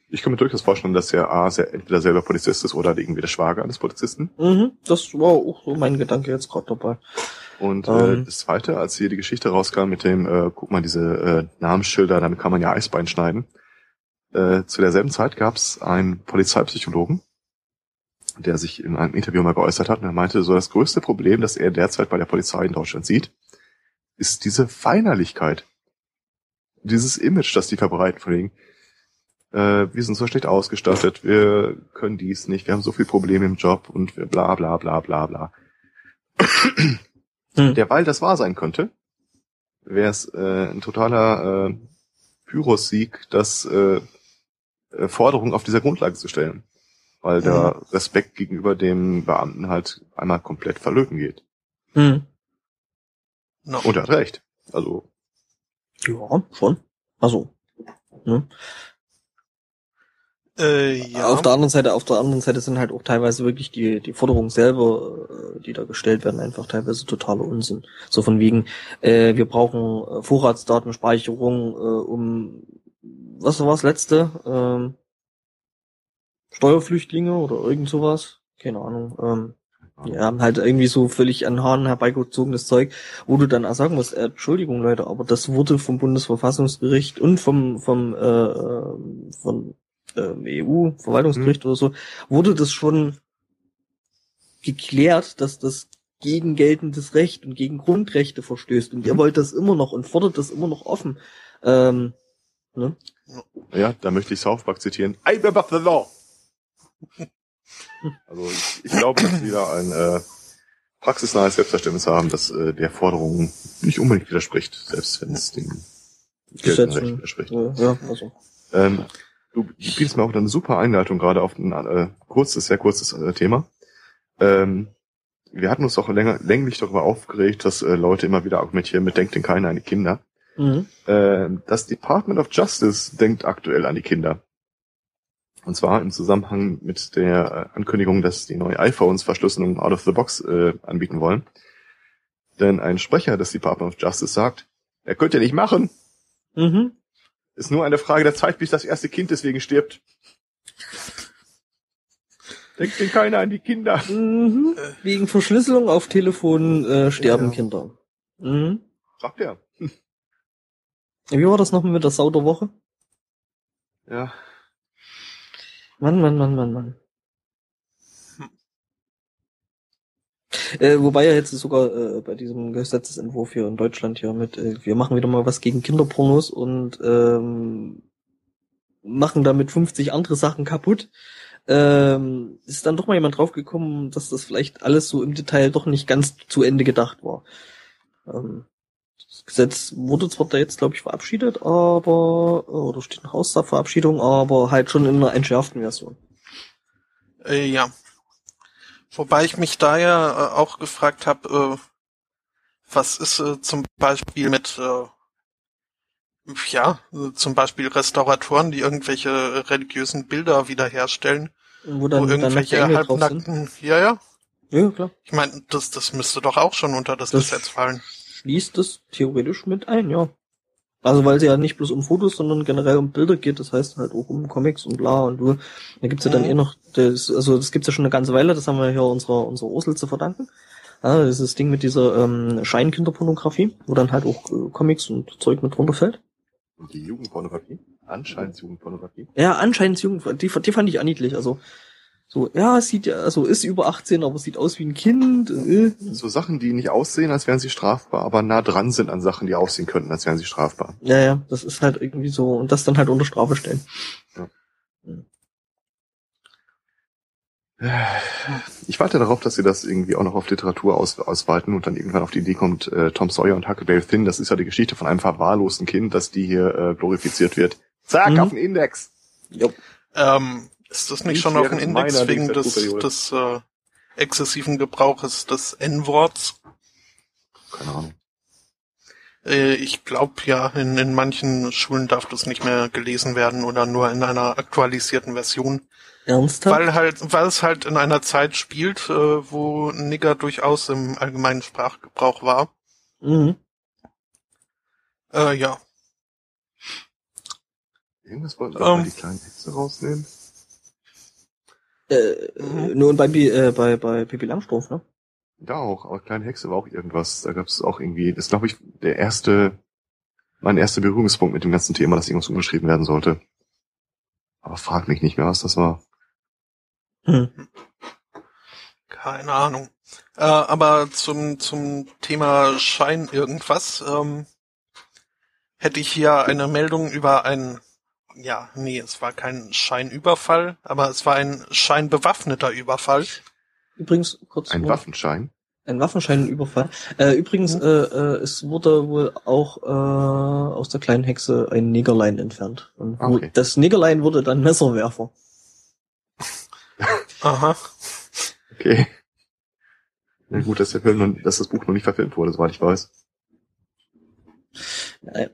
Ich kann mir durchaus vorstellen, dass er A, sehr, entweder selber Polizist ist oder irgendwie der Schwager eines Polizisten. Mhm, das war auch so mein Gedanke jetzt gerade dabei. Und Ähm. äh, das zweite, als hier die Geschichte rauskam mit dem, äh, guck mal, diese äh, Namensschilder, damit kann man ja Eisbein schneiden. Äh, zu derselben Zeit gab es einen Polizeipsychologen, der sich in einem Interview mal geäußert hat und er meinte, so das größte Problem, das er derzeit bei der Polizei in Deutschland sieht, ist diese Feinerlichkeit. Dieses Image, das die verbreiten von wegen, äh, wir sind so schlecht ausgestattet, wir können dies nicht, wir haben so viele Probleme im Job und bla bla bla bla bla. *clears throat* Hm. Derweil das wahr sein könnte, wäre es äh, ein totaler äh, Pyrrhus-Sieg, das äh, äh, Forderung auf dieser Grundlage zu stellen. Weil der Respekt gegenüber dem Beamten halt einmal komplett verlöten geht. Mhm. Na, Und er hat recht. Also, Ja, schon. Also. Ne? äh, ja. Auf der anderen Seite, auf der anderen Seite sind halt auch teilweise wirklich die, die Forderungen selber, äh, die da gestellt werden, einfach teilweise totaler Unsinn. So von wegen, äh, wir brauchen äh, Vorratsdatenspeicherung, äh, um was war das letzte? Ähm, Steuerflüchtlinge oder irgend sowas? Keine Ahnung. Ähm, ja, halt irgendwie so völlig an Haaren herbeigezogenes Zeug, wo du dann auch sagen musst, äh, Entschuldigung Leute, aber das wurde vom Bundesverfassungsgericht und vom vom äh, äh, von ähm, EU-Verwaltungsgericht oder so, wurde das schon geklärt, dass das gegen geltendes Recht und gegen Grundrechte verstößt. Und ihr Mhm. wollt das immer noch und fordert das immer noch offen. Ähm, ne? ja, da möchte ich South Park zitieren. I'm above the law. Also ich, ich glaube, dass wir wieder ein äh, praxisnahes Selbstverständnis haben, das äh, der Forderung nicht unbedingt widerspricht, selbst wenn es dem geltenden widerspricht. Äh, ja, also. Ähm, du bietest mir auch eine super Einleitung gerade auf ein äh, kurzes, sehr kurzes äh, Thema. Ähm, wir hatten uns auch länger, länglich darüber aufgeregt, dass äh, Leute immer wieder argumentieren mit denkt denn keiner an die Kinder. Mhm. Ähm, das Department of Justice denkt aktuell an die Kinder. Und zwar im Zusammenhang mit der äh, Ankündigung, dass die neuen iPhones Verschlüsselung out of the box äh, anbieten wollen. Denn ein Sprecher des Department of Justice sagt, er könnte nicht machen, Mhm. ist nur eine Frage der Zeit, bis das erste Kind deswegen stirbt. Denkt denn keiner an die Kinder? Mhm. Wegen Verschlüsselung auf Telefon äh, sterben Ja. Kinder. Mhm. Sagt er. Wie war das noch mit der Sau der Woche? Ja. Mann, Mann, Mann, Mann, Mann. Äh, wobei ja jetzt sogar äh, bei diesem Gesetzesentwurf hier in Deutschland hier mit, äh, wir machen wieder mal was gegen Kinderpornos und ähm, machen damit 50 andere Sachen kaputt. Ähm, ist dann doch mal jemand draufgekommen, dass das vielleicht alles so im Detail doch nicht ganz zu Ende gedacht war. Ähm, Gesetz wurde zwar da jetzt, glaube ich, verabschiedet, aber, oder steht eine Hausverabschiedung, aber halt schon in einer entschärften Version. Äh, ja. Wobei ich mich da ja äh, auch gefragt habe, äh, was ist äh, zum Beispiel mit, äh, ja, äh, zum Beispiel Restauratoren, die irgendwelche religiösen Bilder wiederherstellen, Wo wo dann, dann irgendwelche halbnackten, ja, ja. Ja, klar. Ich meine, das, das müsste doch auch schon unter das, Das- Gesetz fallen. Schließt es theoretisch mit ein, ja. Also weil es ja nicht bloß um Fotos, sondern generell um Bilder geht, das heißt halt auch um Comics und bla und du. Da gibt's ja dann Mhm. eh noch, das, also das gibt's ja schon eine ganze Weile, das haben wir hier unserer, unserer Ursel zu verdanken. Ja, das ist das Ding mit dieser ähm, Scheinkinderpornografie, wo dann halt auch äh, Comics und Zeug mit runterfällt. Und die Jugendpornografie? Anscheinend Jugendpornografie. Ja, anscheinend Jugend, die, die fand ich auch niedlich. Also so, ja, es sieht ja, also ist über 18, aber sieht aus wie ein Kind. Äh. So Sachen, die nicht aussehen, als wären sie strafbar, aber nah dran sind an Sachen, die aussehen könnten, als wären sie strafbar. Ja, ja, das ist halt irgendwie so und das dann halt unter Strafe stellen. Ich warte darauf, dass sie das irgendwie auch noch auf Literatur aus, ausweiten und dann irgendwann auf die Idee kommt, äh, Tom Sawyer und Huckleberry Finn, das ist ja die Geschichte von einem verwahrlosten Kind, dass die hier äh, glorifiziert wird. Zack, Mhm. auf den Index. Jo. Ähm, ist das nicht Nicht schon auf dem Index wegen des, des äh, exzessiven Gebrauches des N-Worts? Keine Ahnung. Äh, ich glaube ja, in, in manchen Schulen darf das nicht mehr gelesen werden oder nur in einer aktualisierten Version. Ernsthaft? Weil halt, weil es halt in einer Zeit spielt, äh, wo Nigger durchaus im allgemeinen Sprachgebrauch war. mhm. Äh, ja. Irgendwas wollten Ähm. wir mal die kleinen Hexe rausnehmen. Äh, Mhm. Nur bei, Bi- äh, bei, bei Pippi Langstrumpf, ne? Da auch, aber kleine Hexe war auch irgendwas. Da gab es auch irgendwie, das glaube ich, der erste, mein erster Berührungspunkt mit dem ganzen Thema, dass irgendwas umgeschrieben werden sollte. Aber frag mich nicht mehr, was das war. Hm. Keine Ahnung. Äh, aber zum, zum Thema Schein irgendwas, ähm, hätte ich hier eine Meldung über einen, ja, nee, es war kein Scheinüberfall, aber es war ein scheinbewaffneter Überfall. Übrigens, kurz. Ein Waffenschein. Ein Waffenscheinüberfall. Äh, übrigens, Mhm. äh, äh, es wurde wohl auch äh, aus der kleinen Hexe ein Negerlein entfernt. Und Okay. das Negerlein wurde dann Messerwerfer. *laughs* Aha. Okay. Na gut, dass, der Film noch, dass das Buch noch nicht verfilmt wurde, soweit ich weiß. Ja.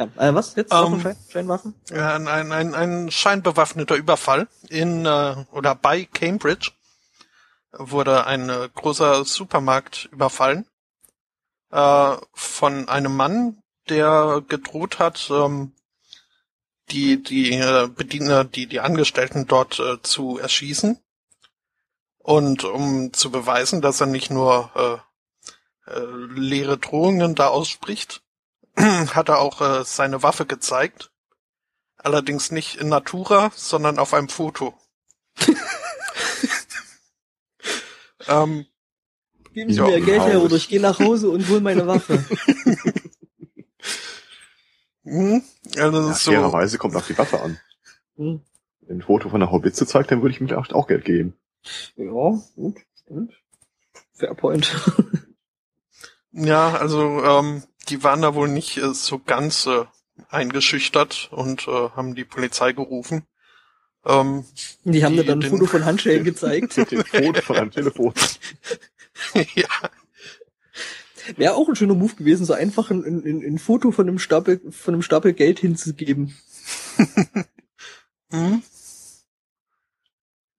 Ja äh, was jetzt? Ähm, Waffenschein? Scheinwaffen? Ein, ein, ein, ein scheinbewaffneter Überfall in äh, oder bei Cambridge wurde ein äh, großer Supermarkt überfallen äh, von einem Mann, der gedroht hat, ähm, die die äh, Bediener, die die Angestellten dort äh, zu erschießen und um zu beweisen, dass er nicht nur äh, äh, leere Drohungen da ausspricht, *clears throat* hat er auch äh, seine Waffe gezeigt. Allerdings nicht in Natura, sondern auf einem Foto. *laughs* ähm, Geben Sie Ja, mir Geld her oder ich gehe nach Hause und hol meine Waffe. *laughs* hm, also Ja, so, fairerweise kommt auf die Waffe an. Hm. Wenn ein Foto von einer Haubitze zeigt, dann würde ich mir auch auch Geld geben. Ja, gut, stimmt. Fairpoint. ja, also ähm, die waren da wohl nicht äh, so ganz äh, eingeschüchtert und äh, haben die Polizei gerufen. Ähm, Die haben Die- dann ein Foto von *laughs* Handschellen gezeigt. Den Foto von einem Telefon. ja, Wäre auch ein schöner Move gewesen, so einfach ein, ein, ein Foto von einem Stapel, von einem Stapel Geld hinzugeben. *laughs* hm,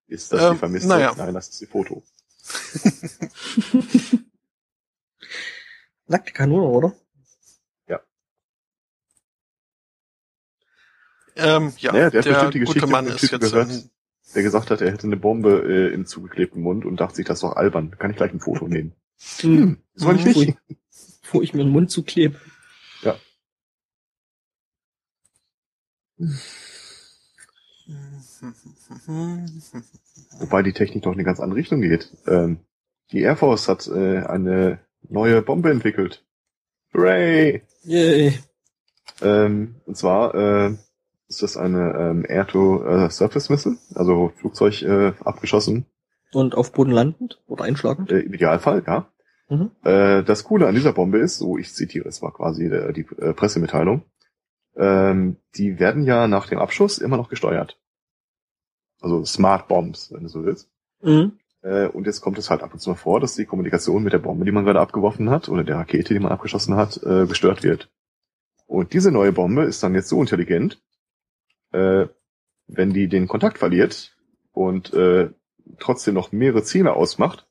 Ist das Ähm, die Vermisste? naja. Nein, das ist die Foto. *laughs* Nackte Kanone, oder? Ähm, ja, Naja, der hat der bestimmt die gute Geschichte Mann ist Typen jetzt gehört. Der gesagt hat, er hätte eine Bombe äh, im zugeklebten Mund und dachte sich, das ist doch albern. Kann ich gleich ein Foto nehmen? *laughs* Hm. Soll ich nicht? Bevor ich mir den Mund zuklebe. Wobei die Technik doch in eine ganz andere Richtung geht. Ähm, die Air Force hat äh, eine neue Bombe entwickelt. Hooray! Yay. Ähm, und zwar äh, ist das eine ähm, Air-to-Surface-Missile, also Flugzeug äh, abgeschossen, Und auf Boden landend oder einschlagend? äh, im Idealfall, ja. Mhm. Äh, das Coole an dieser Bombe ist, so ich zitiere, es war quasi der, die äh, Pressemitteilung, ähm, die werden ja nach dem Abschuss immer noch gesteuert. Also Smart Bombs, wenn du so willst. Mhm. Äh, und jetzt kommt es halt ab und zu mal vor, dass die Kommunikation mit der Bombe, die man gerade abgeworfen hat, oder der Rakete, die man abgeschossen hat, äh, gestört wird. Und diese neue Bombe ist dann jetzt so intelligent, äh, wenn die den Kontakt verliert und äh, trotzdem noch mehrere Ziele ausmacht,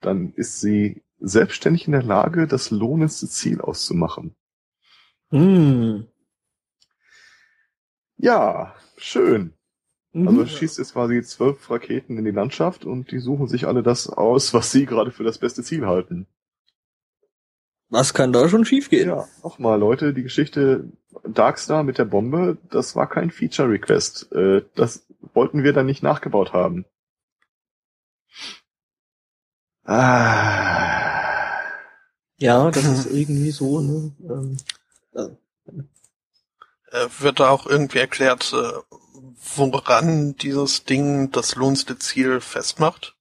dann ist sie selbstständig in der Lage, das lohnendste Ziel auszumachen. Hm. Ja, schön. Mhm. Also schießt jetzt quasi zwölf Raketen in die Landschaft und die suchen sich alle das aus, was sie gerade für das beste Ziel halten. Was kann da schon schiefgehen? Ja, nochmal, Leute, die Geschichte Darkstar mit der Bombe, das war kein Feature-Request. Äh, das wollten wir dann nicht nachgebaut haben. Ah. Ja, das ist irgendwie so, ne? Ähm, Äh, wird da auch irgendwie erklärt, äh, woran dieses Ding das lohnendste Ziel festmacht?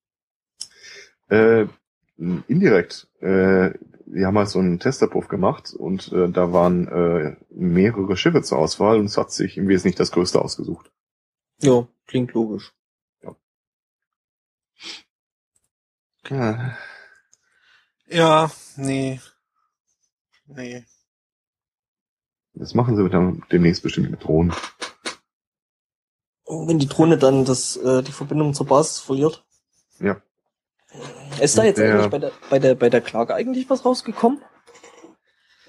Äh, indirekt. Äh, wir haben halt so einen Testerpuff gemacht und äh, da waren äh, mehrere Schiffe zur Auswahl und es hat sich im Wesentlichen das größte ausgesucht. ja, klingt logisch. Ja. Ja, nee. Nee. Das machen sie dann demnächst bestimmt mit Drohnen. Und wenn die Drohne dann das, äh, die Verbindung zur Basis verliert. Ja. Ist da jetzt Der- eigentlich bei der, bei der, bei der Klage eigentlich was rausgekommen?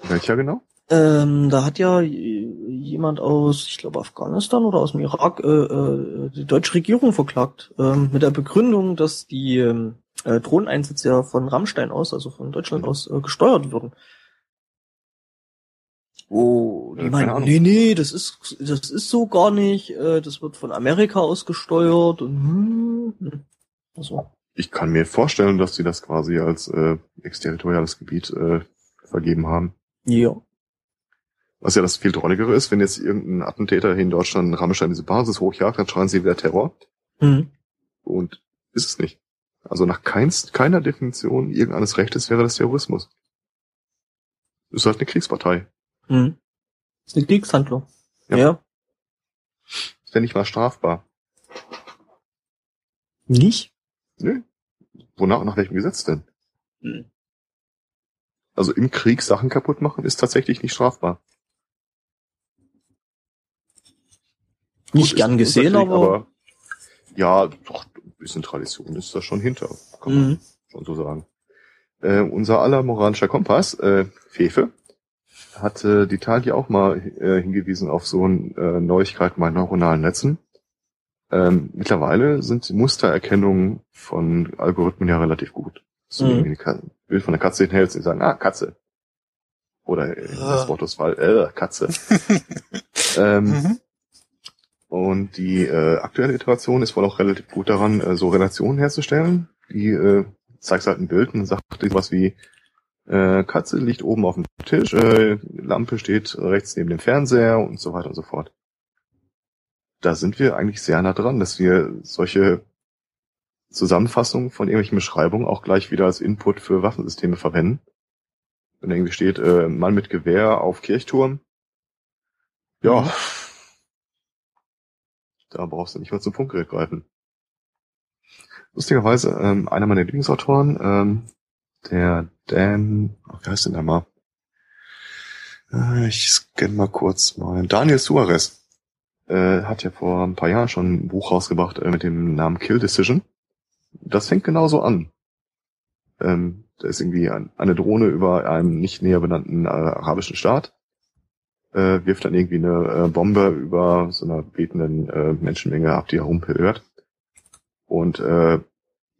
Welcher genau? Ähm, da hat ja jemand aus, ich glaube Afghanistan oder aus dem Irak, äh, äh, die deutsche Regierung verklagt, ähm, mit der Begründung, dass die ähm, äh, Drohneneinsätze ja von Rammstein aus, also von Deutschland aus, äh, gesteuert würden. Oh, die keine meinen, nee, nee, das ist, das ist so gar nicht, äh, das wird von Amerika aus gesteuert und hm, hm. also, Ich kann mir vorstellen, dass sie das quasi als äh, exterritoriales Gebiet äh, vergeben haben. ja. Was ja das viel drolligere ist, wenn jetzt irgendein Attentäter hier in Deutschland Rammstein diese Basis hochjagt, dann schreien sie wieder Terror. Hm. Und ist es nicht. Also nach keins, keiner Definition irgendeines Rechtes wäre das Terrorismus. Ist halt eine Kriegspartei. Hm. Ist eine Kriegshandlung. Ja. ja. Ist ja nicht mal strafbar. Nicht? Nö. Wonach, nach welchem Gesetz denn? Hm. Also im Krieg Sachen kaputt machen ist tatsächlich nicht strafbar. Nicht Gut, gern gesehen, Krieg, aber, ja, doch, ein bisschen Tradition ist da schon hinter. Kann man Mhm. schon so sagen. Äh, unser aller moralischer Kompass, äh, Fefe, hat äh, die Tage auch mal äh, hingewiesen auf so äh, Neuigkeiten bei neuronalen Netzen. Ähm, mittlerweile sind die Mustererkennungen von Algorithmen ja relativ gut. So Mhm. irgendwie ein Bild von der Katze hinhältst und die sagen, ah, Katze. Oder äh, das Ah. Wortauswahl, äh, Katze. *laughs* ähm, Mhm. und die äh, aktuelle Iteration ist wohl auch relativ gut daran, äh, so Relationen herzustellen. Die äh, zeigt halt ein Bild und sagt was wie äh, Katze liegt oben auf dem Tisch, äh, Lampe steht rechts neben dem Fernseher und so weiter und so fort. Da sind wir eigentlich sehr nah dran, dass wir solche Zusammenfassungen von irgendwelchen Beschreibungen auch gleich wieder als Input für Waffensysteme verwenden. Wenn irgendwie steht, äh, Mann mit Gewehr auf Kirchturm. Ja. Mhm. Da brauchst du nicht mal zum Funkgerät greifen. Lustigerweise, ähm, einer meiner Lieblingsautoren, ähm, der Dan, ach, wie heißt denn der mal? Äh, ich scanne mal kurz mal. Daniel Suarez äh, hat ja vor ein paar Jahren schon ein Buch rausgebracht äh, mit dem Namen Kill Decision. Das fängt genauso an. Ähm, da ist irgendwie ein, eine Drohne über einem nicht näher benannten äh, arabischen Staat äh, wirft dann irgendwie eine äh, Bombe über so einer betenden äh, Menschenmenge ab, die herumpilgert. Und äh,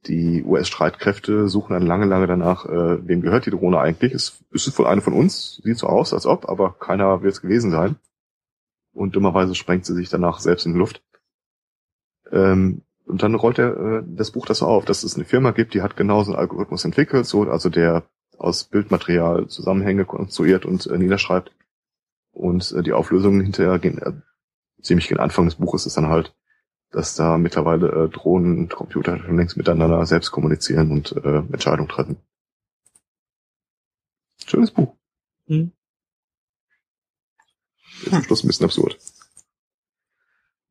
die US-Streitkräfte suchen dann lange, lange danach, äh, wem gehört die Drohne eigentlich? Ist, ist es wohl eine von uns? Sieht so aus, als ob, aber keiner wird es gewesen sein. Und dummerweise sprengt sie sich danach selbst in die Luft. Ähm, und dann rollt er äh, das Buch das auf, dass es eine Firma gibt, die hat genau so einen Algorithmus entwickelt, so also der aus Bildmaterial Zusammenhänge konstruiert und äh, niederschreibt. Und äh, die Auflösung hinterher gehen, äh, ziemlich gegen Anfang des Buches ist dann halt, dass da mittlerweile äh, Drohnen und Computer schon längst miteinander selbst kommunizieren und äh, Entscheidungen treffen. Schönes Buch. Hm. Ist am Schluss ein bisschen absurd.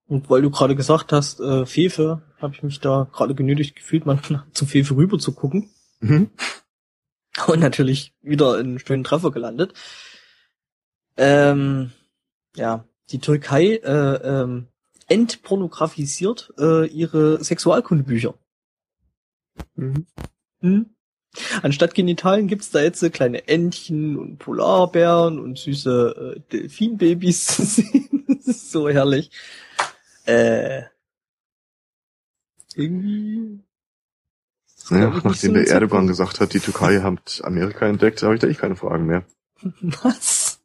Und weil du gerade gesagt hast, äh, Fefe, habe ich mich da gerade genötigt gefühlt, mal *laughs* zu Fefe rüber zu gucken. Mhm. Und natürlich wieder in einen schönen Treffer gelandet. Ähm, ja, die Türkei äh, ähm, entpornografisiert äh, ihre Sexualkundebücher. Mhm. Hm? Anstatt Genitalien gibt's da jetzt so kleine Entchen und Polarbären und süße äh, Delfinbabys zu sehen. *laughs* das ist so herrlich. Äh, irgendwie. Ja, ich, nachdem so der Erdogan gesagt hat, die Türkei *laughs* hat Amerika entdeckt, habe ich da echt keine Fragen mehr. Was?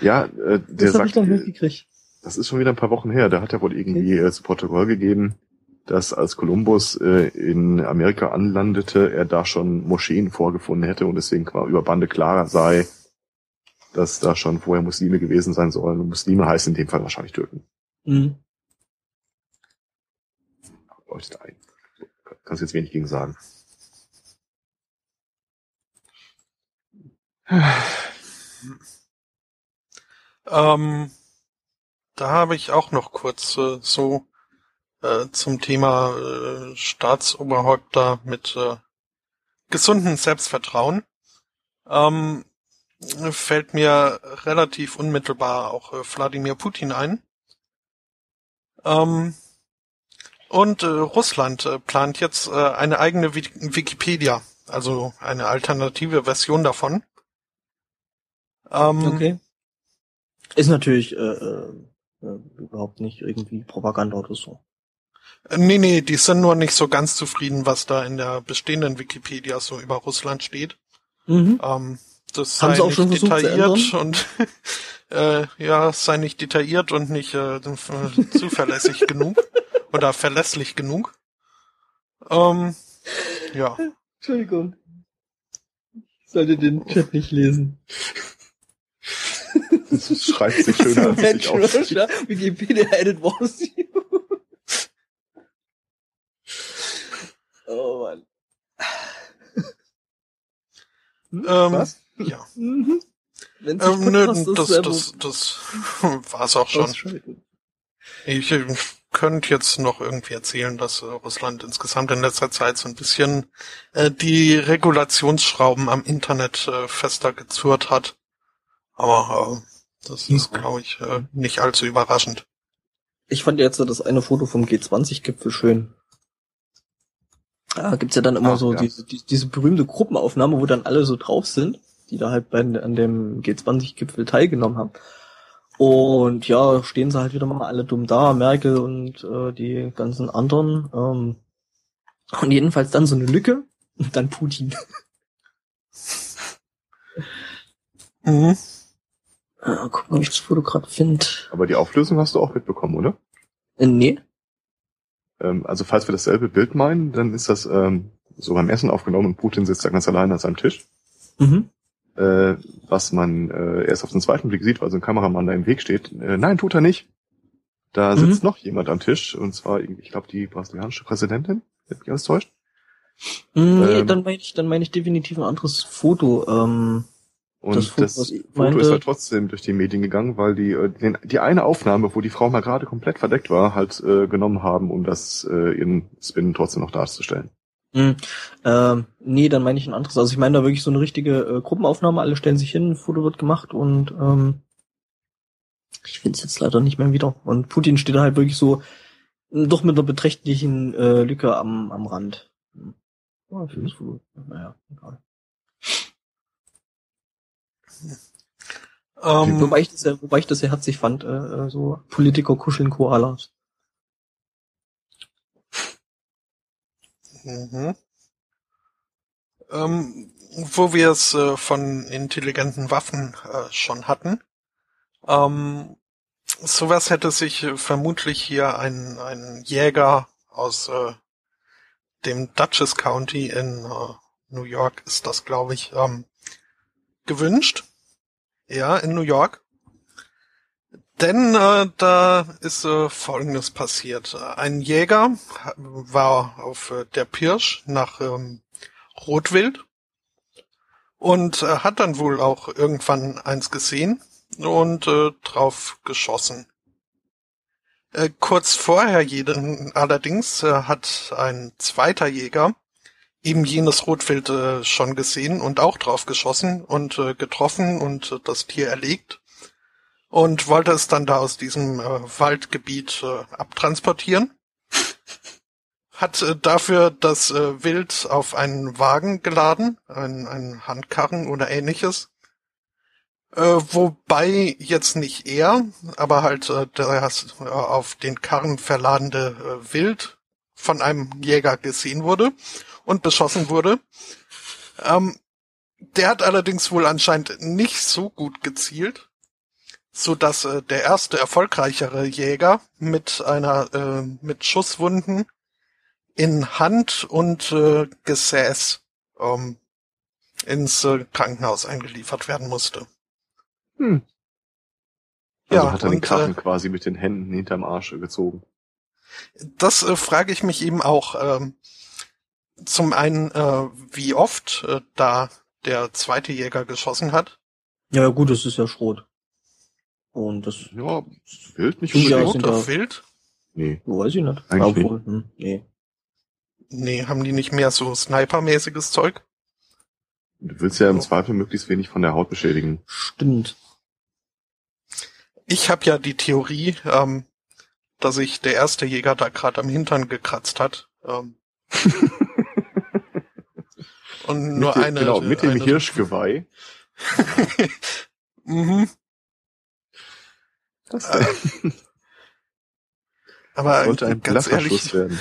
Ja, äh, der Das sagt, ich noch nicht gekriegt. das ist schon wieder ein paar Wochen her, da hat er wohl irgendwie äh, zu Protokoll gegeben, dass als Kolumbus äh, in Amerika anlandete, er da schon Moscheen vorgefunden hätte und deswegen über Bande klarer sei, dass da schon vorher Muslime gewesen sein sollen. Und Muslime heißen in dem Fall wahrscheinlich Türken. Mhm. Leuchtet ein. Kannst jetzt wenig gegen sagen. Ähm, da habe ich auch noch kurz äh, so äh, zum Thema äh, Staatsoberhäupter mit äh, gesundem Selbstvertrauen. Ähm, fällt mir relativ unmittelbar auch äh, Wladimir Putin ein. Ähm, und äh, Russland äh, plant jetzt äh, eine eigene Wik Wikipedia, also eine alternative Version davon. Ähm, Okay. Ist natürlich äh, äh, überhaupt nicht irgendwie Propaganda oder so. Nee, nee, die sind nur nicht so ganz zufrieden, was da in der bestehenden Wikipedia so über Russland steht. Mhm. Ähm, das Haben sei sie auch nicht schon detailliert und *laughs* äh, ja, es sei nicht detailliert und nicht äh, *laughs* zuverlässig genug oder verlässlich genug. Ähm, ja. Entschuldigung. Ich sollte den Chat nicht lesen. Das schreibt sich schöner als. *laughs* Russia, Wikipedia edit was you. Oh Mann. Ähm, Was? Ja. Mhm. Wenn sich Ähm, nö, das, selber das, das *laughs* war's auch schon. Ich äh, könnte jetzt noch irgendwie erzählen, dass Russland insgesamt in letzter Zeit so ein bisschen äh, die Regulationsschrauben am Internet äh, fester gezurrt hat. Aber äh, das ist, Ja. glaube ich, äh, nicht allzu überraschend. Ich fand jetzt so das eine Foto vom G20-Gipfel schön. Da gibt's ja dann immer Ah, so ja. diese, die, diese berühmte Gruppenaufnahme, wo dann alle so drauf sind, die da halt bei, an dem G20-Gipfel teilgenommen haben. Und ja, stehen sie halt wieder mal alle dumm da, Merkel und äh, die ganzen anderen. Ähm, und jedenfalls dann so eine Lücke *laughs* und dann Putin. Mhm. Äh, gucken, ob ich das Foto gerade finde. Aber die Auflösung hast du auch mitbekommen, oder? Äh, nee. Ähm, also falls wir dasselbe Bild meinen, dann ist das ähm, so beim Essen aufgenommen und Putin sitzt da ganz allein an seinem Tisch. Mhm. Äh, was man äh, erst auf den zweiten Blick sieht, weil so ein Kameramann da im Weg steht. Äh, nein, tut er nicht. Da Mhm. sitzt noch jemand am Tisch, und zwar, irgendwie, ich glaube, die brasilianische Präsidentin, wenn mich alles täuscht. Mm, Nee, Ähm. dann meine ich, dann meine ich definitiv ein anderes Foto. Ähm, Und Das das, Foto, ich Foto meinte- ist halt trotzdem durch die Medien gegangen, weil die äh, den, die eine Aufnahme, wo die Frau mal gerade komplett verdeckt war, halt äh, genommen haben, um das äh, ihren Spin trotzdem noch darzustellen. Mm, Ähm, nee, dann meine ich ein anderes. Also ich meine da wirklich so eine richtige äh, Gruppenaufnahme, alle stellen sich hin, ein Foto wird gemacht und ähm, ich finde es jetzt leider nicht mehr wieder. Und Putin steht da halt wirklich so m, doch mit einer beträchtlichen äh, Lücke am, am Rand. Hm. Ja, finde das Foto. Naja, egal. Ähm, Wobei ich das ja, wobei ich das ja herzlich fand, äh, äh, so Politiker kuscheln Koalas. Mhm. Ähm, wo wir es äh, von intelligenten Waffen äh, schon hatten. Ähm, sowas hätte sich äh, vermutlich hier ein, ein Jäger aus äh, dem Dutchess County in äh, New York ist das, glaube ich, ähm, gewünscht. Ja, in New York. Denn äh, da ist äh, Folgendes passiert. Ein Jäger war auf äh, der Pirsch nach ähm, Rotwild und äh, hat dann wohl auch irgendwann eins gesehen und äh, drauf geschossen. Äh, kurz vorher jeden, allerdings äh, hat ein zweiter Jäger eben jenes Rotwild äh, schon gesehen und auch drauf geschossen und äh, getroffen und äh, das Tier erlegt und wollte es dann da aus diesem äh, Waldgebiet äh, abtransportieren. *laughs* hat äh, dafür das Wild auf einen Wagen geladen, einen, einen Handkarren oder ähnliches. Äh, wobei jetzt nicht er, aber halt das auf den Karren verladene äh, Wild von einem Jäger gesehen wurde und beschossen wurde. Ähm, der hat allerdings wohl anscheinend nicht so gut gezielt, so dass äh, der erste erfolgreichere Jäger mit einer äh, mit Schusswunden in Hand und äh, Gesäß ähm, ins äh, Krankenhaus eingeliefert werden musste. Hm. Also Ja, hat er den und, Karren äh, quasi mit den Händen hinterm Arsch gezogen. Das äh, frage ich mich eben auch. Ähm, zum einen, äh, wie oft äh, da der zweite Jäger geschossen hat. Ja, gut, das ist ja Schrot. Und das Ja, ist wild nicht unbedingt. sind da- wild? Nee. weiß ich nicht. Eigentlich Obwohl, hm, nee. Nee, haben die nicht mehr so Sniper-mäßiges Zeug? Du willst ja im Zweifel möglichst wenig von der Haut beschädigen. Stimmt. Ich habe ja die Theorie, ähm, dass sich der erste Jäger da gerade am Hintern gekratzt hat. Ähm, *laughs* und nur mit dem, eine. genau, mit dem eine, Hirschgeweih. *laughs* Mhm. Das Äh, Aber sollte ein ganz ehrlich, werden.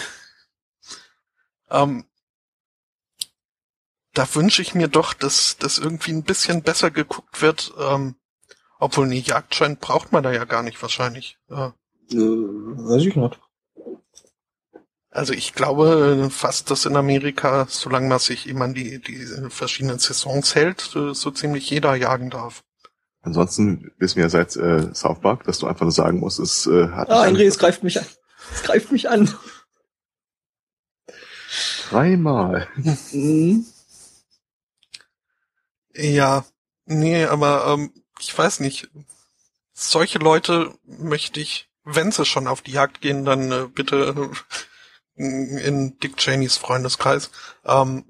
ähm, da wünsche ich mir doch, dass das irgendwie ein bisschen besser geguckt wird. Ähm, obwohl, nee, Jagdschein braucht man da ja gar nicht wahrscheinlich. Äh, weiß ich nicht. Also ich glaube fast, dass in Amerika, solange man sich an die, die verschiedenen Saisons hält, so ziemlich jeder jagen darf. Ansonsten wissen wir ja seit äh, South Park, dass du einfach nur sagen musst, es äh, hat Ah, André, es greift mich an. Es greift mich an. dreimal. Mhm. Ja, nee, aber ähm, ich weiß nicht. Solche Leute möchte ich, wenn sie schon auf die Jagd gehen, dann äh, bitte äh, in Dick Cheneys Freundeskreis. Ähm,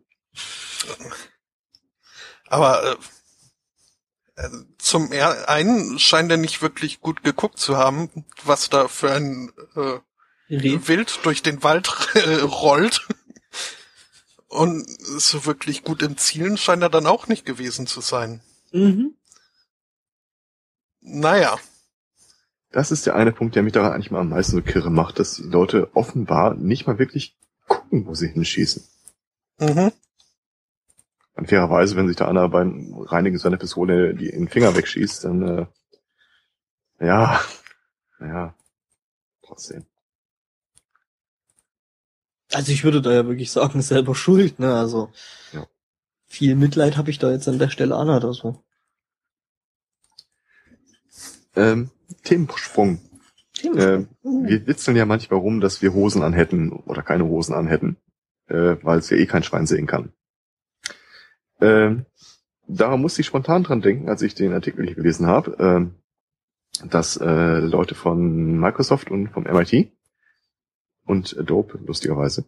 aber äh, zum er einen scheint er nicht wirklich gut geguckt zu haben, was da für ein äh, wild durch den Wald äh, *laughs* rollt. Und so wirklich gut im Zielen scheint er dann auch nicht gewesen zu sein. Mhm. Naja, Das ist der eine Punkt, der mich daran eigentlich mal am meisten so kirre macht, dass die Leute offenbar nicht mal wirklich gucken, wo sie hinschießen. mhm. Und fairerweise, wenn sich der andere beim Reinigen seiner Pistole die den Finger wegschießt, dann äh, ja, naja, trotzdem. Also ich würde da ja wirklich sagen, selber schuld, ne? Also Ja. viel Mitleid habe ich da jetzt an der Stelle an oder so. Ähm, Themensprung. Ähm, wir witzeln ja manchmal rum, dass wir Hosen anhätten oder keine Hosen anhätten, äh, weil es ja eh kein Schwein sehen kann. Ähm, da musste ich spontan dran denken, als ich den Artikel hier gelesen habe, ähm, dass äh, Leute von Microsoft und vom MIT und Adobe, lustigerweise,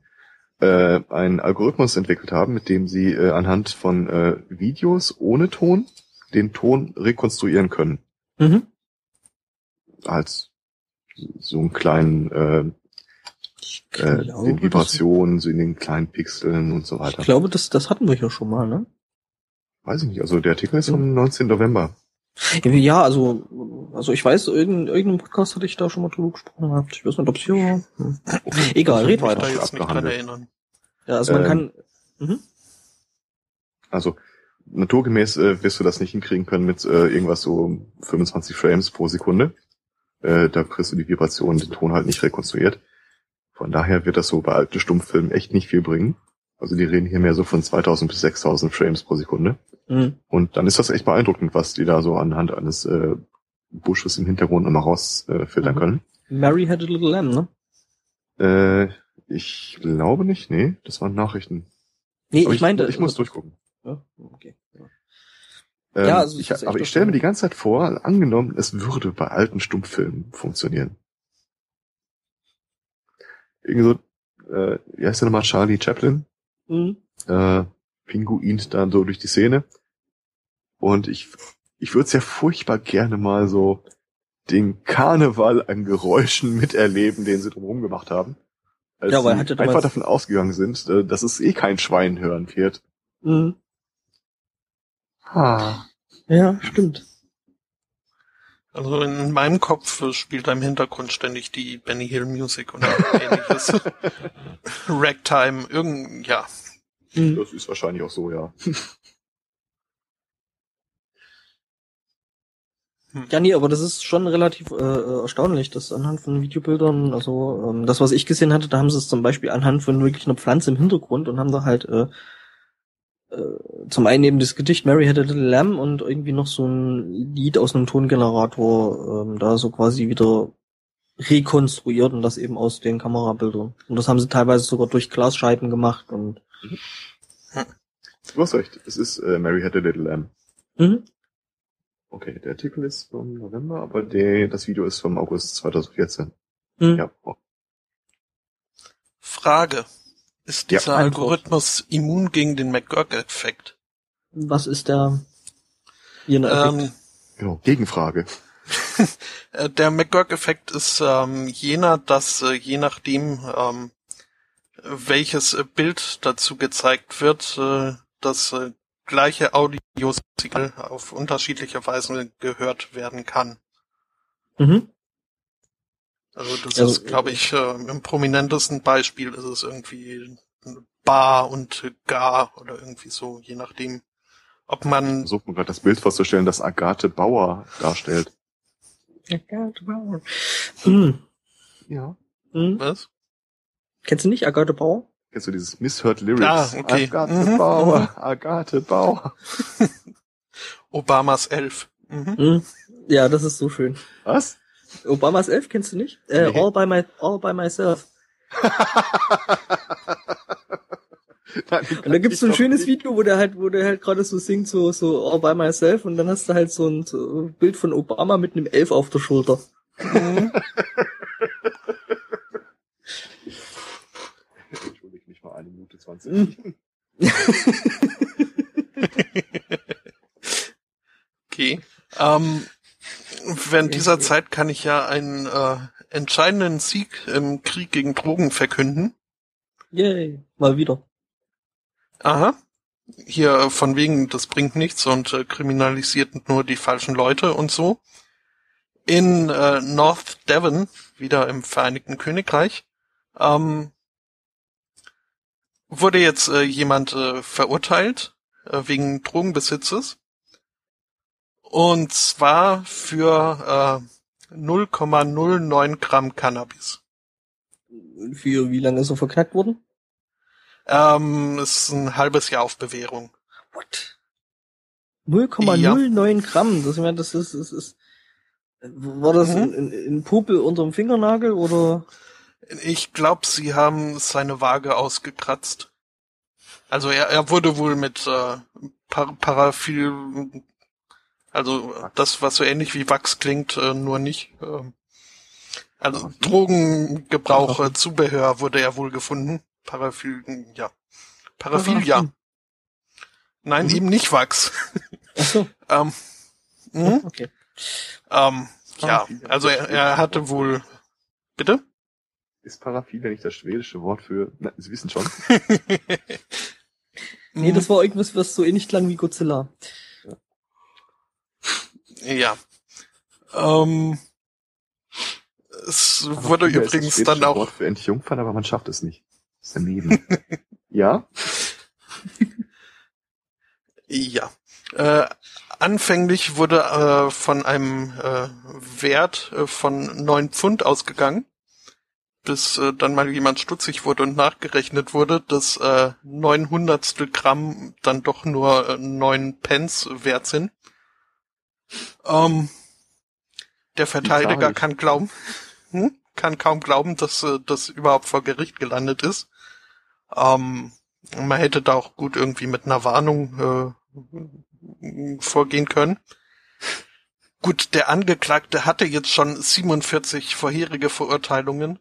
äh, einen Algorithmus entwickelt haben, mit dem sie äh, anhand von äh, Videos ohne Ton den Ton rekonstruieren können Mhm. Als so einen kleinen äh, Ich äh, glaube, den Vibrationen, so in den kleinen Pixeln und so Ich weiter. glaube, das, das hatten wir ja schon mal, ne? Weiß ich nicht. Also der Artikel ist vom 19. November. Ja, also, also ich weiß, in irgendeinem Podcast hatte ich da schon mal drüber gesprochen gehabt. Ich weiß nicht, ob es hier war. Hm. Egal, red Ich kann weiter. da jetzt nicht dran erinnern. Ja, also man Ähm, kann. Mhm. Also naturgemäß äh, wirst du das nicht hinkriegen können mit äh, irgendwas so 25 Frames pro Sekunde. Äh, da kriegst du die Vibration, den Ton halt nicht rekonstruiert. Von daher wird das so bei alten Stummfilmen echt nicht viel bringen. Also die reden hier mehr so von 2000 bis 6000 Frames pro Sekunde. Mhm. Und dann ist das echt beeindruckend, was die da so anhand eines äh, Busches im Hintergrund immer rausfiltern äh, Mhm. können. Mary had a little lamb, ne? Äh, ich glaube nicht, nee, das waren Nachrichten. Nee, Aber ich meinte. ich muss durchgucken. Ja, okay. Ja. Ähm, Ja, also ich, aber ich stelle mir die ganze Zeit vor, angenommen, es würde bei alten Stummfilmen funktionieren. Irgendwie so, äh, wie heißt der nochmal, Charlie Chaplin, Mhm. äh, pinguint dann so durch die Szene. Und ich, ich würde es ja furchtbar gerne mal so den Karneval an Geräuschen miterleben, den sie drumherum gemacht haben. Als Ja, weil sie einfach davon ausgegangen sind, äh, dass es eh kein Schwein hören wird. Mhm. Ah. Ja, stimmt. Also in meinem Kopf spielt da im Hintergrund ständig die Benny Hill Music oder ähnliches. *laughs* Ragtime, irgend, ja. Mhm. Das ist wahrscheinlich auch so, ja. Ja, nee, aber das ist schon relativ äh, äh, erstaunlich, dass anhand von Videobildern, also ähm, das, was ich gesehen hatte, da haben sie es zum Beispiel anhand von wirklich einer Pflanze im Hintergrund und haben da halt äh, zum einen eben das Gedicht Mary Had a Little Lamb und irgendwie noch so ein Lied aus einem Tongenerator ähm, da so quasi wieder rekonstruiert und das eben aus den Kamerabildern. Und das haben sie teilweise sogar durch Glasscheiben gemacht und Du hast recht. Es ist äh, Mary Had a Little Lamb. mhm. Okay, der Artikel ist vom November, aber der, das Video ist vom August 2014. Mhm. Ja. Frage. Ist Ja. dieser Antwort. Algorithmus immun gegen den McGurk-Effekt? Was ist der jener Effekt? Ähm, Genau, Gegenfrage. *laughs* äh, der McGurk-Effekt ist ähm, jener, dass äh, je nachdem, ähm, welches äh, Bild dazu gezeigt wird, äh, das äh, gleiche Audiosignal auf unterschiedliche Weise gehört werden kann. Mhm. Also das Also, ist, glaube ich, äh, im prominentesten Beispiel ist es irgendwie Bar und Gar oder irgendwie so, je nachdem, ob man Versucht mir gerade das Bild vorzustellen, das Agathe Bauer darstellt. Mhm. Ja. Mhm. was? Kennst du nicht Agathe Bauer? Kennst du dieses Misheard Lyrics? Ah, okay. Agathe Mhm, Bauer, Agathe Bauer. *laughs* Obamas Elf. Mhm. Mhm. Ja, das ist so schön. Was? Obamas Elf kennst du nicht? Äh, Nee. all, by my, all by myself. *laughs* Nein, Und da gibt's ich so ein schönes nicht. Video, wo der halt, wo der halt gerade so singt, so, so all by myself und dann hast du halt so ein so Bild von Obama mit einem Elf auf der Schulter. Mhm. *laughs* Entschuldige mich mal eine Minute 20. Mhm. *laughs* Okay. Ähm, während dieser Zeit kann ich ja einen äh, entscheidenden Sieg im Krieg gegen Drogen verkünden. Yay. Mal wieder. Aha. Hier äh, von wegen, das bringt nichts und äh, kriminalisiert nur die falschen Leute und so. In äh, North Devon, wieder im Vereinigten Königreich, ähm, wurde jetzt äh, jemand äh, verurteilt äh, wegen Drogenbesitzes. Und zwar für äh, 0,09 Gramm Cannabis. Für wie lange ist er verknackt worden? Ähm, ist ein halbes Jahr auf Bewährung. What? 0,09 Gramm. Das, ich meine, das ist, das ist, war das Mhm. ein, ein, Popel unterm Fingernagel oder? Ich glaube, sie haben seine Waage ausgekratzt. Also er, er wurde wohl mit äh, Par Paraphil, also das, was so ähnlich wie Wachs klingt, äh, nur nicht. ähm, also Drogengebrauch, äh, Zubehör wurde er wohl gefunden. Paraphil, ja. Paraphilia. Nein, Mhm. eben nicht Wachs. Ach so. *laughs* ähm, mhm. Okay. ähm, ja, Paraphilia. also er, er hatte wohl. Bitte? Ist Paraphile nicht das schwedische Wort für... Na, Sie wissen schon. *laughs* Nee, das war irgendwas, was so ähnlich klang wie Godzilla. Ja. Ähm, es wurde ist das übrigens schwedische dann auch. Wort für Entjungfern, aber man schafft es nicht. Ist daneben. *laughs* ja? Ja. Äh, anfänglich wurde äh, von einem äh, Wert äh, von neun Pfund ausgegangen, bis äh, dann mal jemand stutzig wurde und nachgerechnet wurde, dass äh, 900 Gramm dann doch nur äh, neun Pence wert sind. Ähm, der Verteidiger kann glauben, *laughs* hm? kann kaum glauben, dass äh, das überhaupt vor Gericht gelandet ist. Ähm, man hätte da auch gut irgendwie mit einer Warnung äh, vorgehen können. Gut, der Angeklagte hatte jetzt schon 47 vorherige Verurteilungen.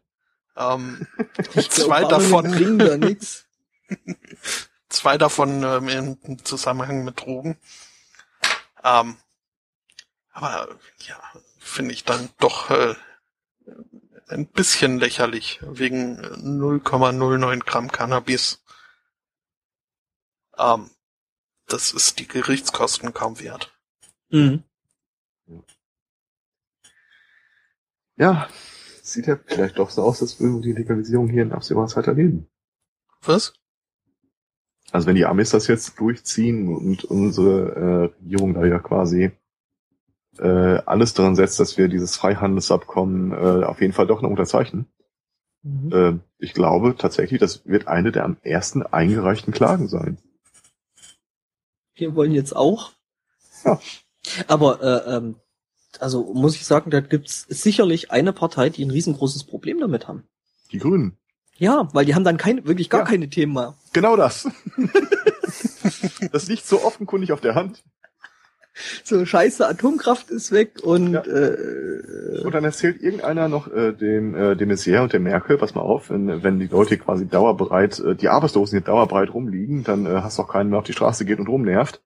Ähm, *laughs* zwei davon, da *laughs* zwei davon ähm, im Zusammenhang mit Drogen. Ähm, aber ja, finde ich dann doch äh, ein bisschen lächerlich wegen 0,09 Gramm Cannabis. Ähm, das ist die Gerichtskosten kaum wert. Mhm. Ja, sieht ja vielleicht doch so aus, als würden wir die Legalisierung hier in absehbarer Zeit erleben. Was? Also wenn die Amis das jetzt durchziehen und unsere äh, Regierung da ja quasi äh, alles daran setzt, dass wir dieses Freihandelsabkommen äh, auf jeden Fall doch noch unterzeichnen. Mhm. Äh, ich glaube tatsächlich, das wird eine der am ersten eingereichten Klagen sein. Wir wollen jetzt auch. Ja. Aber äh, ähm, also muss ich sagen, da gibt's sicherlich eine Partei, die ein riesengroßes Problem damit haben. Die Grünen. Ja, weil die haben dann kein, wirklich gar Ja. keine Themen mehr. Genau das. *laughs* das liegt so offenkundig auf der Hand. So scheiße, Atomkraft ist weg und Ja. äh, Und dann erzählt irgendeiner noch äh, dem, äh, dem Messier und der Merkel, pass mal auf, wenn, wenn die Leute quasi dauerbereit, äh, die Arbeitslosen hier dauerbereit rumliegen, dann äh, hast du auch keinen mehr auf die Straße geht und rumnervt.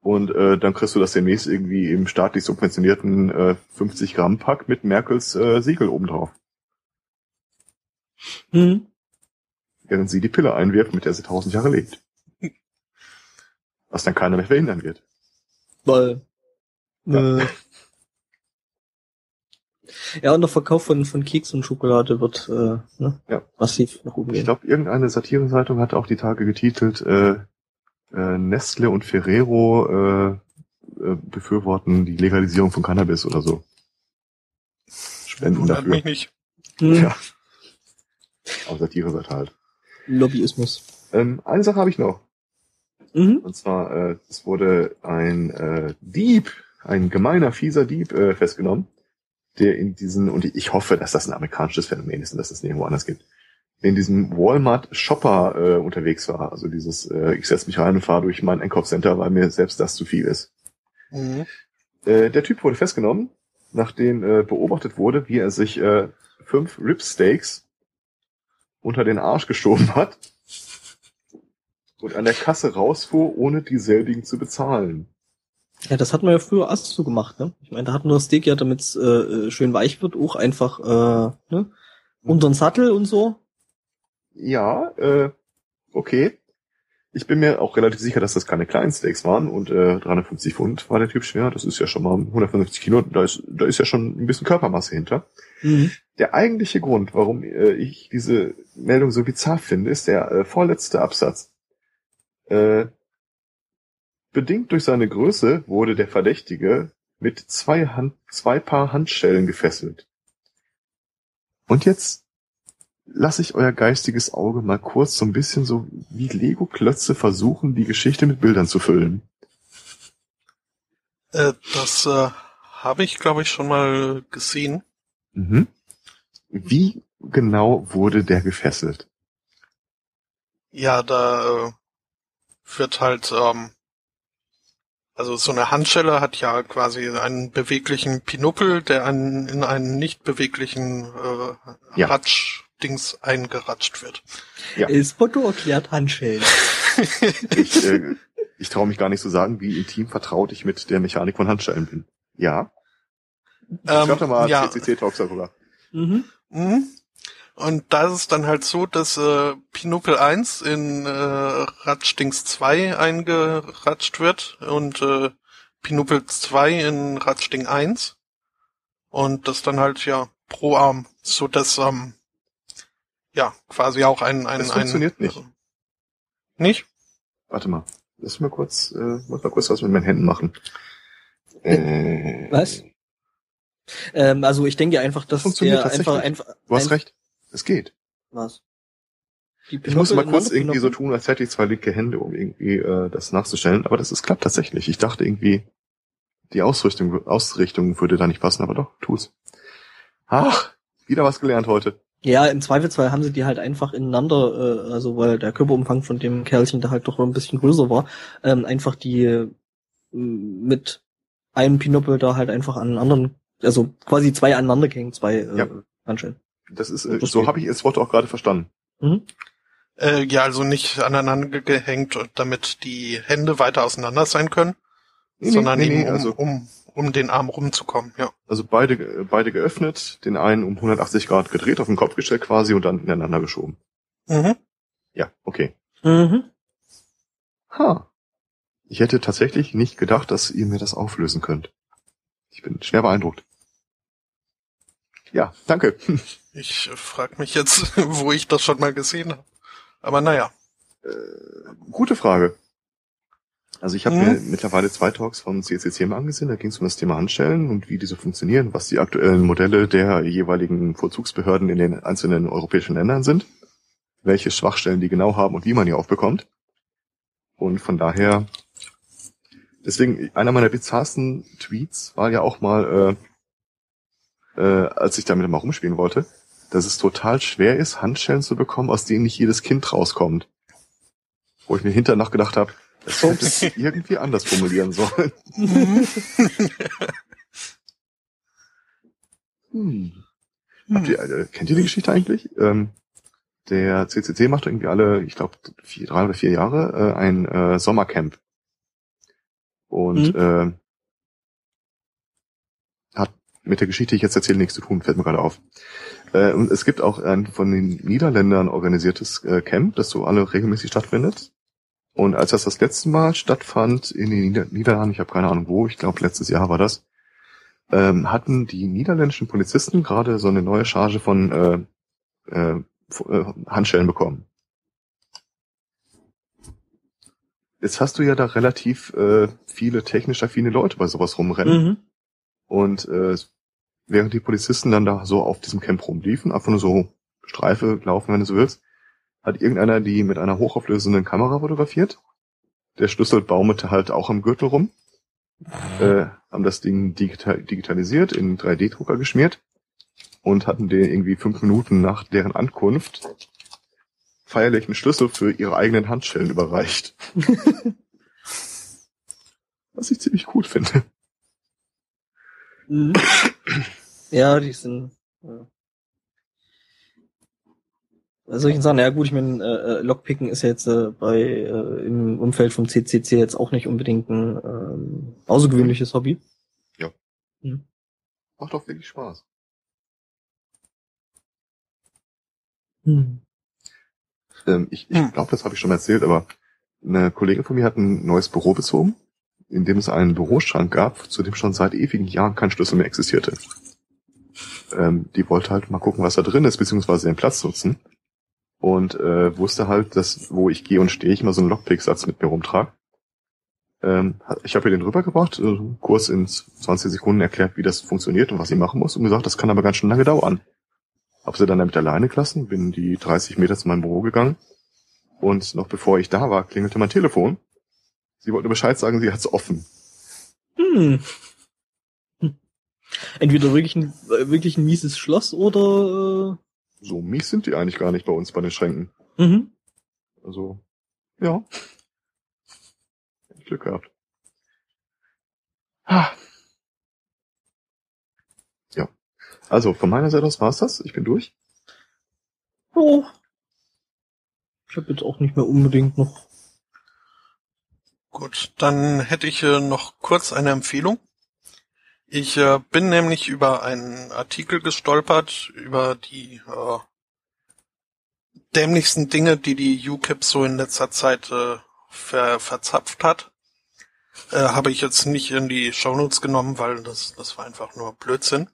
Und äh, dann kriegst du das demnächst irgendwie im staatlich subventionierten äh, 50 Gramm Pack mit Merkels äh, Siegel obendrauf. hm, Während sie die Pille einwirft, mit der sie tausend Jahre lebt. Was dann keiner mehr verhindern wird. Weil Ja. äh, ja und der Verkauf von von Keks und Schokolade wird äh, ne, Ja. massiv nach oben Ich gehen. glaube, irgendeine Satireseitung hat auch die Tage getitelt, äh, äh, Nestle und Ferrero äh, äh, befürworten die Legalisierung von Cannabis oder so. Spenden Wundert dafür. mich nicht. Hm, Ja. Aber Satireseite halt. Lobbyismus. Ähm, eine Sache habe ich noch. Mhm. Und zwar, äh, es wurde ein äh, Dieb, ein gemeiner, fieser Dieb äh, festgenommen, der in diesen, und ich hoffe, dass das ein amerikanisches Phänomen ist und dass es nirgendwo anders gibt, in diesem Walmart Shopper äh, unterwegs war. Also dieses, äh, ich setze mich rein und fahre durch mein Einkaufscenter, weil mir selbst das zu viel ist. Mhm. Äh, der Typ wurde festgenommen, nachdem äh, beobachtet wurde, wie er sich äh, fünf Ribsteaks unter den Arsch geschoben hat und an der Kasse rausfuhr, ohne dieselbigen zu bezahlen. Ja, das hat man ja früher erst so gemacht, ne? Ich meine, da hatten wir das Steak ja, damit es äh, schön weich wird, auch einfach äh, ne? unter den Sattel und so. Ja, äh, okay. Ich bin mir auch relativ sicher, dass das keine kleinen Steaks waren und äh, 350 Pfund war der Typ schwer. Das ist ja schon mal 150 Kilo. Da ist, da ist ja schon ein bisschen Körpermasse hinter. Mhm. Der eigentliche Grund, warum äh, ich diese Meldung so bizarr finde, ist der äh, vorletzte Absatz. Äh, bedingt durch seine Größe wurde der Verdächtige mit zwei, Hand, zwei Paar Handschellen gefesselt. Und jetzt lasse ich euer geistiges Auge mal kurz so ein bisschen so wie Lego-Klötze versuchen, die Geschichte mit Bildern zu füllen. Äh, das äh, habe ich, glaube ich, schon mal gesehen. Mhm. Wie genau wurde der gefesselt? Ja, da äh, wird halt, ähm, also so eine Handschelle hat ja quasi einen beweglichen Pinuppel, der einen, in einen nicht beweglichen äh, Ja. Ratschdings eingeratscht wird. Ja. Das Foto erklärt Handschellen. *laughs* Ich, äh, ich traue mich gar nicht zu sagen, wie intim vertraut ich mit der Mechanik von Handschellen bin. Ja, ich Ähm, hatte mal ja, CCC-Talks darüber. Mhm. Mhm. Und da ist es dann halt so, dass äh, Pinocchio 1 in äh, Ratschdings 2 eingeratscht wird und äh, Pinocchio 2 in Ratschding 1. Und das dann halt ja pro Arm, so dass ähm, ja quasi auch ein ein Das ein funktioniert nicht. Nicht? Warte mal. Lass mal kurz, äh, muss mal kurz was mit meinen Händen machen. Äh, Was? Ähm, also ich denke einfach, dass Funktioniert der einfach einfach Du hast ein- recht. Es geht. was. Ich muss mal kurz irgendwie so tun, als hätte ich zwei linke Hände, um irgendwie äh, das nachzustellen. Aber das ist klappt tatsächlich. Ich dachte irgendwie, die Ausrichtung, Ausrichtung würde da nicht passen, aber doch, tu's. Ach, wieder was gelernt heute. Ja, im Zweifelsfall haben sie die halt einfach ineinander, äh, also weil der Körperumfang von dem Kerlchen da halt doch ein bisschen größer war, ähm, einfach die äh, mit einem Pinöppel da halt einfach an einen anderen, also quasi zwei aneinander gehängt, zwei äh, Ja. Handschellen. Das ist, äh, Das so habe ich das Wort auch gerade verstanden. Mhm. Äh, ja, also nicht aneinander gehängt, damit die Hände weiter auseinander sein können, Nee, nee, sondern nee, eben nee, um, also- um, um den Arm rumzukommen, ja. Also beide, beide geöffnet, den einen um 180 Grad gedreht, auf den Kopf gestellt quasi und dann ineinander geschoben. Mhm. Ja, okay. Mhm. Ha. Ich hätte tatsächlich nicht gedacht, dass ihr mir das auflösen könnt. Ich bin schwer beeindruckt. Ja, danke. *laughs* Ich frage mich jetzt, *laughs* wo ich das schon mal gesehen habe. Aber naja. Äh, gute Frage. Also ich habe Mhm. mir mittlerweile zwei Talks von CCC mal angesehen. Da ging es um das Thema Handstellen und wie diese funktionieren, was die aktuellen Modelle der jeweiligen Vollzugsbehörden in den einzelnen europäischen Ländern sind, welche Schwachstellen die genau haben und wie man die aufbekommt. Und von daher, deswegen, einer meiner bizarrsten Tweets war ja auch mal, äh, äh, als ich damit mal rumspielen wollte, dass es total schwer ist, Handstellen zu bekommen, aus denen nicht jedes Kind rauskommt. Wo ich mir hinterher nachgedacht habe, das hätte es irgendwie anders formulieren sollen. Hm. Habt ihr, äh, kennt ihr die Geschichte eigentlich? Ähm, der CCC macht irgendwie alle, ich glaube, drei oder vier Jahre äh, ein äh, Sommercamp. Und äh, hat mit der Geschichte, die ich jetzt erzähle, nichts zu tun, fällt mir gerade auf. Äh, und es gibt auch ein von den Niederländern organisiertes äh, Camp, das so alle regelmäßig stattfindet. Und als das das letzte Mal stattfand in den Nieder Niederlanden, ich habe keine Ahnung wo, ich glaube letztes Jahr war das, ähm, hatten die niederländischen Polizisten gerade so eine neue Charge von äh, äh, äh, Handschellen bekommen. Jetzt hast du ja da relativ äh, viele technisch affine Leute bei sowas rumrennen. Mhm. Und äh, während die Polizisten dann da so auf diesem Camp rumliefen, einfach nur so Streife laufen, wenn du so willst, hat irgendeiner die mit einer hochauflösenden Kamera fotografiert. Der Schlüssel baumelte halt auch im Gürtel rum. Äh, haben das Ding digital, digitalisiert, in 3D-Drucker geschmiert und hatten den irgendwie fünf Minuten nach deren Ankunft feierlich einen Schlüssel für ihre eigenen Handschellen überreicht. *laughs* Was ich ziemlich cool finde. Mhm. Ja, die sind. Ja. Bei solchen Sachen, ja gut, ich meine, äh, äh, Lockpicken ist ja jetzt äh, bei äh, im Umfeld vom CCC jetzt auch nicht unbedingt ein ähm, außergewöhnliches Hobby. Macht auch wirklich Spaß. Hm. Ähm, ich ich Hm. glaube, das habe ich schon erzählt, aber eine Kollegin von mir hat ein neues Büro bezogen, in dem es einen Büroschrank gab, zu dem schon seit ewigen Jahren kein Schlüssel mehr existierte. Ähm, die wollte halt mal gucken, was da drin ist, beziehungsweise den Platz nutzen. Und äh, wusste halt, dass, wo ich gehe und stehe, ich immer so einen Lockpick-Satz mit mir rumtrage. Ähm, ich habe ihr den rübergebracht, äh, kurz in 20 Sekunden erklärt, wie das funktioniert und was sie machen muss und gesagt, das kann aber ganz schön lange dauern. Hab sie dann damit alleine gelassen, bin die 30 Meter zu meinem Büro gegangen und noch bevor ich da war, klingelte mein Telefon. Sie wollte Bescheid sagen, sie hat's offen. Hm. Hm. Entweder wirklich ein, äh, wirklich ein mieses Schloss oder So mies sind die eigentlich gar nicht bei uns bei den Schränken. äh, mhm. Also, ja. Glück gehabt. Ah. Ja. Also, von meiner Seite aus war's das. Ich bin durch. Oh. Ich habe jetzt auch nicht mehr unbedingt noch. Gut, dann hätte ich äh, noch kurz eine Empfehlung. Ich äh, bin nämlich über einen Artikel gestolpert über die äh, dämlichsten Dinge, die die UKIP so in letzter Zeit äh, ver verzapft hat. Äh, Habe ich jetzt nicht in die Shownotes genommen, weil das, das war einfach nur Blödsinn.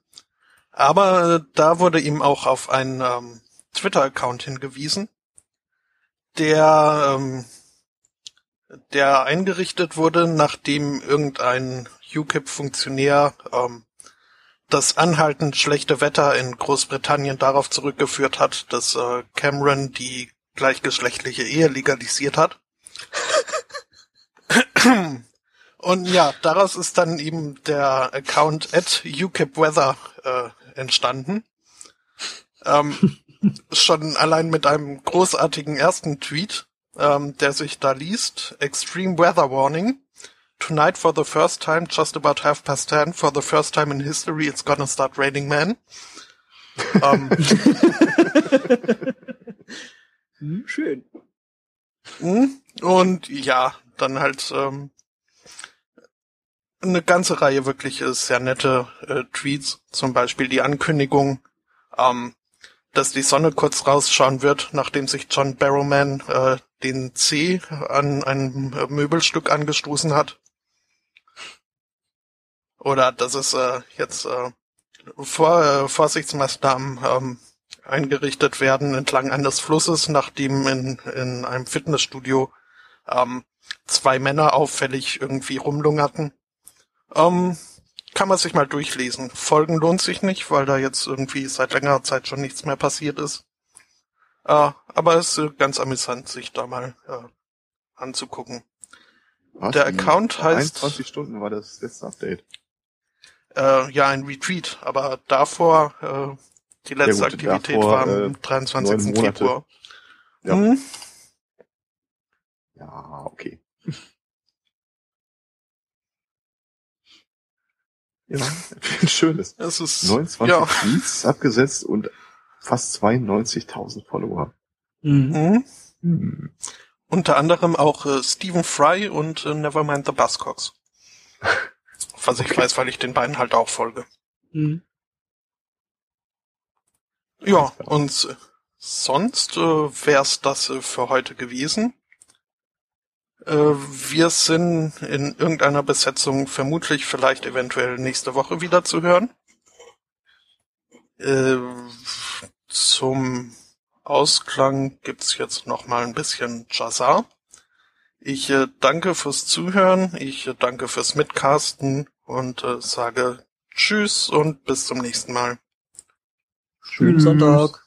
Aber äh, da wurde ihm auch auf einen ähm, Twitter-Account hingewiesen, der ähm, der eingerichtet wurde, nachdem irgendein UKIP-Funktionär ähm, das anhaltend schlechte Wetter in Großbritannien darauf zurückgeführt hat, dass äh, Cameron die gleichgeschlechtliche Ehe legalisiert hat. *coughs* Und ja, daraus ist dann eben der Account at UKIPweather äh, entstanden. Ähm, *laughs* schon allein mit einem großartigen ersten Tweet, ähm, der sich da liest. Extreme Weather Warning. Tonight for the first time, just about half past ten, for the first time in history, it's gonna start raining men. ähm, Hm, schön. Mm, Und ja, dann halt ähm, eine ganze Reihe wirklich äh, sehr nette äh, Tweets, zum Beispiel die Ankündigung, ähm, dass die Sonne kurz rausschauen wird, nachdem sich John Barrowman äh, den C an ein Möbelstück angestoßen hat. Oder dass es äh, jetzt äh, vor, äh, Vorsichtsmaßnahmen ähm, eingerichtet werden entlang eines Flusses, nachdem in, in einem Fitnessstudio ähm, zwei Männer auffällig irgendwie rumlungerten. Ähm, kann man sich mal durchlesen. Folgen lohnt sich nicht, weil da jetzt irgendwie seit längerer Zeit schon nichts mehr passiert ist. Äh, aber es ist ganz amüsant, sich da mal äh, anzugucken. Was? Der Account heißt- 21 Stunden war das letzte Update. Äh, ja, ein Retreat, aber davor äh, die letzte Ja gut, Aktivität davor, war am äh, 23. neun Monate. Februar. Ja. Hm? Ja, okay. *laughs* Ja, *laughs* ein schönes. Es ist 29 ja. Tweets abgesetzt und fast 92.000 Follower. Mhm. Hm? Hm. Unter anderem auch äh, Stephen Fry und äh, Nevermind the Buzzcocks. *laughs* Was ich weiß, weil ich den beiden halt auch folge. Mhm. Ja, und äh, sonst äh, wär's das äh, für heute gewesen. Äh, wir sind in irgendeiner Besetzung vermutlich vielleicht eventuell nächste Woche wieder zu hören. Äh, zum Ausklang gibt's jetzt noch mal ein bisschen Jazar. Ich äh, danke fürs Zuhören, ich äh, danke fürs Mitcasten und äh, sage Tschüss und bis zum nächsten Mal. Schönen Sonntag.